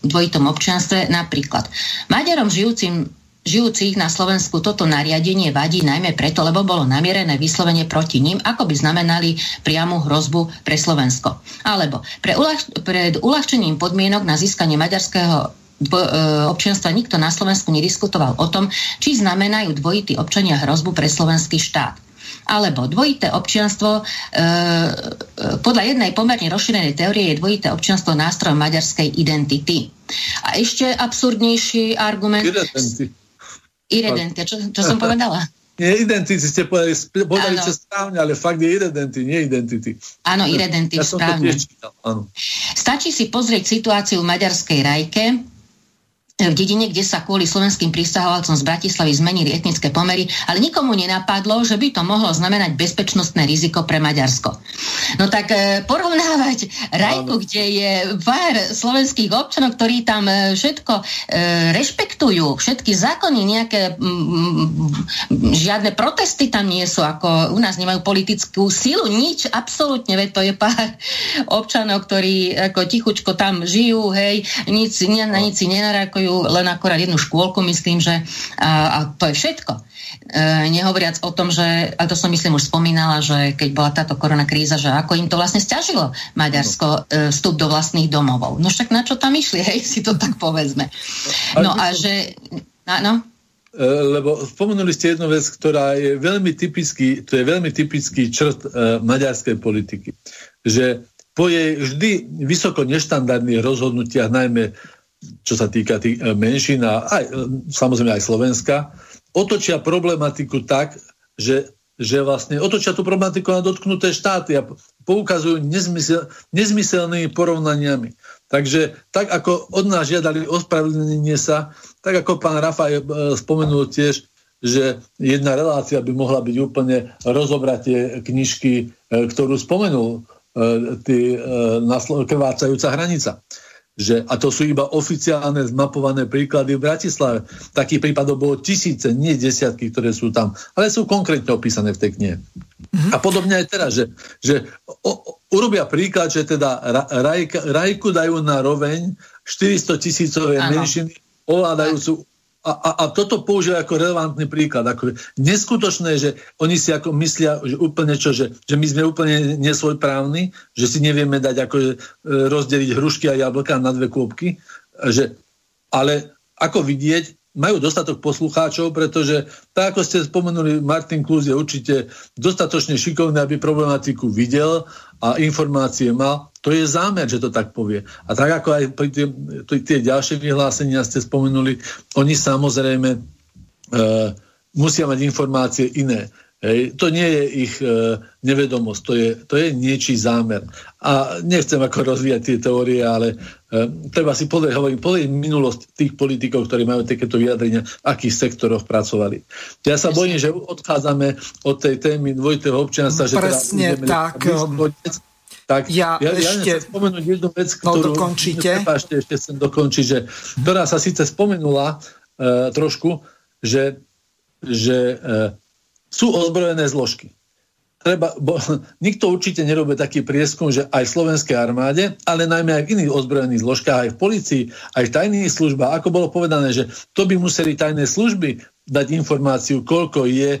dvojitom občianstve, napríklad Maďarom žijúcim žijúcich na Slovensku toto nariadenie vadí najmä preto, lebo bolo namierené vyslovene proti ním, ako by znamenali priamu hrozbu pre Slovensko. Alebo pre uľah- pred uľahčením podmienok na získanie maďarského e, občianstva nikto na Slovensku nediskutoval o tom, či znamenajú dvojití občania hrozbu pre slovenský štát alebo dvojité občianstvo, e, e, podľa jednej pomerne rozšírenej teórie je dvojité občianstvo nástrojom maďarskej identity. A ešte absurdnejší argument... Identity Irredenty. Čo, čo som povedala? Nie identity ste povedali, povedali ste správne, ale fakt je irredenty, nie identity. Áno, irredenty, ja správne. Čítal, áno. Stačí si pozrieť situáciu v maďarskej rajke, v dedine, kde sa kvôli slovenským pristahovalcom z Bratislavy zmenili etnické pomery, ale nikomu nenapadlo, že by to mohlo znamenať bezpečnostné riziko pre Maďarsko. No tak e, porovnávať Rajku, kde je pár slovenských občanov, ktorí tam e, všetko e, rešpektujú, všetky zákony, nejaké m, m, žiadne protesty tam nie sú, ako u nás nemajú politickú silu, nič, absolútne, veď to je pár občanov, ktorí ako tichučko tam žijú, hej, nic, na nic si nenarákujú, majú len akorát jednu škôlku, myslím, že a, a to je všetko. E, nehovoriac o tom, že, a to som myslím už spomínala, že keď bola táto korona kríza, že ako im to vlastne stiažilo Maďarsko e, vstup do vlastných domovov. No však na čo tam išli, hej, si to tak povedzme. No a že... No, e, lebo spomenuli ste jednu vec, ktorá je veľmi typický, to je veľmi typický črt e, maďarskej politiky. Že po jej vždy vysoko neštandardných rozhodnutiach, najmä čo sa týka tých e, menšín a aj, e, samozrejme aj Slovenska, otočia problematiku tak, že, že vlastne otočia tú problematiku na dotknuté štáty a poukazujú nezmysel, nezmyselnými porovnaniami. Takže tak ako od nás žiadali ospravedlnenie sa, tak ako pán Rafaj e, spomenul tiež, že jedna relácia by mohla byť úplne rozobratie knižky, ktorú spomenul, tý, krvácajúca hranica. Že, a to sú iba oficiálne zmapované príklady v Bratislave. Takých prípadov bolo tisíce, nie desiatky, ktoré sú tam, ale sú konkrétne opísané v tej knihe. Mm-hmm. A podobne aj teraz, že, že o, urobia príklad, že teda raj, rajku dajú na roveň 400 tisícové menšiny ovládajúcu a, a, a toto používa ako relevantný príklad. Ako neskutočné, že oni si ako myslia, že úplne čo, že, že my sme úplne nesvojprávni, že si nevieme dať ako e, rozdeliť hrušky a jablka na dve kôpky, že, ale ako vidieť, majú dostatok poslucháčov, pretože tak, ako ste spomenuli, Martin Klus je určite dostatočne šikovný, aby problematiku videl a informácie mal. To je zámer, že to tak povie. A tak ako aj pri tie, tie ďalšie vyhlásenia ste spomenuli, oni samozrejme e, musia mať informácie iné. Hej, to nie je ich e, nevedomosť, to je, to je niečí zámer. A nechcem ako rozvíjať tie teórie, ale e, treba si pozrieť, hovorím, pozrieť minulosť tých politikov, ktorí majú takéto vyjadrenia, v akých sektoroch pracovali. Ja sa bojím, že odchádzame od tej témy dvojitého občianstva. Presne že teda tak. tak ja, ja, ešte... ja spomenúť jednu vec, ktorú... No, dokončite. Ešte chcem dokončiť, že, ktorá sa síce spomenula e, trošku, že, že e, sú ozbrojené zložky. Treba, bo, nikto určite nerobí taký prieskum, že aj v slovenskej armáde, ale najmä aj v iných ozbrojených zložkách, aj v policii, aj v tajných službách, ako bolo povedané, že to by museli tajné služby dať informáciu, koľko je e,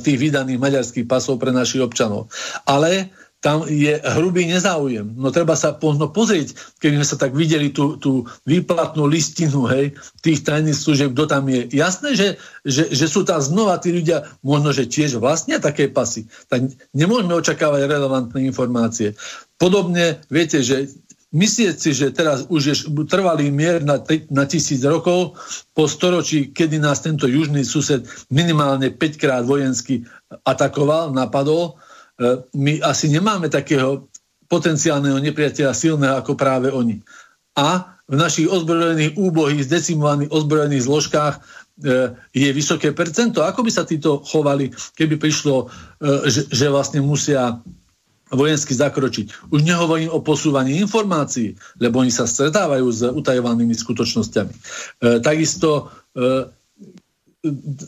tých vydaných maďarských pasov pre našich občanov. Ale tam je hrubý nezáujem. No treba sa možno pozrieť, keby sme sa tak videli tú, tú výplatnú listinu hej, tých tajných služieb, kto tam je. Jasné, že, že, že sú tam znova tí ľudia, možno, že tiež vlastne také pasy. Tak nemôžeme očakávať relevantné informácie. Podobne, viete, že myslieť si, že teraz už je trvalý mier na, na tisíc rokov po storočí, kedy nás tento južný sused minimálne 5 krát vojensky atakoval, napadol, my asi nemáme takého potenciálneho nepriateľa silného ako práve oni. A v našich ozbrojených úbohých, zdecimovaných ozbrojených zložkách e, je vysoké percento. Ako by sa títo chovali, keby prišlo, e, že vlastne musia vojensky zakročiť. Už nehovorím o posúvaní informácií, lebo oni sa stretávajú s utajovanými skutočnosťami. E, takisto e,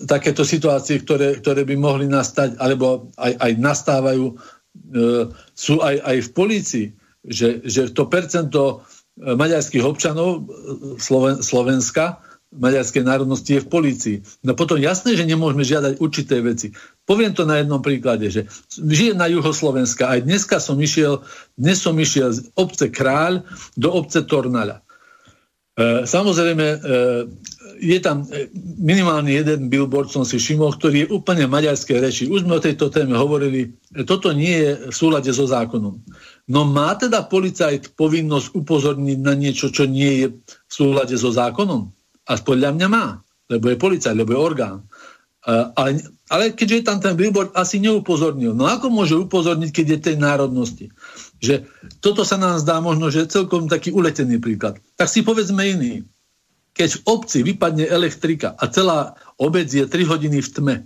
takéto situácie, ktoré, ktoré by mohli nastať, alebo aj, aj nastávajú, e, sú aj, aj v polícii, že, že to percento e, maďarských občanov e, Sloven, Slovenska, maďarskej národnosti je v polícii. No potom jasné, že nemôžeme žiadať určité veci. Poviem to na jednom príklade, že žijem na juho Slovenska. Aj dneska som išiel, dnes som išiel z obce Kráľ do obce Tornala. E, samozrejme, e, je tam e, minimálne jeden billboard, som si všimol, ktorý je úplne maďarskej reči. Už sme o tejto téme hovorili, toto nie je v súlade so zákonom. No má teda policajt povinnosť upozorniť na niečo, čo nie je v súlade so zákonom? A podľa mňa má, lebo je policajt, lebo je orgán. Ale, ale keďže je tam ten billboard, asi neupozornil. No ako môže upozorniť, keď je tej národnosti? Že toto sa nám zdá možno, že celkom taký uletený príklad. Tak si povedzme iný. Keď v obci vypadne elektrika a celá obec je 3 hodiny v tme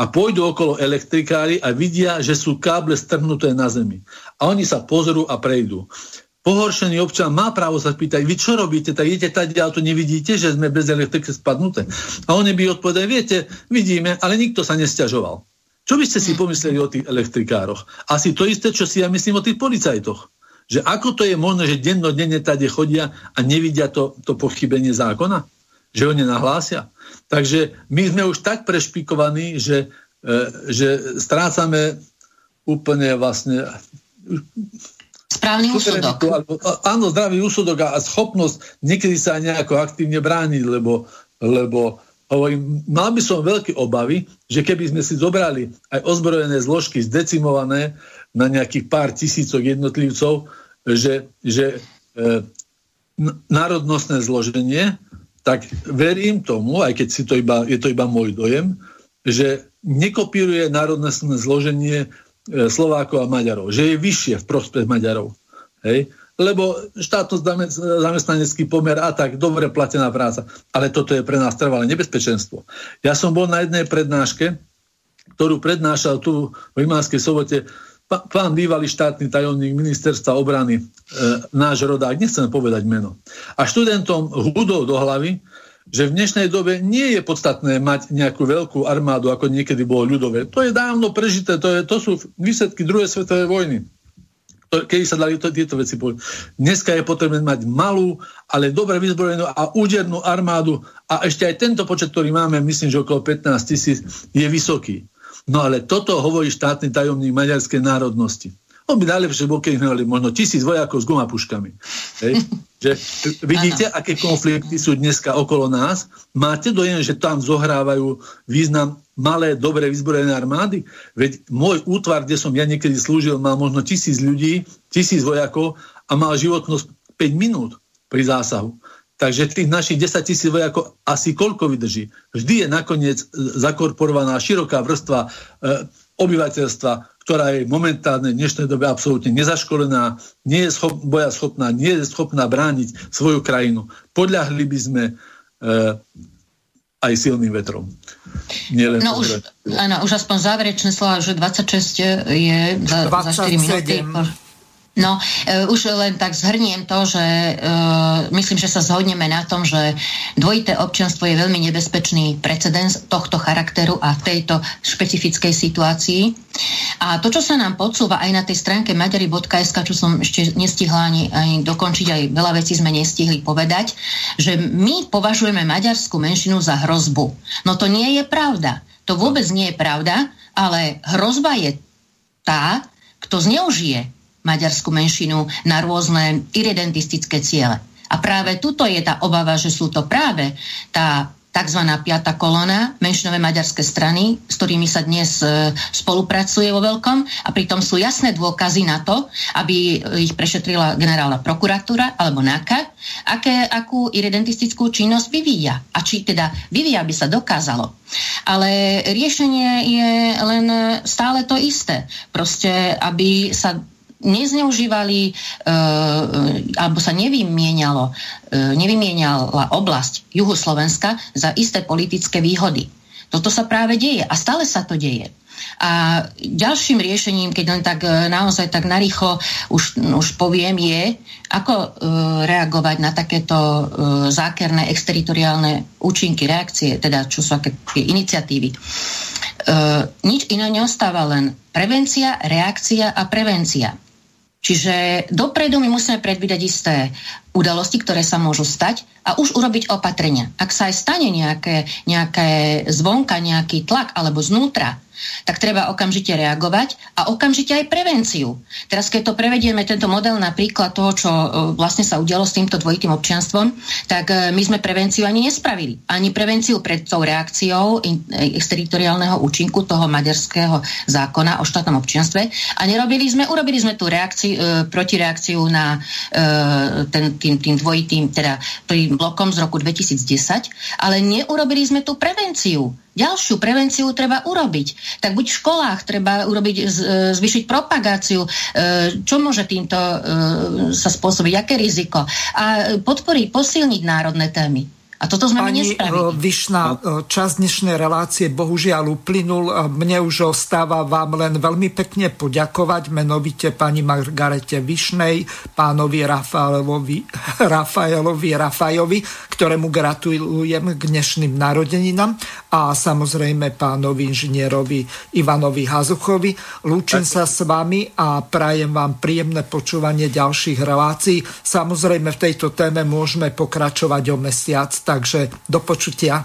a pôjdu okolo elektrikári a vidia, že sú káble strhnuté na zemi. A oni sa pozrú a prejdú. Pohoršený občan má právo sa spýtať, vy čo robíte, tak idete tady, ale to nevidíte, že sme bez elektriky spadnuté. A oni by odpovedali, viete, vidíme, ale nikto sa nestiažoval. Čo by ste si pomysleli o tých elektrikároch? Asi to isté, čo si ja myslím o tých policajtoch že ako to je možné, že dennodenne tade chodia a nevidia to, to pochybenie zákona? Že ho nenahlásia? Takže my sme už tak prešpikovaní, že, e, že strácame úplne vlastne Správny úsudok. Alebo, áno, zdravý úsudok a, a schopnosť niekedy sa nejako aktívne brániť, lebo, lebo hovorím, mal by som veľké obavy, že keby sme si zobrali aj ozbrojené zložky zdecimované, na nejakých pár tisícok jednotlivcov, že, že e, národnostné zloženie, tak verím tomu, aj keď si to iba, je to iba môj dojem, že nekopíruje národnostné zloženie e, Slovákov a Maďarov, že je vyššie v prospech Maďarov. Hej? Lebo štátno zamestnanecký pomer a tak, dobre platená práca. Ale toto je pre nás trvalé nebezpečenstvo. Ja som bol na jednej prednáške, ktorú prednášal tu v Imánskej sobote pán bývalý štátny tajomník ministerstva obrany, e, náš rodák, nechcem povedať meno. A študentom hudol do hlavy, že v dnešnej dobe nie je podstatné mať nejakú veľkú armádu, ako niekedy bolo ľudové. To je dávno prežité, to, je, to sú výsledky druhej svetovej vojny. To, kedy sa dali to, tieto veci povedať. Dneska je potrebné mať malú, ale dobre vyzbrojenú a údernú armádu a ešte aj tento počet, ktorý máme, myslím, že okolo 15 tisíc, je vysoký. No ale toto hovorí štátny tajomník maďarskej národnosti. On by najlepšie bol, keď mali možno tisíc vojakov s gumapuškami. Hej? Že, vidíte, aké konflikty sú dneska okolo nás? Máte dojem, že tam zohrávajú význam malé, dobre vyzbrojené armády? Veď môj útvar, kde som ja niekedy slúžil, mal možno tisíc ľudí, tisíc vojakov a mal životnosť 5 minút pri zásahu. Takže tých našich 10 tisíc vojakov asi koľko vydrží? Vždy je nakoniec zakorporovaná široká vrstva e, obyvateľstva, ktorá je momentálne v dnešnej dobe absolútne nezaškolená, nie je schop, boja schopná, nie je schopná brániť svoju krajinu. Podľahli by sme e, aj silným vetrom. Nielen no už, áno, už aspoň záverečné slova, že 26 je za, 27. za 4 minúty. No, e, už len tak zhrniem to, že e, myslím, že sa zhodneme na tom, že dvojité občianstvo je veľmi nebezpečný precedens tohto charakteru a v tejto špecifickej situácii. A to, čo sa nám podsúva aj na tej stránke maďari.sk, čo som ešte nestihla ani, ani dokončiť, aj veľa vecí sme nestihli povedať, že my považujeme maďarskú menšinu za hrozbu. No to nie je pravda. To vôbec nie je pravda, ale hrozba je tá, kto zneužije maďarskú menšinu na rôzne irredentistické ciele. A práve tuto je tá obava, že sú to práve tá tzv. piata kolona, menšinové maďarské strany, s ktorými sa dnes e, spolupracuje vo veľkom a pritom sú jasné dôkazy na to, aby ich prešetrila generálna prokuratúra alebo NAKA, aké, akú irredentistickú činnosť vyvíja. A či teda vyvíja by sa dokázalo. Ale riešenie je len stále to isté. Proste, aby sa nezneužívali e, alebo sa nevymienialo, e, nevymieniala oblasť juhu Slovenska za isté politické výhody. Toto sa práve deje a stále sa to deje. A ďalším riešením, keď len tak e, naozaj tak narýchlo už, už poviem, je, ako e, reagovať na takéto e, zákerné exteritoriálne účinky, reakcie, teda čo sú aké iniciatívy. E, nič iné neostáva, len prevencia, reakcia a prevencia. Čiže dopredu my musíme predvídať isté udalosti, ktoré sa môžu stať a už urobiť opatrenia. Ak sa aj stane nejaké, nejaké zvonka, nejaký tlak alebo znútra, tak treba okamžite reagovať a okamžite aj prevenciu. Teraz keď to prevedieme, tento model napríklad toho, čo e, vlastne sa udialo s týmto dvojitým občianstvom, tak e, my sme prevenciu ani nespravili. Ani prevenciu pred tou reakciou e, exteritoriálneho účinku toho maďarského zákona o štátnom občianstve a nerobili sme, urobili sme tú reakciu, protireakciu na ten, tým, tým dvojitým, teda tým blokom z roku 2010, ale neurobili sme tú prevenciu Ďalšiu prevenciu treba urobiť. Tak buď v školách treba urobiť, e, zvyšiť propagáciu, e, čo môže týmto e, sa spôsobiť, aké riziko. A podporiť, posilniť národné témy. A toto sme Pani my nespravili. Vyšná, čas dnešnej relácie bohužiaľ uplynul. Mne už ostáva vám len veľmi pekne poďakovať menovite pani Margarete Vyšnej, pánovi Rafaelovi, Rafaelovi Rafajovi, ktorému gratulujem k dnešným narodeninám a samozrejme pánovi inžinierovi Ivanovi Hazuchovi. Lúčim sa s vami a prajem vám príjemné počúvanie ďalších relácií. Samozrejme v tejto téme môžeme pokračovať o mesiac takže do počutia.